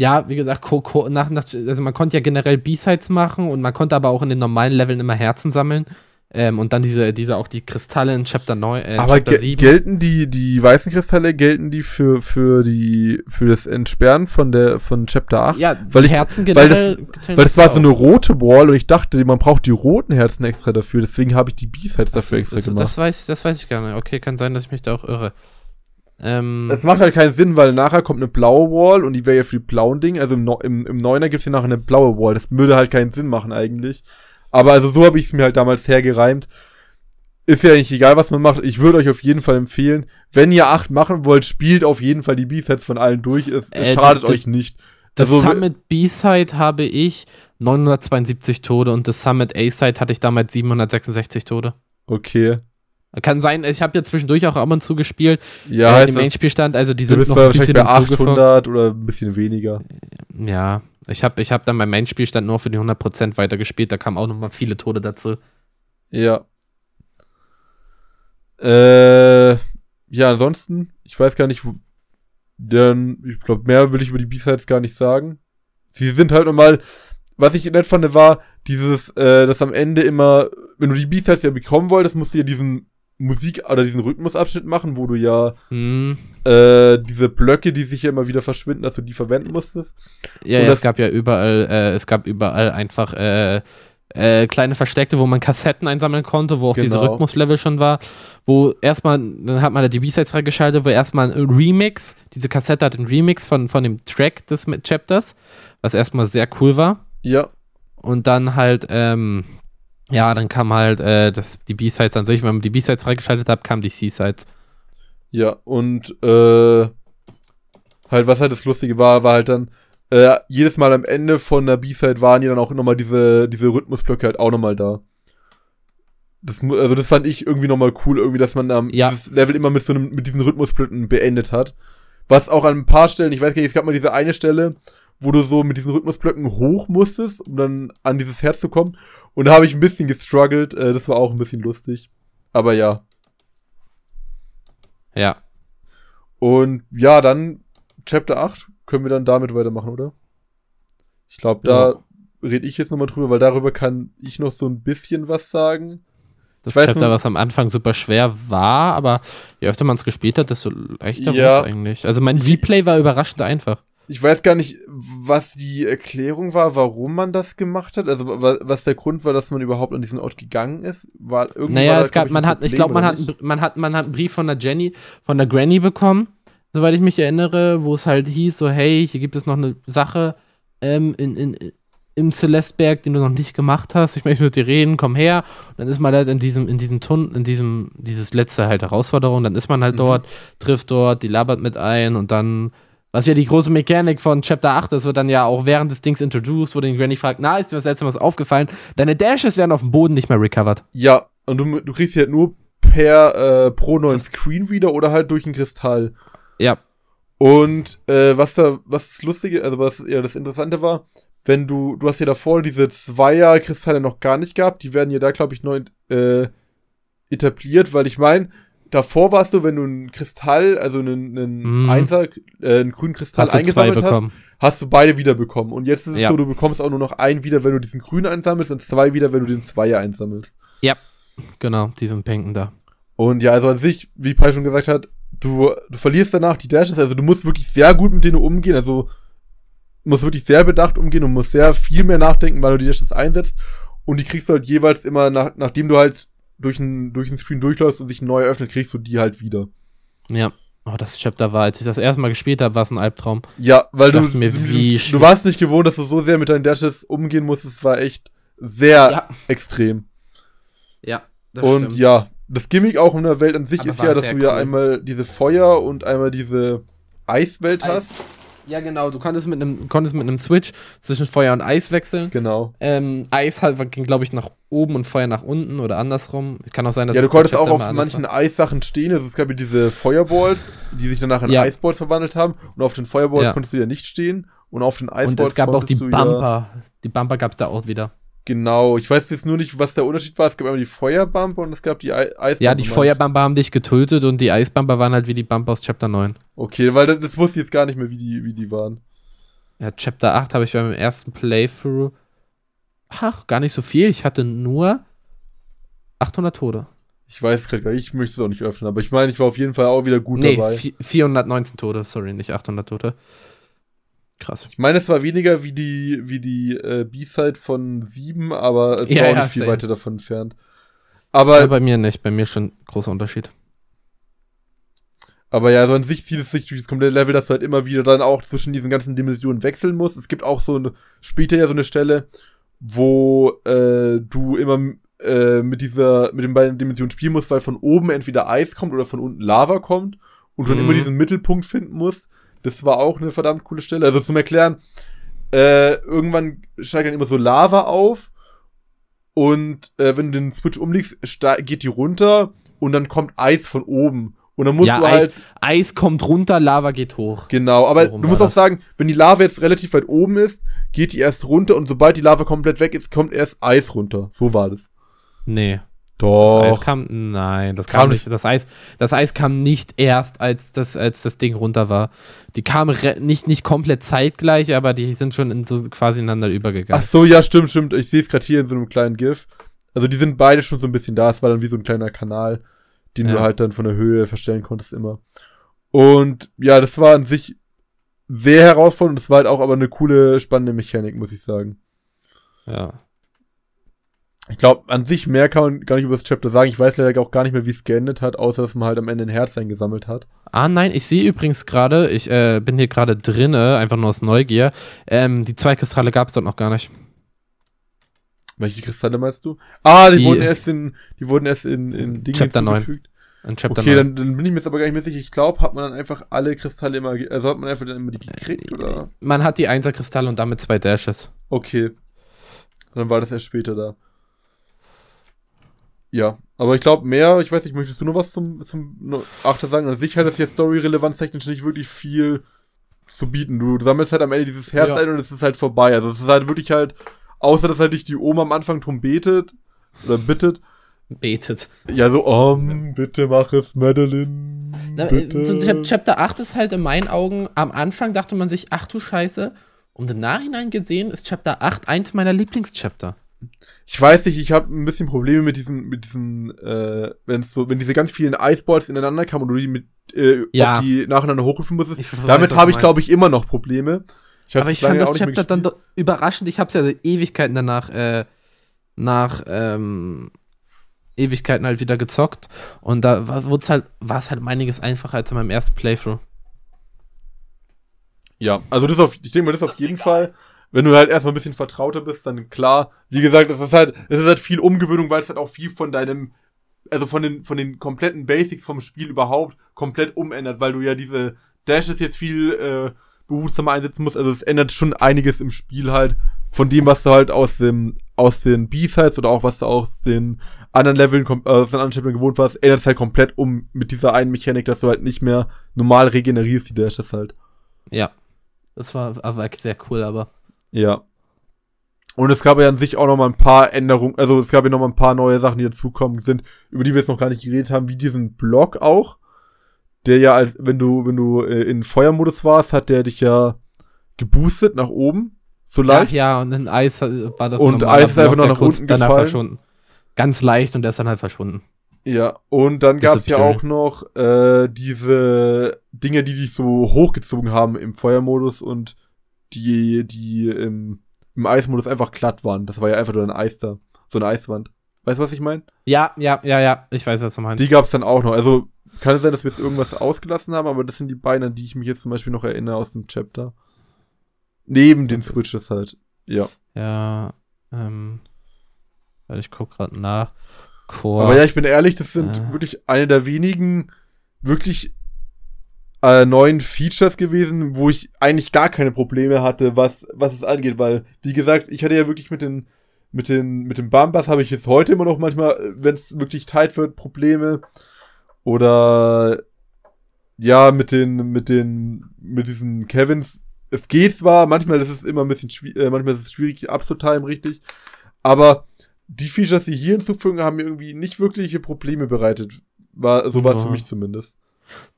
ja, wie gesagt, nach, nach, also man konnte ja generell B-Sides machen und man konnte aber auch in den normalen Leveln immer Herzen sammeln. Ähm, und dann diese, diese auch die Kristalle in Chapter 9, äh, Aber Chapter 7. gelten die, die weißen Kristalle, gelten die für, für die, für das Entsperren von der, von Chapter 8? Ja, weil ich, Herzen generell. Weil das, weil das war so eine rote Wall und ich dachte, man braucht die roten Herzen extra dafür, deswegen habe ich die B-Sides dafür extra das, gemacht. Das weiß, das weiß ich gar nicht. Okay, kann sein, dass ich mich da auch irre. Ähm, es macht halt keinen Sinn, weil nachher kommt eine blaue Wall und die wäre ja für die blauen Dinge. Also im, im, im Neuner gibt es ja nachher eine blaue Wall. Das würde halt keinen Sinn machen eigentlich. Aber also so habe ich es mir halt damals hergereimt. Ist ja nicht egal, was man macht. Ich würde euch auf jeden Fall empfehlen, wenn ihr acht machen wollt, spielt auf jeden Fall die B-Sides von allen durch. Es, es äh, schadet euch nicht. Das also, Summit B-Side habe ich 972 Tode und das Summit A-Side hatte ich damals 766 Tode. Okay. Kann sein, ich habe ja zwischendurch auch ab und zu gespielt. Ja, äh, im Main-Spielstand, also die sind noch ein bisschen bei 800 oder ein bisschen weniger. Ja, ich habe ich hab dann beim Main-Spielstand nur für die 100% weitergespielt, da kamen auch noch mal viele Tode dazu. Ja. Äh, ja, ansonsten, ich weiß gar nicht, wo, denn, ich glaube, mehr will ich über die B-Sides gar nicht sagen. Sie sind halt nochmal, was ich nett fand, war dieses, äh, dass am Ende immer, wenn du die B-Sides ja bekommen wolltest, musst du ja diesen Musik oder diesen Rhythmusabschnitt machen, wo du ja hm. äh, diese Blöcke, die sich ja immer wieder verschwinden, dass du die verwenden musstest. Ja, ja es gab ja überall, äh, es gab überall einfach äh, äh, kleine Versteckte, wo man Kassetten einsammeln konnte, wo auch genau. diese Rhythmuslevel schon war, wo erstmal, dann hat man da die B-Sides freigeschaltet, wo erstmal ein Remix, diese Kassette hat einen Remix von, von dem Track des Chapters, was erstmal sehr cool war. Ja. Und dann halt, ähm, ja, dann kam halt äh, das, die B-Sides an sich. Wenn man die B-Sides freigeschaltet hat, kamen die C-Sides. Ja, und äh, halt, was halt das Lustige war, war halt dann, äh, jedes Mal am Ende von der B-Side waren ja dann auch nochmal diese, diese Rhythmusblöcke halt auch nochmal da. Das, also das fand ich irgendwie nochmal cool, irgendwie, dass man ähm, ja. dieses Level immer mit so einem, mit diesen Rhythmusblöcken beendet hat. Was auch an ein paar Stellen, ich weiß gar nicht, es gab mal diese eine Stelle, wo du so mit diesen Rhythmusblöcken hoch musstest, um dann an dieses Herz zu kommen. Und da habe ich ein bisschen gestruggelt. Äh, das war auch ein bisschen lustig. Aber ja. Ja. Und ja, dann Chapter 8 können wir dann damit weitermachen, oder? Ich glaube, da ja. rede ich jetzt nochmal drüber, weil darüber kann ich noch so ein bisschen was sagen. Das ich Chapter, was am Anfang super schwer war, aber je öfter man es gespielt hat, desto leichter ja. wurde es eigentlich. Also mein Replay war überraschend einfach ich weiß gar nicht, was die Erklärung war, warum man das gemacht hat? Also was der Grund war, dass man überhaupt an diesen Ort gegangen ist? War naja, war es gab, ich, man hat, ich glaube, man hat, man hat, man hat einen Brief von der Jenny, von der Granny bekommen, soweit ich mich erinnere, wo es halt hieß, so, hey, hier gibt es noch eine Sache ähm, in, in, im Celesteberg, den du noch nicht gemacht hast. Ich möchte mit dir reden, komm her. Und dann ist man halt in diesem, in diesem Tunnel, in diesem, dieses letzte halt Herausforderung, dann ist man halt mhm. dort, trifft dort, die labert mit ein und dann was ja die große Mechanik von Chapter 8 ist, wird dann ja auch während des Dings introduced, wo den Granny fragt, na, ist dir was letztes Mal aufgefallen? Deine Dashes werden auf dem Boden nicht mehr recovered. Ja, und du, du kriegst sie halt nur per äh, pro neuen Screen wieder oder halt durch ein Kristall. Ja. Und äh, was da, was das Lustige, also was ja das Interessante war, wenn du, du hast ja davor diese Zweier-Kristalle noch gar nicht gehabt, die werden ja da, glaube ich, neu äh, etabliert, weil ich meine, davor warst du, wenn du einen Kristall, also einen, einen mm. Einser, äh, einen grünen Kristall hast eingesammelt hast, hast du beide wiederbekommen. Und jetzt ist es ja. so, du bekommst auch nur noch einen wieder, wenn du diesen grünen einsammelst und zwei wieder, wenn du den Zweier einsammelst. Ja, genau, diesen pinken da. Und ja, also an sich, wie Pai schon gesagt hat, du, du verlierst danach die Dashes, also du musst wirklich sehr gut mit denen umgehen, also musst wirklich sehr bedacht umgehen und musst sehr viel mehr nachdenken, weil du die Dashes einsetzt. Und die kriegst du halt jeweils immer, nach, nachdem du halt durch ein, durch ein Screen durchläufst und sich neu öffnet, kriegst du die halt wieder. Ja. Oh, das Chapter war, als ich das erste Mal gespielt habe, war es ein Albtraum. Ja, weil du, mir, du, du warst nicht gewohnt, dass du so sehr mit deinen Dashes umgehen musstest. Es war echt sehr ja. extrem. Ja, das Und stimmt. ja, das Gimmick auch in der Welt an sich Aber ist ja, dass du cool. ja einmal diese Feuer- und einmal diese Eiswelt Eis. hast. Ja, genau. Du konntest mit einem, konntest mit einem Switch zwischen Feuer und Eis wechseln. Genau. Ähm, Eis halt ging, glaube ich, nach oben und Feuer nach unten oder andersrum. Kann auch sein, dass Ja, du konntest auch auf manchen war. Eissachen stehen. Also es gab ja diese Feuerballs, die sich danach in ja. Eisballs verwandelt haben. Und auf den Feuerballs ja. konntest du ja nicht stehen. Und auf den Eisballs Und es gab auch die Bumper. Ja die Bumper gab es da auch wieder. Genau, ich weiß jetzt nur nicht, was der Unterschied war. Es gab immer die Feuerbumper und es gab die Eisbumper. Ja, die Feuerbumper haben dich getötet und die Eisbumper waren halt wie die Bumper aus Chapter 9. Okay, weil das, das wusste ich jetzt gar nicht mehr, wie die, wie die waren. Ja, Chapter 8 habe ich beim ersten Playthrough. Ach, gar nicht so viel. Ich hatte nur 800 Tode. Ich weiß gerade gar nicht, ich möchte es auch nicht öffnen, aber ich meine, ich war auf jeden Fall auch wieder gut nee, dabei. 419 Tode, sorry, nicht 800 Tote. Krass. Ich meine, es war weniger wie die, wie die äh, B-Side von 7, aber es ja, war auch ja, nicht viel same. weiter davon entfernt. Aber ja, bei mir nicht, bei mir schon großer Unterschied. Aber ja, so an sich zieht es sich durch das komplette Level, dass du halt immer wieder dann auch zwischen diesen ganzen Dimensionen wechseln musst. Es gibt auch so eine, später ja so eine Stelle, wo äh, du immer äh, mit dieser, mit den beiden Dimensionen spielen musst, weil von oben entweder Eis kommt oder von unten Lava kommt und du mhm. dann immer diesen Mittelpunkt finden musst. Das war auch eine verdammt coole Stelle. Also zum Erklären, äh, irgendwann steigt dann immer so Lava auf und äh, wenn du den Switch umlegst, geht die runter und dann kommt Eis von oben. Und dann musst ja, du Eis, halt. Eis kommt runter, Lava geht hoch. Genau, aber Worum du musst auch das? sagen, wenn die Lava jetzt relativ weit oben ist, geht die erst runter und sobald die Lava komplett weg ist, kommt erst Eis runter. So war das. Nee. Doch. Das Eis kam. Nein, das kam, kam nicht. Das Eis, das Eis kam nicht erst, als das, als das Ding runter war. Die kamen nicht, nicht komplett zeitgleich, aber die sind schon in so quasi ineinander übergegangen. Ach so, ja, stimmt, stimmt. Ich sehe es gerade hier in so einem kleinen GIF. Also die sind beide schon so ein bisschen da. Es war dann wie so ein kleiner Kanal den ja. du halt dann von der Höhe verstellen konntest immer. Und ja, das war an sich sehr herausfordernd. Das war halt auch aber eine coole, spannende Mechanik, muss ich sagen. Ja. Ich glaube, an sich mehr kann man gar nicht über das Chapter sagen. Ich weiß leider auch gar nicht mehr, wie es geendet hat, außer dass man halt am Ende ein Herz eingesammelt hat. Ah, nein, ich sehe übrigens gerade, ich äh, bin hier gerade drinne, einfach nur aus Neugier. Ähm, die zwei Kristalle gab es dort noch gar nicht. Welche Kristalle meinst du? Ah, die, die wurden erst in, die wurden erst in, in Dinge Chapter 9. In Chapter okay, 9. Dann, dann bin ich mir jetzt aber gar nicht mehr sicher. Ich glaube, hat man dann einfach alle Kristalle immer, also hat man einfach dann immer die gekriegt, oder? Man hat die 1er Kristalle und damit zwei Dashes. Okay. Dann war das erst später da. Ja, aber ich glaube mehr, ich weiß nicht, möchtest du noch was zum, zum Achter sagen? An sich hat das ja story-relevanz-technisch nicht wirklich viel zu bieten. Du, du sammelst halt am Ende dieses Herz ja. ein und es ist halt vorbei. Also es ist halt wirklich halt Außer, dass halt nicht die Oma am Anfang drum betet. Oder bittet. Betet. Ja, so, um, bitte mach es, Madeline. Na, bitte. Chapter 8 ist halt in meinen Augen, am Anfang dachte man sich, ach du Scheiße. Und im Nachhinein gesehen ist Chapter 8 eins meiner Lieblingschapter. Ich weiß nicht, ich habe ein bisschen Probleme mit diesen, mit diesen, äh, wenn so, wenn diese ganz vielen Eisballs ineinander kamen und du die mit, äh, ja. auf die nacheinander hochrufen musstest. Damit habe ich, glaube ich, immer noch Probleme. Ich Aber ich fand das Chapter dann überraschend. Ich habe es ja Ewigkeiten danach, äh, nach ähm, Ewigkeiten halt wieder gezockt. Und da war es halt, halt um einiges einfacher als in meinem ersten Playthrough. Ja, also das auf, ich denke mal, das auf jeden Fall. Wenn du halt erstmal ein bisschen vertrauter bist, dann klar, wie gesagt, es ist halt, es ist halt viel Umgewöhnung, weil es halt auch viel von deinem, also von den, von den kompletten Basics vom Spiel überhaupt komplett umändert, weil du ja diese Dashes jetzt viel äh, behutsamer einsetzen musst. Also es ändert schon einiges im Spiel halt von dem, was du halt aus dem, aus den B-Sides oder auch was du aus den anderen Leveln, äh, aus den anderen Chaptern gewohnt warst, ändert es halt komplett um mit dieser einen Mechanik, dass du halt nicht mehr normal regenerierst, die Dashes halt. Ja. Das war, war sehr cool, aber. Ja. Und es gab ja an sich auch noch mal ein paar Änderungen, also es gab ja noch mal ein paar neue Sachen, die dazukommen sind, über die wir jetzt noch gar nicht geredet haben, wie diesen Block auch, der ja, als wenn du, wenn du äh, in Feuermodus warst, hat der dich ja geboostet nach oben, so leicht. Ja, ja und in Eis war das Und Eis ist einfach noch nach unten gefallen. verschwunden. Ganz leicht und der ist dann halt verschwunden. Ja, und dann gab es ja auch noch äh, diese Dinge, die dich so hochgezogen haben im Feuermodus und die, die im, im Eismodus einfach glatt waren. Das war ja einfach nur ein Eis da. So eine Eiswand. Weißt du, was ich meine? Ja, ja, ja, ja. Ich weiß, was du meinst. Die gab es dann auch noch. Also kann es sein, dass wir jetzt irgendwas ausgelassen haben, aber das sind die Beine, an die ich mich jetzt zum Beispiel noch erinnere aus dem Chapter. Neben den Switches halt. Ja. Ja, ähm. Ich guck gerade nach. Core. Aber ja, ich bin ehrlich, das sind äh. wirklich eine der wenigen wirklich äh, neuen Features gewesen, wo ich eigentlich gar keine Probleme hatte, was, was es angeht, weil, wie gesagt, ich hatte ja wirklich mit den, mit den, mit dem Bambas habe ich jetzt heute immer noch manchmal, wenn es wirklich tight wird, Probleme. Oder ja, mit den, mit den, mit diesen Kevins. Es geht zwar, manchmal ist es immer ein bisschen schwierig, äh, manchmal ist es schwierig abzutimen, richtig. Aber die Features, die hier hinzufügen, haben mir irgendwie nicht wirkliche Probleme bereitet. War, so war es für mich zumindest.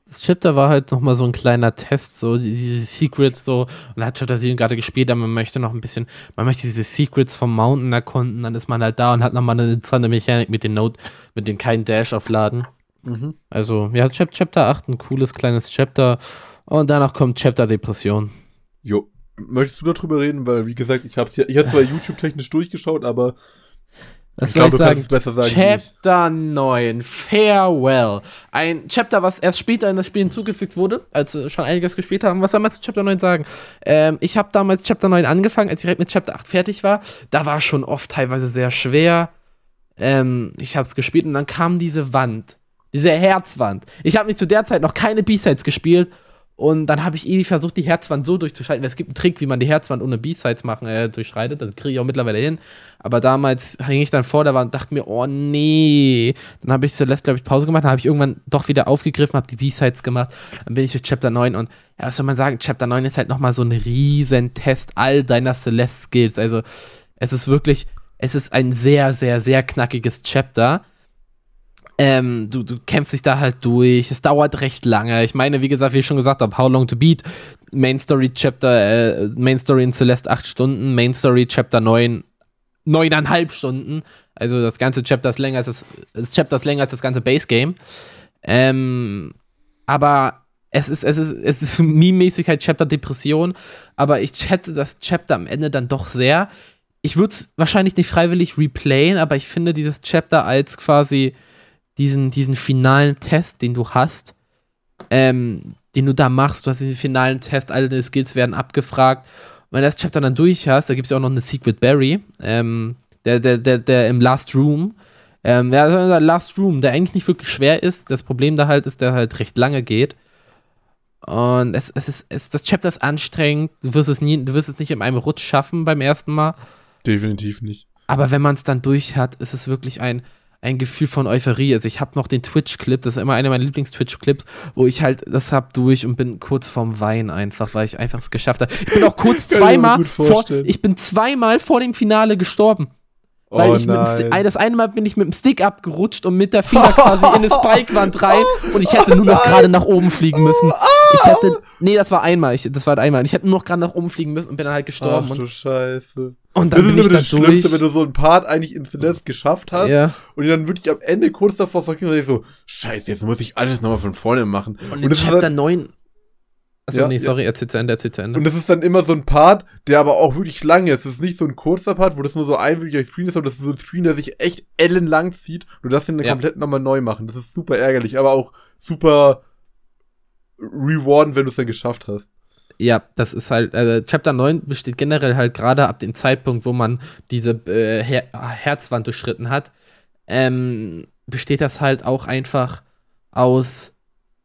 Das Chapter war halt nochmal so ein kleiner Test, so diese Secrets, so, und da hat Chapter 7 gerade gespielt, aber man möchte noch ein bisschen, man möchte diese Secrets vom Mountain erkunden, dann ist man halt da und hat nochmal eine interessante Mechanik mit den Note, mit den keinen Dash aufladen. Mhm. Also, ja, Chapter 8, ein cooles kleines Chapter. Und danach kommt Chapter Depression. Jo. Möchtest du darüber reden? Weil, wie gesagt, ich hab's ja, ich hab's zwar <laughs> YouTube-technisch durchgeschaut, aber was ich soll glaube, ich sagen? sagen? Chapter 9, Farewell. Ein Chapter, was erst später in das Spiel hinzugefügt wurde, als wir schon einiges gespielt haben. Was soll man zu Chapter 9 sagen? Ähm, ich habe damals Chapter 9 angefangen, als ich direkt mit Chapter 8 fertig war. Da war schon oft teilweise sehr schwer. Ähm, ich habe es gespielt und dann kam diese Wand. Diese Herzwand. Ich habe mich zu der Zeit noch keine B-Sides gespielt und dann habe ich ewig versucht, die Herzwand so durchzuschalten. Es gibt einen Trick, wie man die Herzwand ohne B-Sides machen, äh, durchschreitet. Das kriege ich auch mittlerweile hin. Aber damals hing ich dann vor der Wand und dachte mir, oh nee. Dann habe ich Celeste, glaube ich, Pause gemacht. Dann habe ich irgendwann doch wieder aufgegriffen, habe die B-Sides gemacht. Dann bin ich durch Chapter 9 und ja, was soll man sagen? Chapter 9 ist halt nochmal so ein riesen Test all deiner Celeste-Skills. Also, es ist wirklich, es ist ein sehr, sehr, sehr knackiges Chapter ähm, du, du kämpfst dich da halt durch. Es dauert recht lange. Ich meine, wie gesagt, wie ich schon gesagt habe, How Long to Beat. Main Story Chapter, äh, Main Story in Celeste 8 Stunden, Main Story Chapter 9, 9,5 Stunden. Also das ganze Chapter ist länger als das, das Chapter ist länger als das ganze Base Game. Ähm, aber es ist, es ist, es ist <laughs> meme-mäßig halt Chapter Depression, aber ich chatte das Chapter am Ende dann doch sehr. Ich würde es wahrscheinlich nicht freiwillig replayen, aber ich finde dieses Chapter als quasi diesen, diesen finalen Test, den du hast, ähm, den du da machst, du hast diesen finalen Test, alle deine Skills werden abgefragt. Und wenn du das Chapter dann durch hast, da gibt es ja auch noch eine Secret Berry, ähm, der, der, der, der im Last Room, ähm, ja, der Last Room, der eigentlich nicht wirklich schwer ist. Das Problem da halt ist, der halt recht lange geht. Und es, es ist, es, das Chapter ist anstrengend. Du wirst es nie, du wirst es nicht in einem Rutsch schaffen beim ersten Mal. Definitiv nicht. Aber wenn man es dann durch hat, ist es wirklich ein, ein Gefühl von Euphorie. Also ich habe noch den Twitch-Clip, das ist immer einer meiner Lieblings-Twitch-Clips, wo ich halt das hab durch und bin kurz vorm Wein einfach, weil ich einfach es geschafft habe. Ich bin auch kurz <laughs> zweimal vor, ich bin zweimal vor dem Finale gestorben. Weil oh ich mit dem, das eine Mal bin ich mit dem Stick abgerutscht und mit der Finger <laughs> quasi in das Spikewand rein und ich hätte nur noch gerade nach oben fliegen müssen. Ich hätte, nee, das war einmal, ich, das war einmal. Ich hätte nur noch gerade nach oben fliegen müssen und bin dann halt gestorben. Ach du Scheiße. Und dann das ist ich das Schlimmste, durch. wenn du so einen Part eigentlich in Celeste geschafft hast ja. und dann wirklich am Ende kurz davor vergisst, so, scheiße, jetzt muss ich alles nochmal von vorne machen. Und, und in Chapter halt, 9 Achso, ja, nee, sorry, ja. erzähl zu Ende, erzähl zu Ende. Und das ist dann immer so ein Part, der aber auch wirklich lang ist. Es ist nicht so ein kurzer Part, wo das nur so ein wirklicher Screen ist, sondern das ist so ein Screen, der sich echt ellenlang zieht. Du darfst den ja. komplett nochmal neu machen. Das ist super ärgerlich, aber auch super rewarden, wenn du es dann geschafft hast. Ja, das ist halt, äh, Chapter 9 besteht generell halt gerade ab dem Zeitpunkt, wo man diese äh, Her Herzwand durchschritten hat, ähm, besteht das halt auch einfach aus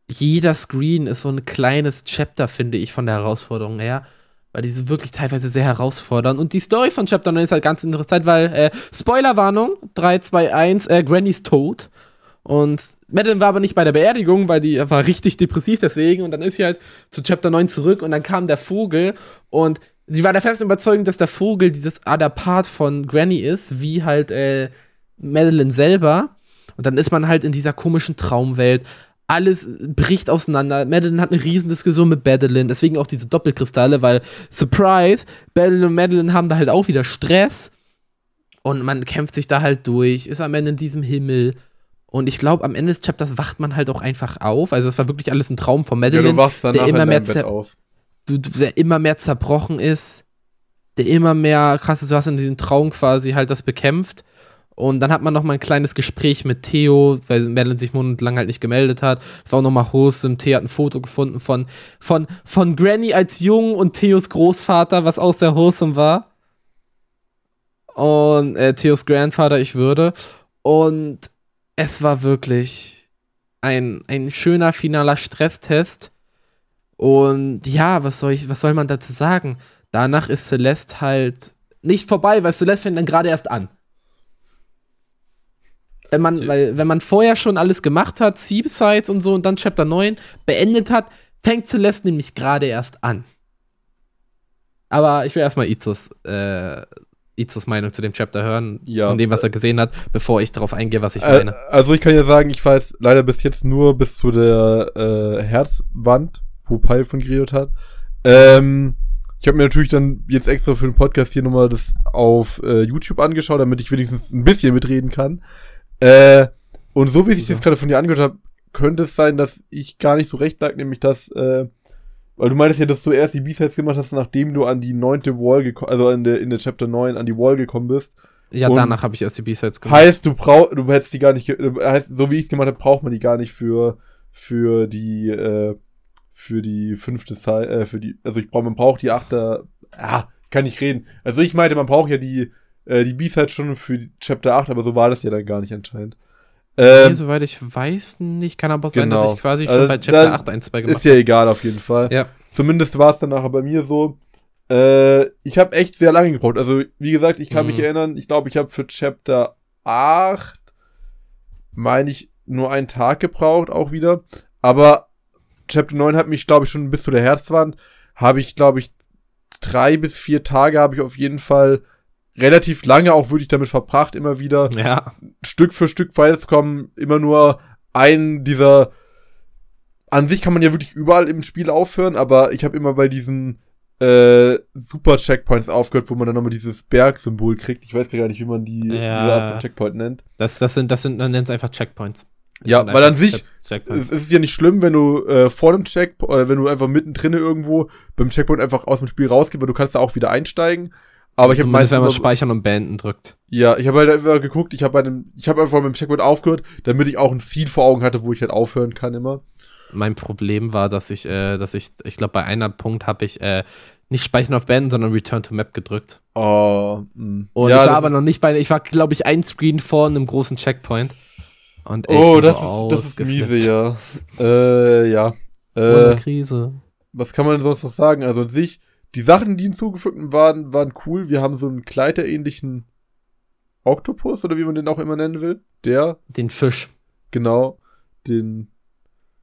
jeder Screen ist so ein kleines Chapter, finde ich, von der Herausforderung her. Weil die sind wirklich teilweise sehr herausfordernd. Und die Story von Chapter 9 ist halt ganz interessant, weil, äh, Spoilerwarnung, 3, 2, 1, äh, Granny's tot. Und Madeline war aber nicht bei der Beerdigung, weil die war richtig depressiv deswegen. Und dann ist sie halt zu Chapter 9 zurück und dann kam der Vogel und sie war der festen Überzeugung, dass der Vogel dieses Adapart von Granny ist, wie halt äh, Madeline selber. Und dann ist man halt in dieser komischen Traumwelt alles bricht auseinander. Madeline hat eine riesen Diskussion mit Madeline, deswegen auch diese Doppelkristalle, weil, Surprise, Madeline und Madeline haben da halt auch wieder Stress und man kämpft sich da halt durch, ist am Ende in diesem Himmel. Und ich glaube, am Ende des Chapters wacht man halt auch einfach auf. Also, es war wirklich alles ein Traum von Madeline. Ja, du wachst der immer mehr. Du, der immer mehr zerbrochen ist, der immer mehr krass ist. Du hast in diesem Traum quasi halt das bekämpft. Und dann hat man noch mal ein kleines Gespräch mit Theo, weil Madeline sich monatelang halt nicht gemeldet hat. Das war auch noch mal Hostem. Theo hat ein Foto gefunden von, von, von Granny als Jung und Theos Großvater, was auch sehr wholesome war. Und äh, Theos Grandfather, ich würde. Und es war wirklich ein, ein schöner finaler Stresstest. Und ja, was soll ich, was soll man dazu sagen? Danach ist Celeste halt nicht vorbei, weil Celeste fängt dann gerade erst an. Wenn man, weil, wenn man vorher schon alles gemacht hat, Seasides und so und dann Chapter 9 beendet hat, fängt Celeste nämlich gerade erst an. Aber ich will erstmal Izos, äh, Izos Meinung zu dem Chapter hören, ja. von dem, was er gesehen hat, bevor ich darauf eingehe, was ich äh, meine. Also ich kann ja sagen, ich jetzt leider bis jetzt nur bis zu der äh, Herzwand, wo Pai von geredet hat. Ähm, ich habe mir natürlich dann jetzt extra für den Podcast hier nochmal das auf äh, YouTube angeschaut, damit ich wenigstens ein bisschen mitreden kann. Äh, und so wie sich das gerade von dir angehört habe, könnte es sein, dass ich gar nicht so recht lag, nämlich dass, äh, weil du meintest ja, dass du erst die B-Sides gemacht hast, nachdem du an die neunte Wall gekommen, also in der, in der Chapter 9 an die Wall gekommen bist. Ja, und danach habe ich erst die B-Sides gemacht. Heißt, du brauchst, du hättest die gar nicht, heißt, so wie ich es gemacht habe, braucht man die gar nicht für, für die, äh, für die fünfte Zeit, äh, für die, also ich brauche, man braucht die achte, ah, kann nicht reden. Also ich meinte, man braucht ja die, äh, die B-Side schon für Chapter 8, aber so war das ja dann gar nicht anscheinend. Ähm, nee, soweit ich weiß nicht. Kann aber sein, genau. dass ich quasi schon also, bei Chapter 8 1, 2 gemacht habe. Ist ja egal auf jeden Fall. Ja. Zumindest war es dann nachher bei mir so. Äh, ich habe echt sehr lange gebraucht. Also, wie gesagt, ich kann mhm. mich erinnern, ich glaube, ich habe für Chapter 8, meine ich, nur einen Tag gebraucht, auch wieder. Aber Chapter 9 hat mich, glaube ich, schon bis zu der Herzwand, habe ich, glaube ich, drei bis vier Tage habe ich auf jeden Fall relativ lange auch wirklich damit verbracht, immer wieder ja. Stück für Stück weiterzukommen, immer nur einen dieser an sich kann man ja wirklich überall im Spiel aufhören, aber ich habe immer bei diesen äh, Super Checkpoints aufgehört, wo man dann nochmal dieses Bergsymbol kriegt. Ich weiß gar nicht, wie man die ja. Checkpoint nennt. Das, das sind, das sind, man nennt es einfach Checkpoints. Das ja, weil an sich es ist ja nicht schlimm, wenn du äh, vor dem Checkpoint oder wenn du einfach mittendrin irgendwo beim Checkpoint einfach aus dem Spiel rausgehst, weil du kannst da auch wieder einsteigen. Aber ich habe meistens wenn man Speichern und Beenden drückt. Ja, ich habe halt einfach geguckt, ich habe bei einem ich habe einfach mit dem Checkpoint aufgehört, damit ich auch ein Ziel vor Augen hatte, wo ich halt aufhören kann immer. Mein Problem war, dass ich äh, dass ich ich glaube bei einer Punkt habe ich äh, nicht Speichern auf Beenden, sondern Return to Map gedrückt. Oh. Mh. Hm. Und ja, ich war aber noch nicht bei ich war glaube ich ein Screen vor einem großen Checkpoint. Und oh, das ist, das ist miese, ja. Äh, ja. Äh, Krise. Was kann man sonst noch sagen? Also an sich die Sachen, die hinzugefügt waren, waren cool. Wir haben so einen kleiderähnlichen Oktopus oder wie man den auch immer nennen will. Der. Den Fisch. Genau. Den.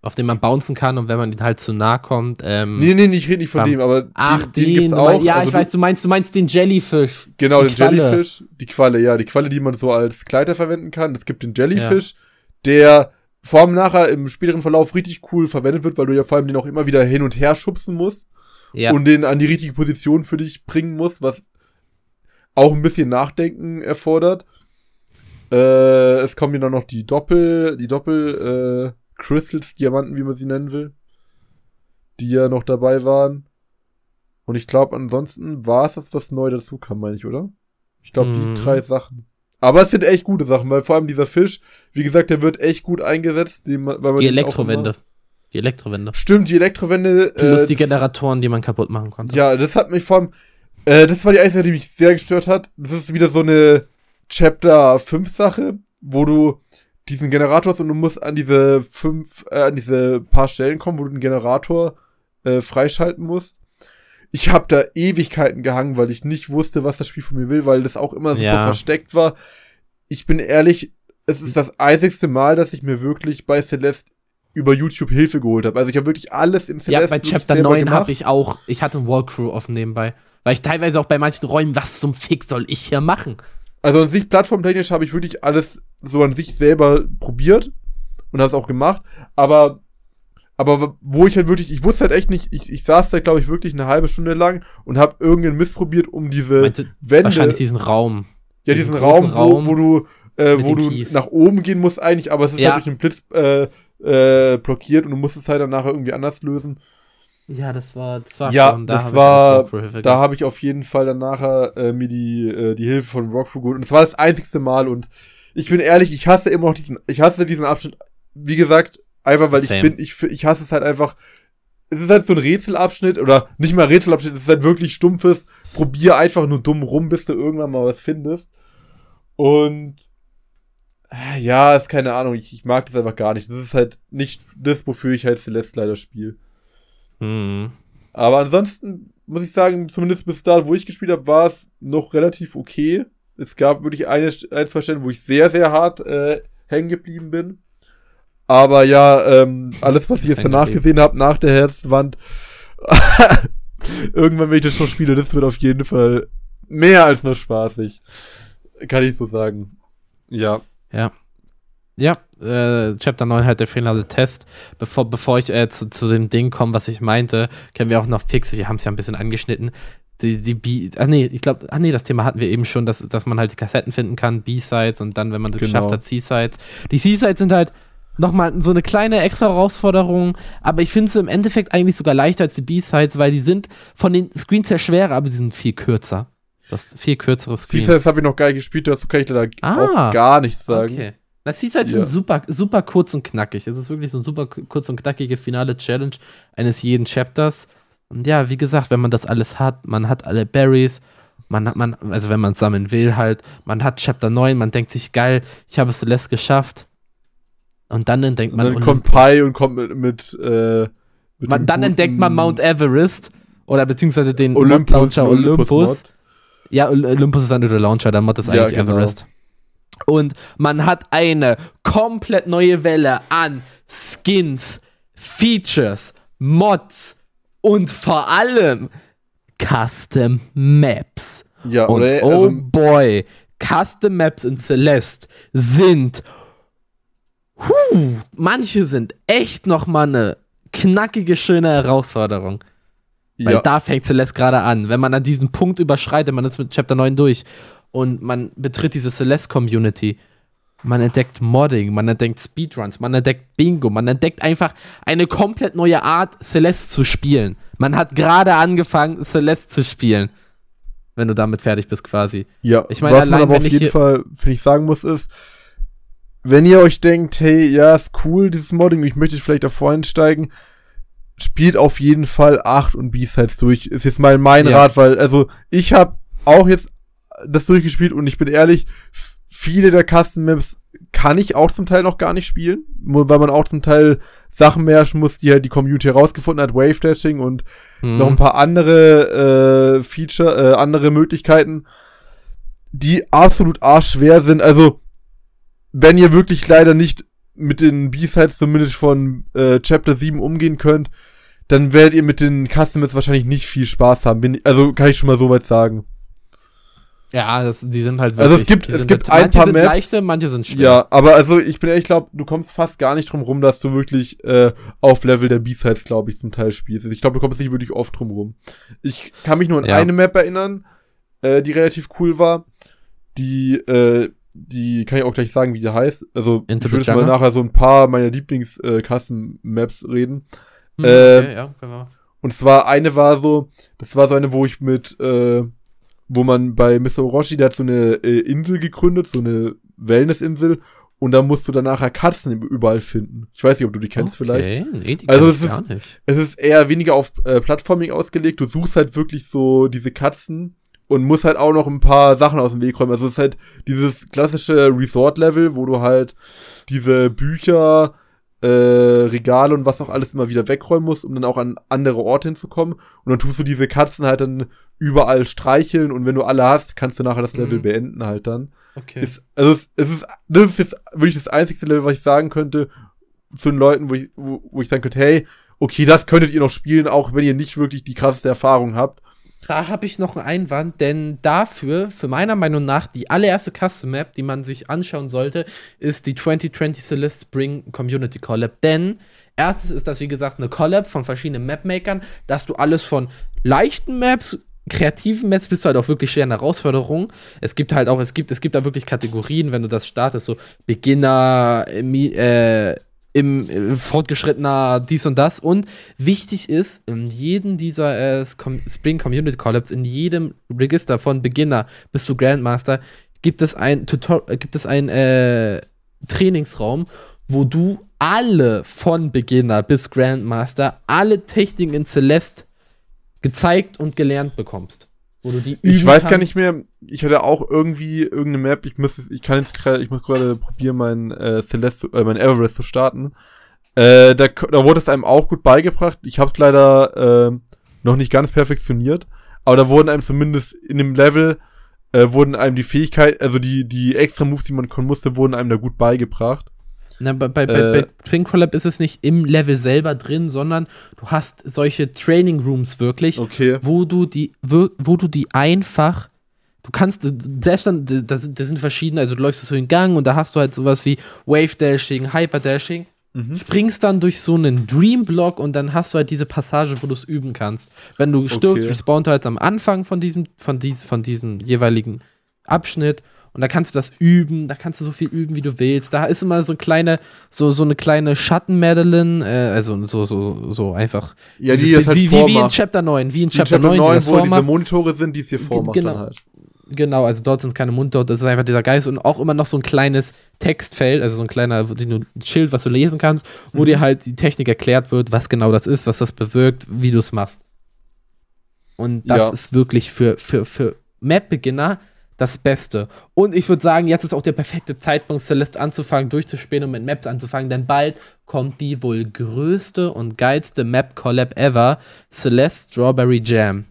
Auf den man bouncen kann und wenn man den halt zu nah kommt. Ähm, nee, nee, ich rede nicht von bam. dem, aber Ach, den, den, den gibt's auch. Meinst, ja, also ich weiß, du meinst, du meinst den Jellyfish. Genau, den Qualle. Jellyfish. Die Qualle, ja, die Qualle, die man so als Kleider verwenden kann. Es gibt den Jellyfish, ja. der vor allem nachher im späteren Verlauf richtig cool verwendet wird, weil du ja vor allem den auch immer wieder hin und her schubsen musst ja. und den an die richtige Position für dich bringen musst, was auch ein bisschen Nachdenken erfordert. Äh, es kommen hier dann noch die Doppel, die Doppel äh, Crystals, Diamanten, wie man sie nennen will. die ja noch dabei waren. Und ich glaube, ansonsten war es das, was neu dazu kam, meine ich, oder? Ich glaube, mhm. die drei Sachen. Aber es sind echt gute Sachen, weil vor allem dieser Fisch, wie gesagt, der wird echt gut eingesetzt. Die, weil man die Elektrowände. Die Elektrowände. Stimmt, die Elektrowände. Plus äh, die Generatoren, die man kaputt machen konnte. Ja, das hat mich vor allem. Äh, das war die einzige, die mich sehr gestört hat. Das ist wieder so eine Chapter 5 Sache, wo du diesen Generator hast und du musst an diese fünf, äh, an diese paar Stellen kommen, wo du den Generator äh, freischalten musst. Ich habe da Ewigkeiten gehangen, weil ich nicht wusste, was das Spiel von mir will, weil das auch immer super ja. versteckt war. Ich bin ehrlich, es ist das einzigste Mal, dass ich mir wirklich bei Celeste über YouTube Hilfe geholt habe. Also ich habe wirklich alles in Celeste Ja, bei Chapter 9 habe ich auch, ich hatte ein Wallcrew offen nebenbei. Weil ich teilweise auch bei manchen Räumen, was zum Fick soll ich hier machen? Also an sich, plattformtechnisch habe ich wirklich alles so an sich selber probiert und habe es auch gemacht. Aber, aber wo ich halt wirklich, ich wusste halt echt nicht, ich, ich saß da, glaube ich, wirklich eine halbe Stunde lang und habe irgendeinen Mist probiert, um diese Meinst Wände. Wahrscheinlich diesen Raum. Ja, diesen, diesen Raum, Raum, wo, wo du, äh, wo du nach oben gehen musst eigentlich, aber es ist ja. halt durch den Blitz äh, äh, blockiert und du musst es halt dann nachher irgendwie anders lösen. Ja, das war, das war ja, schon, da das war, da habe ich auf jeden Fall dann nachher äh, mir die, äh, die Hilfe von Rockford geholt. Und es war das einzigste Mal und ich bin ehrlich, ich hasse immer noch diesen, ich hasse diesen Abschnitt, wie gesagt, einfach weil Same. ich bin, ich, ich hasse es halt einfach, es ist halt so ein Rätselabschnitt oder nicht mal Rätselabschnitt, es ist halt wirklich stumpfes, probier einfach nur dumm rum, bis du irgendwann mal was findest. Und ja, ist keine Ahnung, ich, ich mag das einfach gar nicht. Das ist halt nicht das, wofür ich halt Celeste leider spiele. Mhm. Aber ansonsten muss ich sagen, zumindest bis da, wo ich gespielt habe, war es noch relativ okay. Es gab wirklich eine, ein, zwei Stellen, wo ich sehr, sehr hart äh, hängen geblieben bin. Aber ja, ähm, alles, was ich jetzt danach gesehen habe, nach der Herzwand, <laughs> irgendwann, wenn ich das schon spiele, das wird auf jeden Fall mehr als nur spaßig. Kann ich so sagen. Ja. Ja. Ja, äh, Chapter 9 halt der finale Test. Bevor, bevor ich äh, zu, zu dem Ding komme, was ich meinte, können wir auch noch fix, wir haben es ja ein bisschen angeschnitten. Die, die B, ach nee, ich glaube, ach nee, das Thema hatten wir eben schon, dass, dass man halt die Kassetten finden kann, B-Sides und dann, wenn man das genau. geschafft hat, C-Sides. Die C-Sides sind halt nochmal so eine kleine extra Herausforderung, aber ich finde es im Endeffekt eigentlich sogar leichter als die B-Sides, weil die sind von den Screens her schwerer, aber die sind viel kürzer. Das viel kürzere Screens. C-Sides habe ich noch nicht gespielt, dazu kann ich leider ah, auch gar nichts sagen. Okay. Hieß halt ja. super, super kurz und knackig. Es ist wirklich so ein super kurz und knackige finale Challenge eines jeden Chapters. Und ja, wie gesagt, wenn man das alles hat, man hat alle Berries, man hat, man, also wenn man es sammeln will halt, man hat Chapter 9, man denkt sich, geil, ich habe es Celeste geschafft. Und dann entdeckt man. Und dann kommt Pi und kommt mit. mit, äh, mit man, dann entdeckt man Mount Everest oder beziehungsweise den Olympus, Launcher Olympus. Olympus ja, Olympus ist dann nur der Launcher, dann Mod ist eigentlich ja, genau. Everest. Und man hat eine komplett neue Welle an Skins, Features, Mods und vor allem Custom Maps. Ja, und oder, oh also, boy, Custom Maps in Celeste sind huh, manche sind echt noch mal eine knackige, schöne Herausforderung. Weil ja. da fängt Celeste gerade an. Wenn man an diesen Punkt überschreitet, man ist mit Chapter 9 durch und man betritt diese Celeste-Community. Man entdeckt Modding, man entdeckt Speedruns, man entdeckt Bingo, man entdeckt einfach eine komplett neue Art, Celeste zu spielen. Man hat gerade angefangen, Celeste zu spielen. Wenn du damit fertig bist, quasi. Ja, ich meine, was allein, man aber auf jeden Fall, finde ich, sagen muss, ist, wenn ihr euch denkt, hey, ja, ist cool, dieses Modding, ich möchte vielleicht davor einsteigen, spielt auf jeden Fall 8 und B-Sides durch. Ist jetzt mal mein ja. Rat, weil, also, ich habe auch jetzt das durchgespielt und ich bin ehrlich, viele der Custom Maps kann ich auch zum Teil noch gar nicht spielen, weil man auch zum Teil Sachen beherrschen muss, die halt die Community herausgefunden hat, Wave Dashing und mhm. noch ein paar andere äh, Feature, äh, andere Möglichkeiten, die absolut arschschwer sind. Also, wenn ihr wirklich leider nicht mit den B-Sides zumindest von äh, Chapter 7 umgehen könnt, dann werdet ihr mit den Customers wahrscheinlich nicht viel Spaß haben. Bin, also kann ich schon mal so weit sagen. Ja, das, die sind halt wirklich, Also es gibt, es gibt ein paar sind Maps. leichte, manche sind schwer. Ja, aber also ich bin ehrlich, ich glaube, du kommst fast gar nicht drum rum, dass du wirklich äh, auf Level der B-Sides, glaube ich, zum Teil spielst. Ich glaube, du kommst nicht wirklich oft drum rum. Ich kann mich nur an ja. eine Map erinnern, äh, die relativ cool war. Die, äh, die kann ich auch gleich sagen, wie die heißt. Also Into ich würde mal nachher so ein paar meiner Lieblings-Custom-Maps äh, reden. Hm, äh, okay, ja, genau. Und zwar eine war so, das war so eine, wo ich mit, äh, wo man bei Mr. Orochi, der hat so eine äh, Insel gegründet, so eine Wellnessinsel und da musst du dann nachher Katzen überall finden. Ich weiß nicht, ob du die kennst okay. vielleicht. Nee, die also es ist, es ist eher weniger auf äh, Plattforming ausgelegt. Du suchst halt wirklich so diese Katzen und musst halt auch noch ein paar Sachen aus dem Weg räumen. Also es ist halt dieses klassische Resort-Level, wo du halt diese Bücher, äh, Regale und was auch alles immer wieder wegräumen musst, um dann auch an andere Orte hinzukommen. Und dann tust du diese Katzen halt dann überall streicheln und wenn du alle hast, kannst du nachher das Level mhm. beenden halt dann. Okay. Ist, also es, es, ist, das ist jetzt wirklich das einzigste Level, was ich sagen könnte zu den Leuten, wo ich, wo, wo ich sagen könnte, hey, okay, das könntet ihr noch spielen, auch wenn ihr nicht wirklich die krasseste Erfahrung habt. Da habe ich noch einen Einwand, denn dafür, für meiner Meinung nach, die allererste Custom Map, die man sich anschauen sollte, ist die 2020 Celeste Spring Community Collab. Denn erstes ist das, wie gesagt, eine Collab von verschiedenen Mapmakern, dass du alles von leichten Maps kreativen Maps bist du halt auch wirklich schwer in Herausforderungen. Es gibt halt auch, es gibt, es gibt da wirklich Kategorien, wenn du das startest, so Beginner, äh, im äh, fortgeschrittener dies und das. Und wichtig ist, in jedem dieser äh, Spring Community Collabs, in jedem Register von Beginner bis zu Grandmaster, gibt es ein Tutor äh, gibt es ein äh, Trainingsraum, wo du alle von Beginner bis Grandmaster, alle Techniken in Celeste gezeigt und gelernt bekommst. Wo du die ich weiß kannst. gar nicht mehr, ich hatte auch irgendwie irgendeine Map, ich muss, ich kann jetzt gerade, ich muss gerade probieren, mein äh, Celeste, äh, mein Everest zu starten. Äh, da, da wurde es einem auch gut beigebracht. Ich habe es leider äh, noch nicht ganz perfektioniert, aber da wurden einem zumindest in dem Level äh, wurden einem die Fähigkeit, also die die extra Moves, die man können musste, wurden einem da gut beigebracht. Na, bei, bei, äh, bei Twin Collab ist es nicht im Level selber drin, sondern du hast solche Training Rooms wirklich, okay. wo du die, wo, wo du die einfach du kannst, Dash dann, das, das sind verschiedene, also du läufst so in Gang und da hast du halt sowas wie Wave Dashing, Hyper Dashing, mhm. springst dann durch so einen Dream Block und dann hast du halt diese Passage, wo du es üben kannst. Wenn du stirbst, okay. respawnt halt am Anfang von diesem, von, dies, von diesem jeweiligen Abschnitt und da kannst du das üben, da kannst du so viel üben, wie du willst. Da ist immer so eine kleine, so, so eine kleine Schatten-Madeline, äh, also so, so, so einfach. Ja, die ist halt wie, wie, wie in Chapter 9, wie in Chapter, Chapter 9, 9 die wo diese Monitore sind, die es hier vormacht genau. halt. Genau, also dort sind es keine Mundort, das ist einfach dieser Geist und auch immer noch so ein kleines Textfeld, also so ein kleiner Schild, was du lesen kannst, wo mhm. dir halt die Technik erklärt wird, was genau das ist, was das bewirkt, wie du es machst. Und das ja. ist wirklich für, für, für Map-Beginner das Beste. Und ich würde sagen, jetzt ist auch der perfekte Zeitpunkt, Celeste anzufangen, durchzuspielen und mit Maps anzufangen, denn bald kommt die wohl größte und geilste Map-Collab ever, Celeste Strawberry Jam.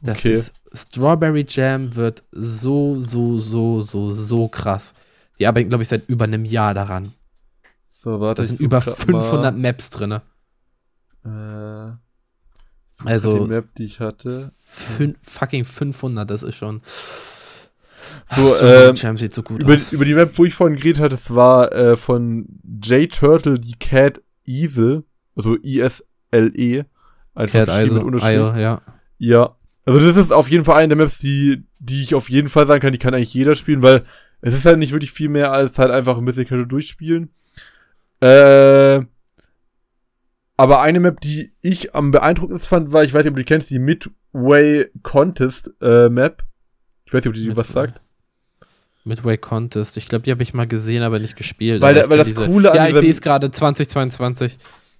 Das okay. ist, Strawberry Jam wird so, so, so, so, so krass. Die arbeiten, glaube ich, seit über einem Jahr daran. So, warte. Da sind über 500 mal. Maps drin. Äh, also. Die Map, die ich hatte. fucking 500, das ist schon. So, so äh, sieht so gut über, aus. über die Map, wo ich vorhin geredet hatte, das war äh, von J Turtle, die Cat Easel, also I-S-L-E. Einfach Cat Eisel, Eisel, ja. Ja. Also das ist auf jeden Fall eine der Maps, die, die ich auf jeden Fall sagen kann, die kann eigentlich jeder spielen, weil es ist halt nicht wirklich viel mehr als halt einfach ein bisschen casual durchspielen. Äh, aber eine Map, die ich am beeindruckendsten fand, war, ich weiß nicht, ob du die kennst, die Midway Contest äh, Map. Ich weiß nicht, ob die dir was sagt. Midway Contest. Ich glaube, die habe ich mal gesehen, aber nicht gespielt. Weil, weil das diese, Coole an Ja, ich sehe es gerade 2022.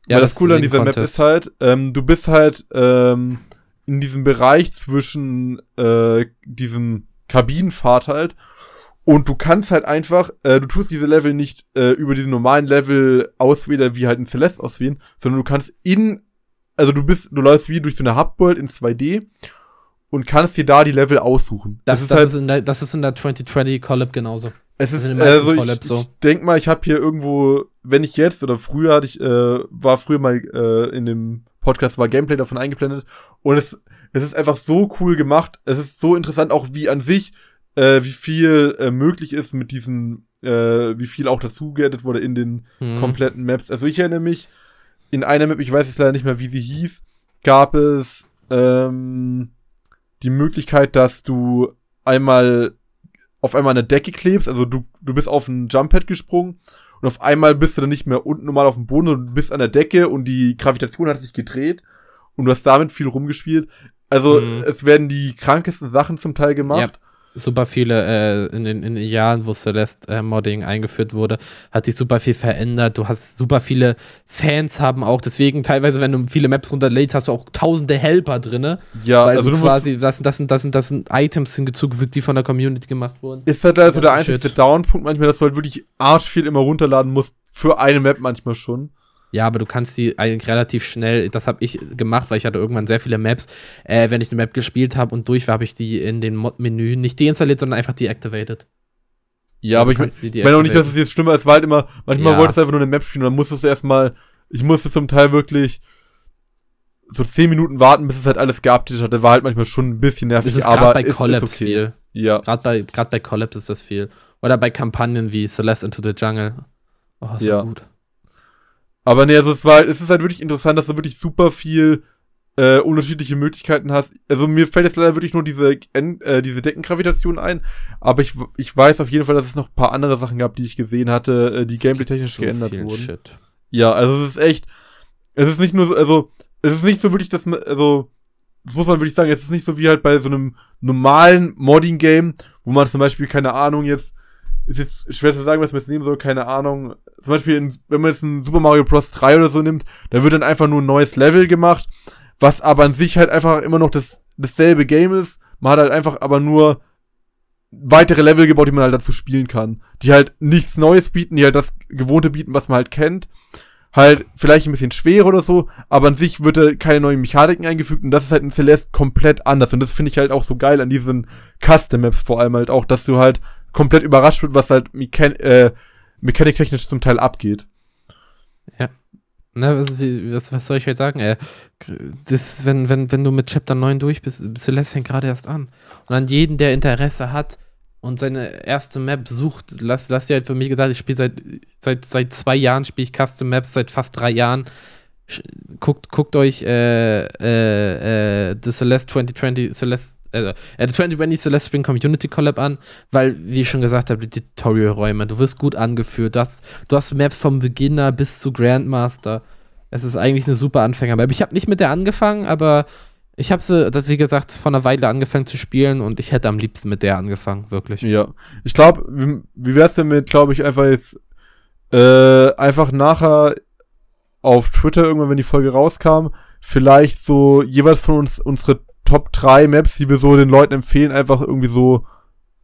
Ja, weil das, das Coole an dieser Contest. Map ist halt, ähm, du bist halt ähm, in diesem Bereich zwischen äh, diesem Kabinenfahrt halt und du kannst halt einfach, äh, du tust diese Level nicht äh, über diesen normalen Level auswählen, wie halt ein Celeste auswählen, sondern du kannst in, also du bist, du läufst wie durch so eine Hubworld in 2D und kannst dir da die Level aussuchen. Das, das, ist, das halt, ist, in der, das ist in der 2020 Collab genauso. Es ist, also ich, so. ich denk mal, ich habe hier irgendwo, wenn ich jetzt oder früher hatte ich, äh, war früher mal äh, in dem Podcast war Gameplay davon eingeblendet und es, es ist einfach so cool gemacht. Es ist so interessant auch wie an sich, äh, wie viel äh, möglich ist mit diesen, äh, wie viel auch dazu geaddet wurde in den hm. kompletten Maps. Also ich erinnere mich, in einer Map, ich weiß jetzt leider nicht mehr, wie sie hieß, gab es ähm, die Möglichkeit, dass du einmal auf einmal eine Decke klebst, also du, du bist auf ein Jump Pad gesprungen und auf einmal bist du dann nicht mehr unten normal auf dem Boden und bist an der Decke und die Gravitation hat sich gedreht und du hast damit viel rumgespielt. Also mhm. es werden die krankesten Sachen zum Teil gemacht. Super viele, äh, in, den, in den Jahren, wo Celeste äh, Modding eingeführt wurde, hat sich super viel verändert. Du hast super viele Fans haben auch, deswegen teilweise, wenn du viele Maps runterlädst, hast du auch tausende Helper drin. Ja, weil also du quasi, das, sind, das, sind, das, sind, das sind Items hinzugefügt, die von der Community gemacht wurden. Ist halt also der einzige Downpunkt manchmal, dass du halt wirklich arsch viel immer runterladen musst, für eine Map manchmal schon. Ja, aber du kannst die eigentlich relativ schnell, das habe ich gemacht, weil ich hatte irgendwann sehr viele Maps. Äh, wenn ich eine Map gespielt habe und durch war, habe ich die in den Mod-Menü nicht deinstalliert, sondern einfach deactivated. Ja, aber ich meine auch nicht, dass es jetzt schlimmer ist, weil halt immer, manchmal ja. wolltest du einfach nur eine Map spielen und dann musstest du erstmal, ich musste zum Teil wirklich so 10 Minuten warten, bis es halt alles geupdatet hatte, war halt manchmal schon ein bisschen nervig, ist aber bei ist, Collapse ist okay. viel. Ja. Gerade bei, grad bei Collapse ist das viel. Oder bei Kampagnen wie Celeste into the Jungle. Oh, so ja. gut. Aber nee, also es war, es ist halt wirklich interessant, dass du wirklich super viel äh, unterschiedliche Möglichkeiten hast. Also mir fällt jetzt leider wirklich nur diese, äh, diese Deckengravitation ein, aber ich, ich weiß auf jeden Fall, dass es noch ein paar andere Sachen gab, die ich gesehen hatte, äh, die gameplay-technisch so geändert wurden. Shit. Ja, also es ist echt, es ist nicht nur so, also es ist nicht so wirklich, dass man, also das muss man wirklich sagen, es ist nicht so wie halt bei so einem normalen Modding-Game, wo man zum Beispiel, keine Ahnung, jetzt ist jetzt schwer zu sagen, was man jetzt nehmen soll, keine Ahnung. Zum Beispiel, in, wenn man jetzt ein Super Mario Bros. 3 oder so nimmt, da wird dann einfach nur ein neues Level gemacht, was aber an sich halt einfach immer noch das, dasselbe Game ist. Man hat halt einfach aber nur weitere Level gebaut, die man halt dazu spielen kann. Die halt nichts Neues bieten, die halt das Gewohnte bieten, was man halt kennt. Halt vielleicht ein bisschen schwer oder so, aber an sich wird da keine neuen Mechaniken eingefügt und das ist halt in Celeste komplett anders. Und das finde ich halt auch so geil an diesen Custom Maps vor allem halt auch, dass du halt komplett überrascht wird, was halt Mechan äh, mechaniktechnisch zum Teil abgeht. Ja. Na, was, was, was soll ich halt sagen? Äh, das, wenn, wenn, wenn du mit Chapter 9 durch bist, Celeste fängt gerade erst an. Und an jeden, der Interesse hat und seine erste Map sucht, lass, lass dir halt für mich gesagt, ich spiele seit, seit, seit zwei Jahren, spiele ich Custom Maps, seit fast drei Jahren. Guckt, guckt euch äh, äh, äh, The Celeste 2020, Celeste also, äh, 2020 Celeste Spring Community Collab an, weil, wie ich schon gesagt habe, die Tutorial-Räume, du wirst gut angeführt, du hast, du hast Maps vom Beginner bis zu Grandmaster. Es ist eigentlich eine super Anfänger-Map. Ich habe nicht mit der angefangen, aber ich habe sie, das wie gesagt, vor einer Weile angefangen zu spielen und ich hätte am liebsten mit der angefangen, wirklich. Ja. Ich glaube, wie, wie wär's denn mit, glaube ich, einfach jetzt äh, einfach nachher auf Twitter irgendwann, wenn die Folge rauskam, vielleicht so jeweils von uns unsere Top 3 Maps, die wir so den Leuten empfehlen, einfach irgendwie so,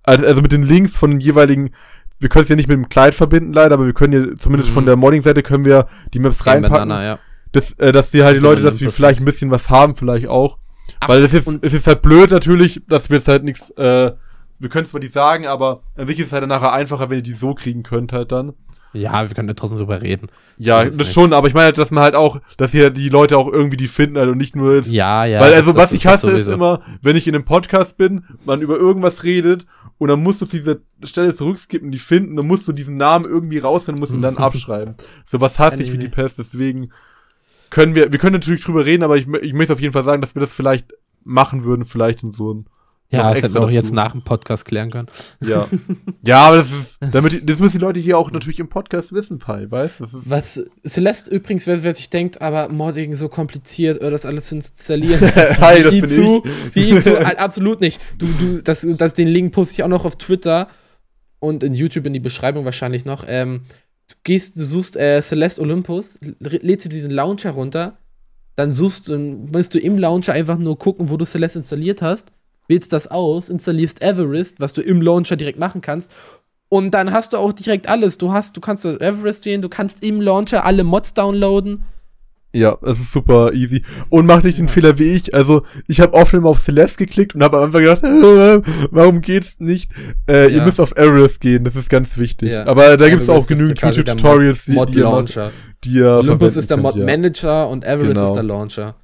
also, mit den Links von den jeweiligen, wir können es ja nicht mit dem Kleid verbinden leider, aber wir können ja zumindest mhm. von der Modding-Seite können wir die Maps reinpacken. Banana, ja. Das, äh, dass die halt die Leute, dass wir vielleicht ein bisschen was haben, vielleicht auch. Ach, Weil es ist, es ist halt blöd natürlich, dass wir jetzt halt nichts, äh, wir können es zwar nicht sagen, aber an sich ist es halt nachher einfacher, wenn ihr die so kriegen könnt halt dann. Ja, wir können ja trotzdem drüber reden. Ja, das, das schon, aber ich meine, dass man halt auch, dass hier die Leute auch irgendwie die finden halt und nicht nur jetzt. Ja, ja. Weil also, das, was ich hasse, ist immer, wenn ich in einem Podcast bin, man über irgendwas redet und dann musst du zu dieser Stelle zurückskippen, die finden, dann musst du diesen Namen irgendwie rausfinden und musst ihn dann <laughs> abschreiben. So was hasse ich wie die Pest, deswegen können wir, wir können natürlich drüber reden, aber ich, ich möchte auf jeden Fall sagen, dass wir das vielleicht machen würden, vielleicht in so einem ja, das hätten wir doch jetzt nach dem Podcast klären können. Ja. <laughs> ja, aber das ist, damit, das müssen die Leute hier auch natürlich im Podcast wissen, Pai, weißt du? Was Celeste übrigens, wer, wer sich denkt, aber Modding so kompliziert, oder das alles zu installieren. <laughs> Hi, das bin zu, ich. Wie zu, absolut nicht. Du, du, das, das, den Link poste ich auch noch auf Twitter und in YouTube in die Beschreibung wahrscheinlich noch. Ähm, du gehst, du suchst äh, Celeste Olympus, lädst dir diesen Launcher runter, dann suchst du, willst du im Launcher einfach nur gucken, wo du Celeste installiert hast wählst das aus, installierst Everest, was du im Launcher direkt machen kannst. Und dann hast du auch direkt alles. Du hast, du kannst Everest wählen, du kannst im Launcher alle Mods downloaden. Ja, es ist super easy. Und mach nicht den Fehler wie ich. Also, ich habe oft immer auf Celeste geklickt und habe am Anfang gedacht, <laughs> warum geht's nicht? Äh, ja. Ihr müsst auf Everest gehen, das ist ganz wichtig. Ja. Aber da gibt's auch genügend YouTube-Tutorials, die, Launcher. die ihr Olympus ist der Mod Manager und Everest genau. ist der Launcher.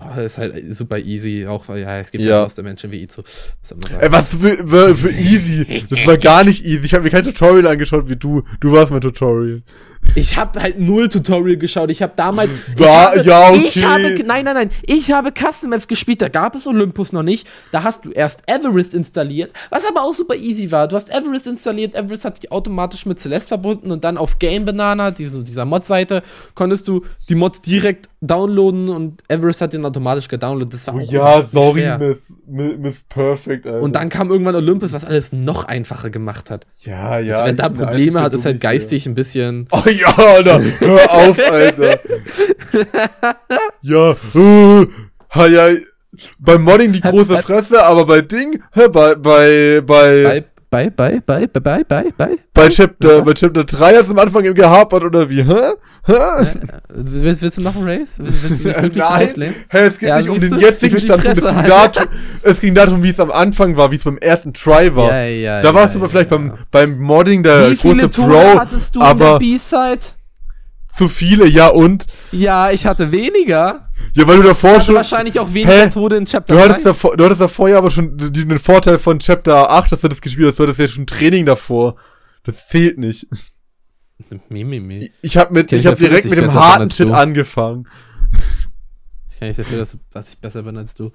Oh, ist halt super easy, auch weil ja, es gibt ja, aus der Menschen wie Izu. Was, Ey, was für, für, easy? Das war gar nicht easy. Ich habe mir kein Tutorial angeschaut wie du. Du warst mein Tutorial. Ich habe halt null Tutorial geschaut. Ich habe damals. War, ich habe, ja, okay. Ich habe, nein, nein, nein. Ich habe Custom Maps gespielt. Da gab es Olympus noch nicht. Da hast du erst Everest installiert, was aber auch super easy war. Du hast Everest installiert. Everest hat sich automatisch mit Celeste verbunden und dann auf Game Banana, diese, dieser Mod-Seite, konntest du die Mods direkt downloaden und Everest hat den automatisch gedownloadet. Das war oh, ja, sorry, Miss, Miss, Miss Perfect. Alter. Und dann kam irgendwann Olympus, was alles noch einfacher gemacht hat. Ja, ja. Also, wenn da Probleme hat, ist halt geistig ein bisschen. Oh <laughs> ja, Alter, hör auf, Alter. ja, äh, ha, ja, beim Modding die große Fresse, aber bei Ding, hä, bei, bei, bei, bei, bei, bei, bei, bei, bei, bei, bei Chapter, bei Chapter 3 hast du am Anfang eben gehapert, oder wie, hä? hä? willst, willst du noch einen Race? Willst, willst du <laughs> Nein, hä, es geht ja, nicht um den jetzigen Standpunkt, es ging, darum, es ging darum, wie es am Anfang war, wie es beim ersten Try war. Ja, ja, da warst ja, du vielleicht beim, beim Modding der wie große Pro, hattest du aber... In der B-Side? Zu viele, ja und? Ja, ich hatte weniger. Ja, weil du davor schon. wahrscheinlich auch weniger Hä? Tode in Chapter du hattest, davor, du hattest davor ja aber schon den Vorteil von Chapter 8, dass du das gespielt hast. Du hattest ja schon Training davor. Das zählt nicht. Mimimi. Ich hab, mit, ich hab direkt mit dem harten Shit angefangen. Ich kann nicht dafür, dass, dass ich besser bin als du.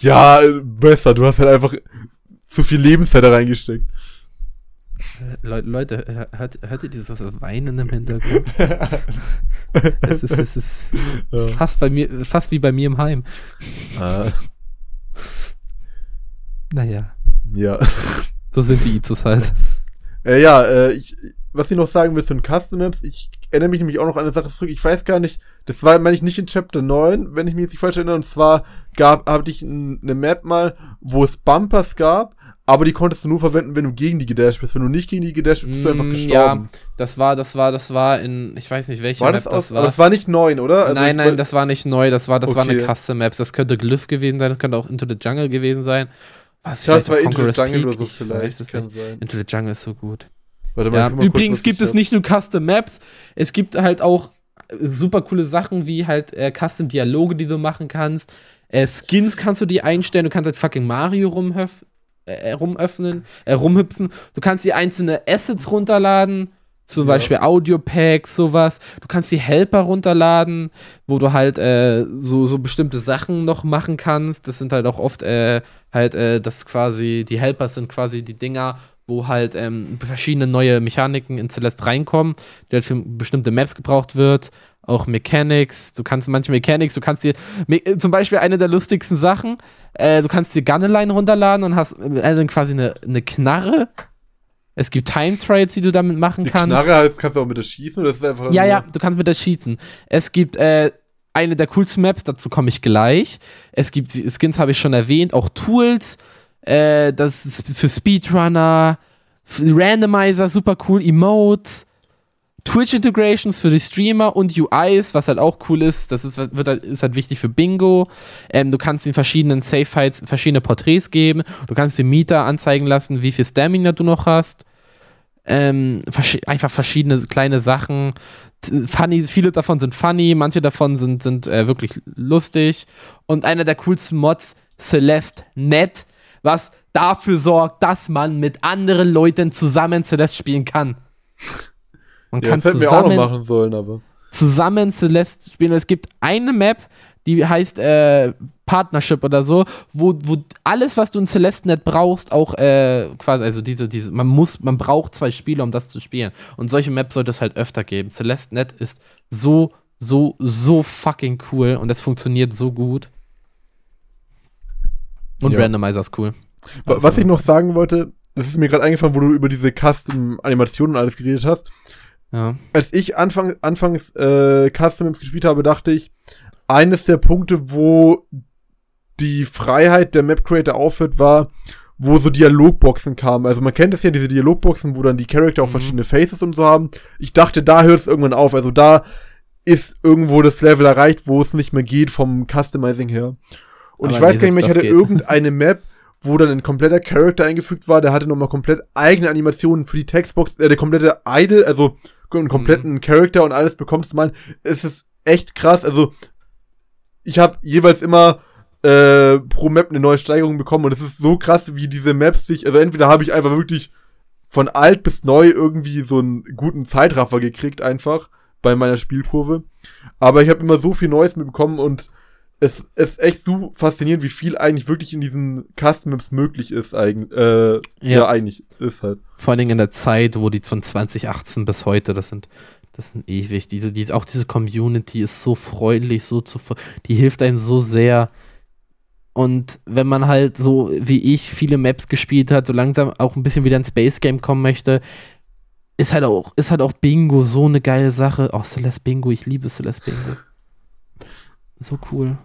Ja, besser. Du hast halt einfach zu viel Lebenszeit da reingesteckt. Le Leute, hört, hört ihr dieses Weinen im Hintergrund? <laughs> es ist, es ist ja. fast, bei mir, fast wie bei mir im Heim. Ah. Naja. Ja. So sind die Izos halt. Äh, ja, äh, ich, was ich noch sagen will zu den Custom Maps, ich erinnere mich nämlich auch noch an eine Sache zurück. Ich weiß gar nicht, das war, meine ich, nicht in Chapter 9, wenn ich mich jetzt nicht falsch erinnere. Und zwar gab, hatte ich eine Map mal, wo es Bumpers gab aber die konntest du nur verwenden, wenn du gegen die gedasht bist. Wenn du nicht gegen die gedasht bist, bist du einfach mm, gestorben. Ja, das war, das war, das war in, ich weiß nicht welche war das Map aus, das war. Aber das war nicht neun, oder? Also nein, nein, das war nicht neu, das war, das okay. war eine Custom Maps. Das könnte Glyph gewesen sein, das könnte auch Into the Jungle gewesen sein. Was, das war Into the Jungle Peak? oder so vielleicht. Das kann sein. Into the Jungle ist so gut. Warte mal, ja, übrigens kurz, gibt es nicht nur Custom Maps, es gibt halt auch super coole Sachen wie halt äh, Custom Dialoge, die du machen kannst. Äh, Skins kannst du die einstellen, du kannst halt fucking Mario rumhöf äh, rumöffnen, äh, rumhüpfen. Du kannst die einzelne Assets runterladen, zum ja. Beispiel Audio-Packs, sowas. Du kannst die Helper runterladen, wo du halt äh, so, so bestimmte Sachen noch machen kannst. Das sind halt auch oft äh, halt, äh, das quasi, die Helper sind quasi die Dinger, wo halt ähm, verschiedene neue Mechaniken in Celeste reinkommen, die halt für bestimmte Maps gebraucht wird. Auch Mechanics, du kannst manche Mechanics, du kannst dir, äh, zum Beispiel eine der lustigsten Sachen, äh, du kannst dir Gunneline runterladen und hast äh, quasi eine, eine Knarre. Es gibt Time Trades, die du damit machen die kannst. Knarre halt, kannst du auch mit der schießen oder ist einfach Ja, ja, du kannst mit der schießen. Es gibt äh, eine der coolsten Maps, dazu komme ich gleich. Es gibt Skins, habe ich schon erwähnt, auch Tools. Äh, das ist für Speedrunner, Randomizer, super cool, Emotes. Twitch-Integrations für die Streamer und UIs, was halt auch cool ist. Das ist, wird halt, ist halt wichtig für Bingo. Ähm, du kannst den verschiedenen Safe-Fights verschiedene Porträts geben. Du kannst dem Mieter anzeigen lassen, wie viel Stamina du noch hast. Ähm, vers einfach verschiedene kleine Sachen. Funny, viele davon sind funny, manche davon sind, sind äh, wirklich lustig. Und einer der coolsten Mods, Celeste Net, was dafür sorgt, dass man mit anderen Leuten zusammen Celeste spielen kann. Man ja, kann das hätten wir auch noch machen sollen, aber. Zusammen Celeste spielen. Es gibt eine Map, die heißt äh, Partnership oder so, wo, wo alles, was du in CelesteNet brauchst, auch äh, quasi, also diese, diese, man muss, man braucht zwei Spiele, um das zu spielen. Und solche Maps sollte es halt öfter geben. CelesteNet ist so, so, so fucking cool und es funktioniert so gut. Und ja. Randomizer ist cool. Was also, ich noch sagen wollte, das ist mir gerade eingefallen, wo du über diese Custom-Animationen und alles geredet hast. Ja. Als ich Anfang, anfangs äh, Customs gespielt habe, dachte ich, eines der Punkte, wo die Freiheit der Map Creator aufhört, war, wo so Dialogboxen kamen. Also man kennt es ja, diese Dialogboxen, wo dann die Charakter auch mhm. verschiedene Faces und so haben. Ich dachte, da hört es irgendwann auf. Also da ist irgendwo das Level erreicht, wo es nicht mehr geht vom Customizing her. Und Aber ich weiß gar nicht mehr, ich hatte geht. irgendeine Map, wo dann ein kompletter Charakter eingefügt war, der hatte nochmal komplett eigene Animationen für die Textbox, äh, der komplette Idol, also einen kompletten mhm. Charakter und alles bekommst mal. Es ist echt krass. Also, ich habe jeweils immer äh, pro Map eine neue Steigerung bekommen und es ist so krass, wie diese Maps sich, also entweder habe ich einfach wirklich von alt bis neu irgendwie so einen guten Zeitraffer gekriegt, einfach bei meiner Spielkurve. Aber ich habe immer so viel Neues mitbekommen und es ist echt so faszinierend, wie viel eigentlich wirklich in diesen Custom Maps möglich ist, eigentlich. Äh, ja. ja. eigentlich ist halt. Vor allen Dingen in der Zeit, wo die von 2018 bis heute, das sind, das sind ewig. Diese, die, auch diese Community ist so freundlich, so zu, die hilft einem so sehr. Und wenn man halt so wie ich viele Maps gespielt hat, so langsam auch ein bisschen wieder ins Space Game kommen möchte, ist halt auch, ist halt auch Bingo so eine geile Sache. Oh, Celeste Bingo, ich liebe Celeste Bingo. So cool.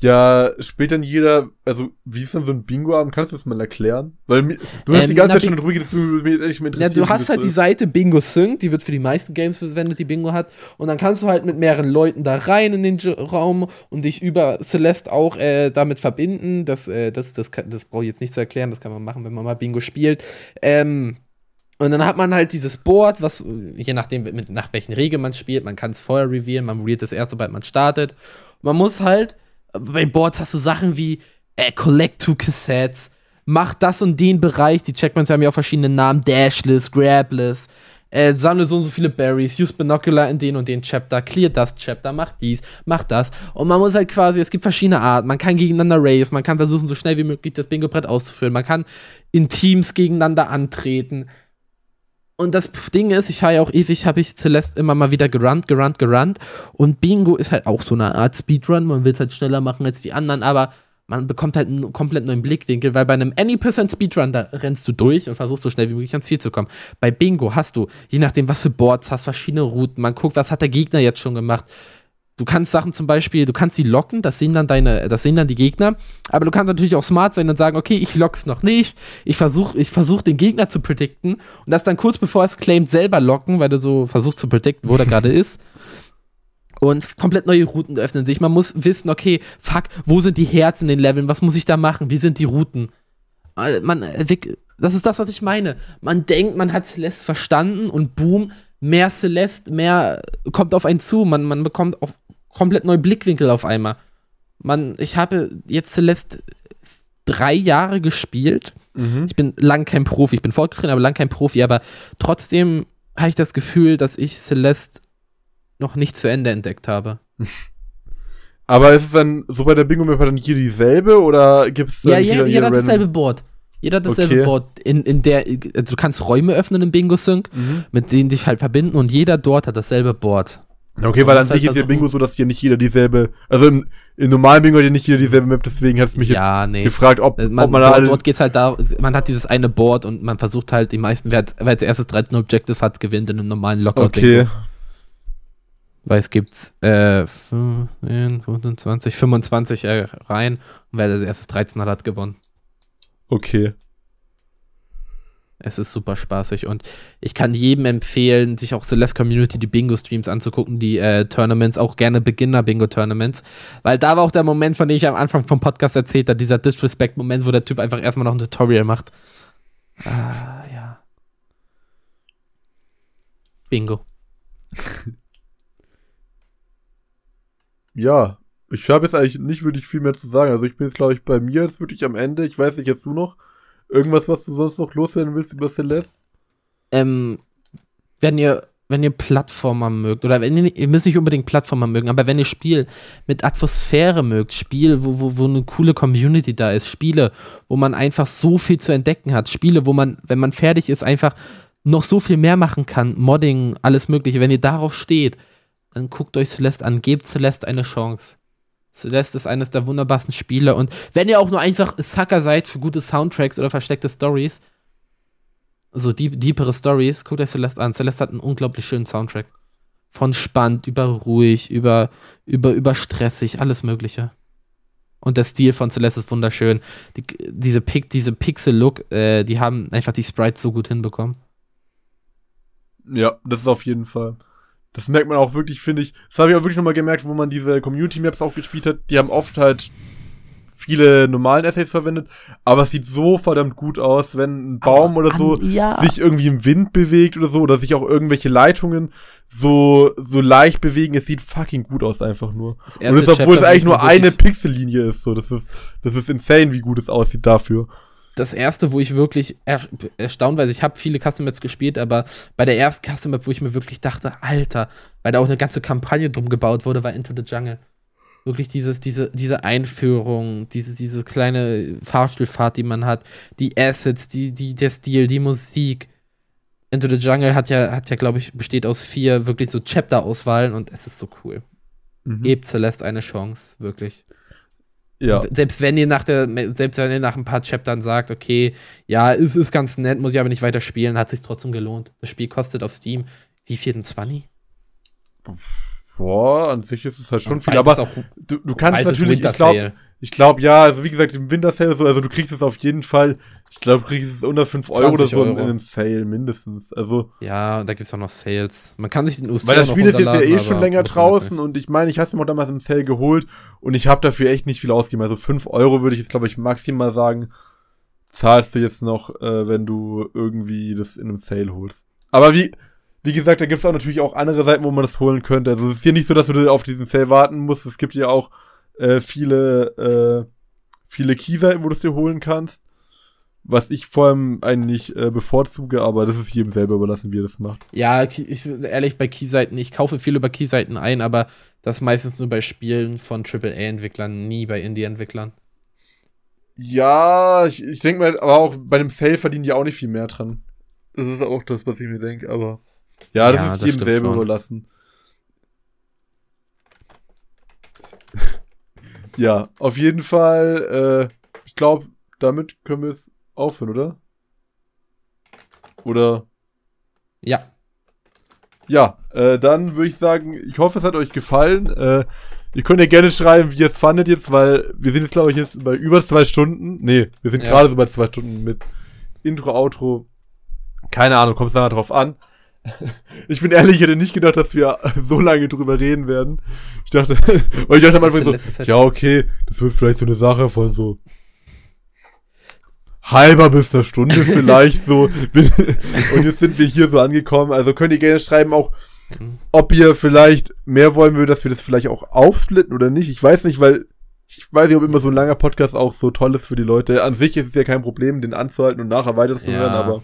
Ja, spielt dann jeder, also wie ist denn so ein Bingo-Abend? Kannst du das mal erklären? Weil du hast ähm, die ganze Zeit schon drüber geredet, mir echt mal Ja, du hast halt die Seite Bingo Sync, die wird für die meisten Games verwendet, die Bingo hat. Und dann kannst du halt mit mehreren Leuten da rein in den Raum und dich über Celeste auch äh, damit verbinden. Das, äh, das, das, das, das brauche ich jetzt nicht zu erklären, das kann man machen, wenn man mal Bingo spielt. Ähm, und dann hat man halt dieses Board, was, je nachdem, mit, nach welchen Regeln man spielt, man kann es vorher revealen, man revealt es erst, sobald man startet. Man muss halt bei Boards hast du Sachen wie äh, Collect Two Cassettes, mach das und den Bereich, die Checkpoints haben ja auch verschiedene Namen, Dashless, Grabless, äh, sammle so und so viele Berries, use Binocular in den und den Chapter, clear das Chapter, mach dies, mach das. Und man muss halt quasi, es gibt verschiedene Arten, man kann gegeneinander race, man kann versuchen, so schnell wie möglich das Bingo-Brett auszufüllen, man kann in Teams gegeneinander antreten. Und das Ding ist, ich habe ja auch ewig, habe ich Celeste immer mal wieder gerannt, gerannt, gerannt. Und Bingo ist halt auch so eine Art Speedrun. Man will es halt schneller machen als die anderen, aber man bekommt halt einen komplett neuen Blickwinkel, weil bei einem Any% Speedrun, da rennst du durch und versuchst so schnell wie möglich ans Ziel zu kommen. Bei Bingo hast du, je nachdem, was für Boards hast, verschiedene Routen. Man guckt, was hat der Gegner jetzt schon gemacht. Du kannst Sachen zum Beispiel, du kannst sie locken, das sehen dann deine, das sehen dann die Gegner. Aber du kannst natürlich auch smart sein und sagen, okay, ich lock's noch nicht. Ich versuche, ich versuche den Gegner zu predikten und das dann kurz bevor es claimt selber locken, weil du so versuchst zu predikten, wo der <laughs> gerade ist. Und komplett neue Routen öffnen sich. Man muss wissen, okay, fuck, wo sind die Herzen in den Leveln? Was muss ich da machen? Wie sind die Routen? Äh, man, äh, das ist das, was ich meine. Man denkt, man hat Celeste verstanden und boom, mehr Celeste, mehr kommt auf einen zu. Man, man bekommt auf komplett neue Blickwinkel auf einmal. Man, ich habe jetzt Celeste drei Jahre gespielt. Mhm. Ich bin lang kein Profi, ich bin fortgeschritten, aber lang kein Profi, aber trotzdem habe ich das Gefühl, dass ich Celeste noch nicht zu Ende entdeckt habe. <laughs> Aber ist es dann so bei der Bingo Map dann hier dieselbe oder gibt es Ja, jeder, jeder hat dasselbe Board. Jeder hat dasselbe okay. Board, in, in der, also du kannst Räume öffnen im Bingo-Sync, mhm. mit denen dich halt verbinden und jeder dort hat dasselbe Board. Okay, weil an sich ist ja Bingo so, dass hier nicht jeder dieselbe, also im, im normalen Bingo hat ja nicht jeder dieselbe Map, deswegen hat es mich ja, jetzt nee. gefragt, ob, äh, man, ob man dort, dort geht's halt da, man hat dieses eine Board und man versucht halt, die meisten, wer, wer als erstes 13 Objectives hat, gewinnt in einem normalen Lockout. Okay. Weil es gibt äh, 25, 25 äh, rein und wer als erstes 13 hat, hat gewonnen. Okay. Es ist super spaßig und ich kann jedem empfehlen, sich auch Celeste Community die Bingo-Streams anzugucken, die äh, Tournaments, auch gerne Beginner-Bingo-Tournaments. Weil da war auch der Moment, von dem ich am Anfang vom Podcast erzählt habe, dieser Disrespect-Moment, wo der Typ einfach erstmal noch ein Tutorial macht. Ah, ja. Bingo. <laughs> ja, ich habe jetzt eigentlich nicht wirklich viel mehr zu sagen. Also ich bin jetzt, glaube ich, bei mir jetzt wirklich am Ende. Ich weiß nicht, jetzt du noch. Irgendwas, was du sonst noch loswerden willst über Celeste? Ähm, wenn ihr, wenn ihr Plattformer mögt, oder wenn ihr, ihr müsst nicht unbedingt Plattformer mögen, aber wenn ihr Spiel mit Atmosphäre mögt, Spiel, wo, wo, wo eine coole Community da ist, Spiele, wo man einfach so viel zu entdecken hat, Spiele, wo man, wenn man fertig ist, einfach noch so viel mehr machen kann, Modding, alles mögliche, wenn ihr darauf steht, dann guckt euch Celeste an, gebt Celeste eine Chance. Celeste ist eines der wunderbarsten Spiele. Und wenn ihr auch nur einfach Sucker seid für gute Soundtracks oder versteckte Stories, so deep, deepere Stories, guckt euch Celeste an. Celeste hat einen unglaublich schönen Soundtrack. Von spannend, über ruhig, über, über, über stressig, alles Mögliche. Und der Stil von Celeste ist wunderschön. Die, diese, Pic, diese Pixel-Look, äh, die haben einfach die Sprites so gut hinbekommen. Ja, das ist auf jeden Fall. Das merkt man auch wirklich, finde ich. Das habe ich auch wirklich nochmal gemerkt, wo man diese Community Maps auch gespielt hat. Die haben oft halt viele normalen Essays verwendet, aber es sieht so verdammt gut aus, wenn ein Baum oder so an, ja. sich irgendwie im Wind bewegt oder so, oder sich auch irgendwelche Leitungen so, so leicht bewegen. Es sieht fucking gut aus einfach nur. Und das, obwohl es eigentlich nur eine Pixellinie ist, so. Das ist, das ist insane, wie gut es aussieht dafür. Das erste, wo ich wirklich er erstaunt war. Also ich habe viele Custom Maps gespielt, aber bei der ersten Custom Map, wo ich mir wirklich dachte, Alter, weil da auch eine ganze Kampagne drum gebaut wurde, war Into the Jungle. Wirklich dieses, diese, diese Einführung, diese, diese kleine Fahrstuhlfahrt, die man hat, die Assets, die, die, der Stil, die Musik. Into the Jungle hat ja, hat ja, glaube ich, besteht aus vier wirklich so Chapter-Auswahlen und es ist so cool. Mhm. Gebt Celeste eine Chance, wirklich. Ja. Selbst wenn ihr nach der, selbst wenn ihr nach ein paar Chaptern sagt, okay, ja, es ist ganz nett, muss ich aber nicht weiter spielen, hat sich trotzdem gelohnt. Das Spiel kostet auf Steam wie viel 20? Boah, an sich ist es halt schon viel, aber du, du kannst natürlich, ich glaube, ich glaube, ja, also wie gesagt, im Winter Sale so, also du kriegst es auf jeden Fall, ich glaube, du kriegst es unter 5 Euro oder so Euro. in einem Sale mindestens. Also. Ja, da gibt es auch noch Sales. Man kann sich den UC Weil das Spiel ist jetzt ja eh schon länger draußen und ich meine, ich habe es mir auch damals im Sale geholt und ich habe dafür echt nicht viel ausgegeben. Also 5 Euro würde ich jetzt, glaube ich, maximal sagen, zahlst du jetzt noch, äh, wenn du irgendwie das in einem Sale holst. Aber wie, wie gesagt, da gibt es auch natürlich auch andere Seiten, wo man das holen könnte. Also es ist hier nicht so, dass du auf diesen Sale warten musst. Es gibt ja auch äh, viele, äh, viele Keyseiten, wo du es dir holen kannst. Was ich vor allem eigentlich äh, bevorzuge, aber das ist jedem selber überlassen, wie er das macht. Ja, ich ehrlich bei Keyseiten, ich kaufe viel über Keyseiten ein, aber das meistens nur bei Spielen von AAA-Entwicklern, nie bei Indie-Entwicklern. Ja, ich, ich denke mal, aber auch bei dem Sale verdienen die auch nicht viel mehr dran. Das ist auch das, was ich mir denke, aber. Ja, das ja, ist das jedem selber schon. überlassen. Ja, auf jeden Fall, äh, ich glaube, damit können wir es aufhören, oder? Oder? Ja. Ja, äh, dann würde ich sagen, ich hoffe, es hat euch gefallen. Äh, ihr könnt ja gerne schreiben, wie ihr es fandet jetzt, weil wir sind jetzt, glaube ich, jetzt bei über zwei Stunden. Nee, wir sind ja. gerade so bei zwei Stunden mit Intro, Outro. Keine Ahnung, kommt es da drauf an. <laughs> Ich bin ehrlich, ich hätte nicht gedacht, dass wir <laughs> so lange drüber reden werden. Ich dachte, <laughs> weil ich dachte am Anfang so, ja, okay, das wird vielleicht so eine Sache von so halber bis einer Stunde vielleicht so. Und jetzt sind wir hier so angekommen. Also könnt ihr gerne schreiben auch, ob ihr vielleicht mehr wollen würdet, dass wir das vielleicht auch aufsplitten oder nicht. Ich weiß nicht, weil ich weiß nicht, ob immer so ein langer Podcast auch so toll ist für die Leute. An sich ist es ja kein Problem, den anzuhalten und nachher weiterzuhören, ja. aber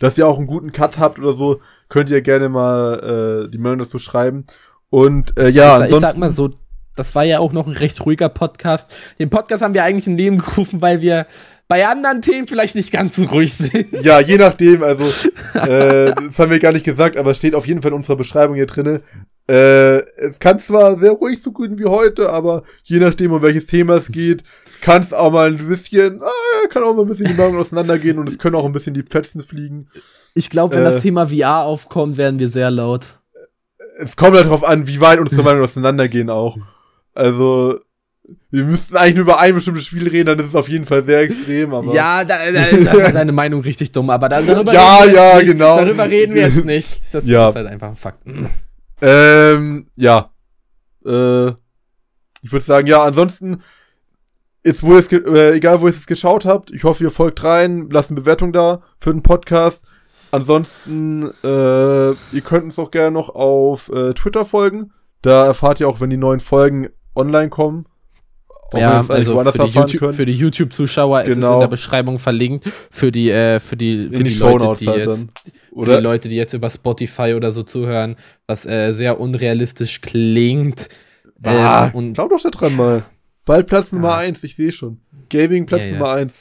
dass ihr auch einen guten Cut habt oder so, könnt ihr gerne mal äh, die Meinung dazu schreiben. Und äh, ja, ich, ich sag mal so, das war ja auch noch ein recht ruhiger Podcast. Den Podcast haben wir eigentlich in Leben gerufen, weil wir bei anderen Themen vielleicht nicht ganz so ruhig sind. Ja, je nachdem. Also, <laughs> äh, das haben wir gar nicht gesagt, aber es steht auf jeden Fall in unserer Beschreibung hier drinne. Äh, es kann zwar sehr ruhig so gut wie heute, aber je nachdem, um welches Thema es geht, kann es auch mal ein bisschen, äh, kann auch mal ein bisschen die Meinung auseinandergehen und es können auch ein bisschen die Pfetzen fliegen. Ich glaube, wenn äh, das Thema VR aufkommt, werden wir sehr laut. Es kommt halt darauf an, wie weit unsere Meinungen auseinandergehen auch. Also, wir müssten eigentlich nur über ein bestimmtes Spiel reden, dann ist es auf jeden Fall sehr extrem. Aber ja, da, da, da ist deine Meinung richtig dumm, aber darüber ja, reden wir ja, nicht. genau. Darüber reden wir jetzt nicht. <laughs> Das ja. ist halt einfach ein Fakt. Ähm, ja. Äh, ich würde sagen, ja, ansonsten, jetzt, wo es, äh, egal wo ihr es geschaut habt, ich hoffe, ihr folgt rein, lasst eine Bewertung da für den Podcast. Ansonsten, äh, ihr könnt uns auch gerne noch auf äh, Twitter folgen. Da erfahrt ihr auch, wenn die neuen Folgen online kommen. Auch ja, also für die, YouTube, für die, YouTube-Zuschauer genau. ist es in genau. der Beschreibung verlinkt. Für die, äh, für die, für die, die Leute, die halt jetzt, für die Leute, die jetzt über Spotify oder so zuhören, was äh, sehr unrealistisch klingt. Ah, ähm, und glaub doch da dran mal. Bald Platz Nummer 1, ich sehe schon. Gaming Platz ja, ja. Nummer 1.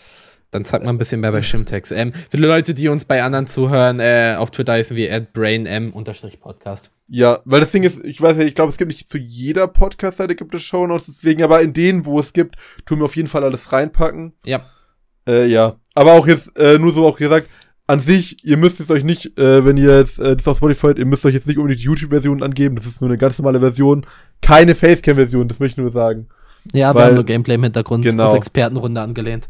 Dann zeigt man ein bisschen mehr bei Shimtex. Ähm, für die Leute, die uns bei anderen zuhören, äh, auf Twitter heißen wir at braimm-podcast. Ja, weil das Ding ist, ich weiß ja, ich glaube, es gibt nicht zu jeder Podcast-Seite gibt es Shownotes, deswegen, aber in denen, wo es gibt, tun wir auf jeden Fall alles reinpacken. Ja. Äh, ja. Aber auch jetzt, äh, nur so auch gesagt, an sich, ihr müsst es euch nicht, äh, wenn ihr jetzt äh, das auf Spotify hört, ihr müsst euch jetzt nicht unbedingt die YouTube-Version angeben, das ist nur eine ganz normale Version. Keine Facecam-Version, das möchte ich nur sagen. Ja, weil, wir haben nur Gameplay im Hintergrund genau. auf Expertenrunde angelehnt.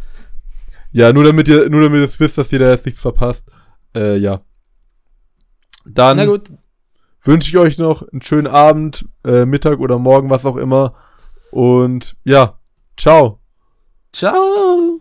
Ja, nur damit ihr, nur damit ihr es wisst, dass ihr da jetzt nichts verpasst. Äh, ja. Dann wünsche ich euch noch einen schönen Abend, äh, Mittag oder Morgen, was auch immer. Und ja, ciao. Ciao.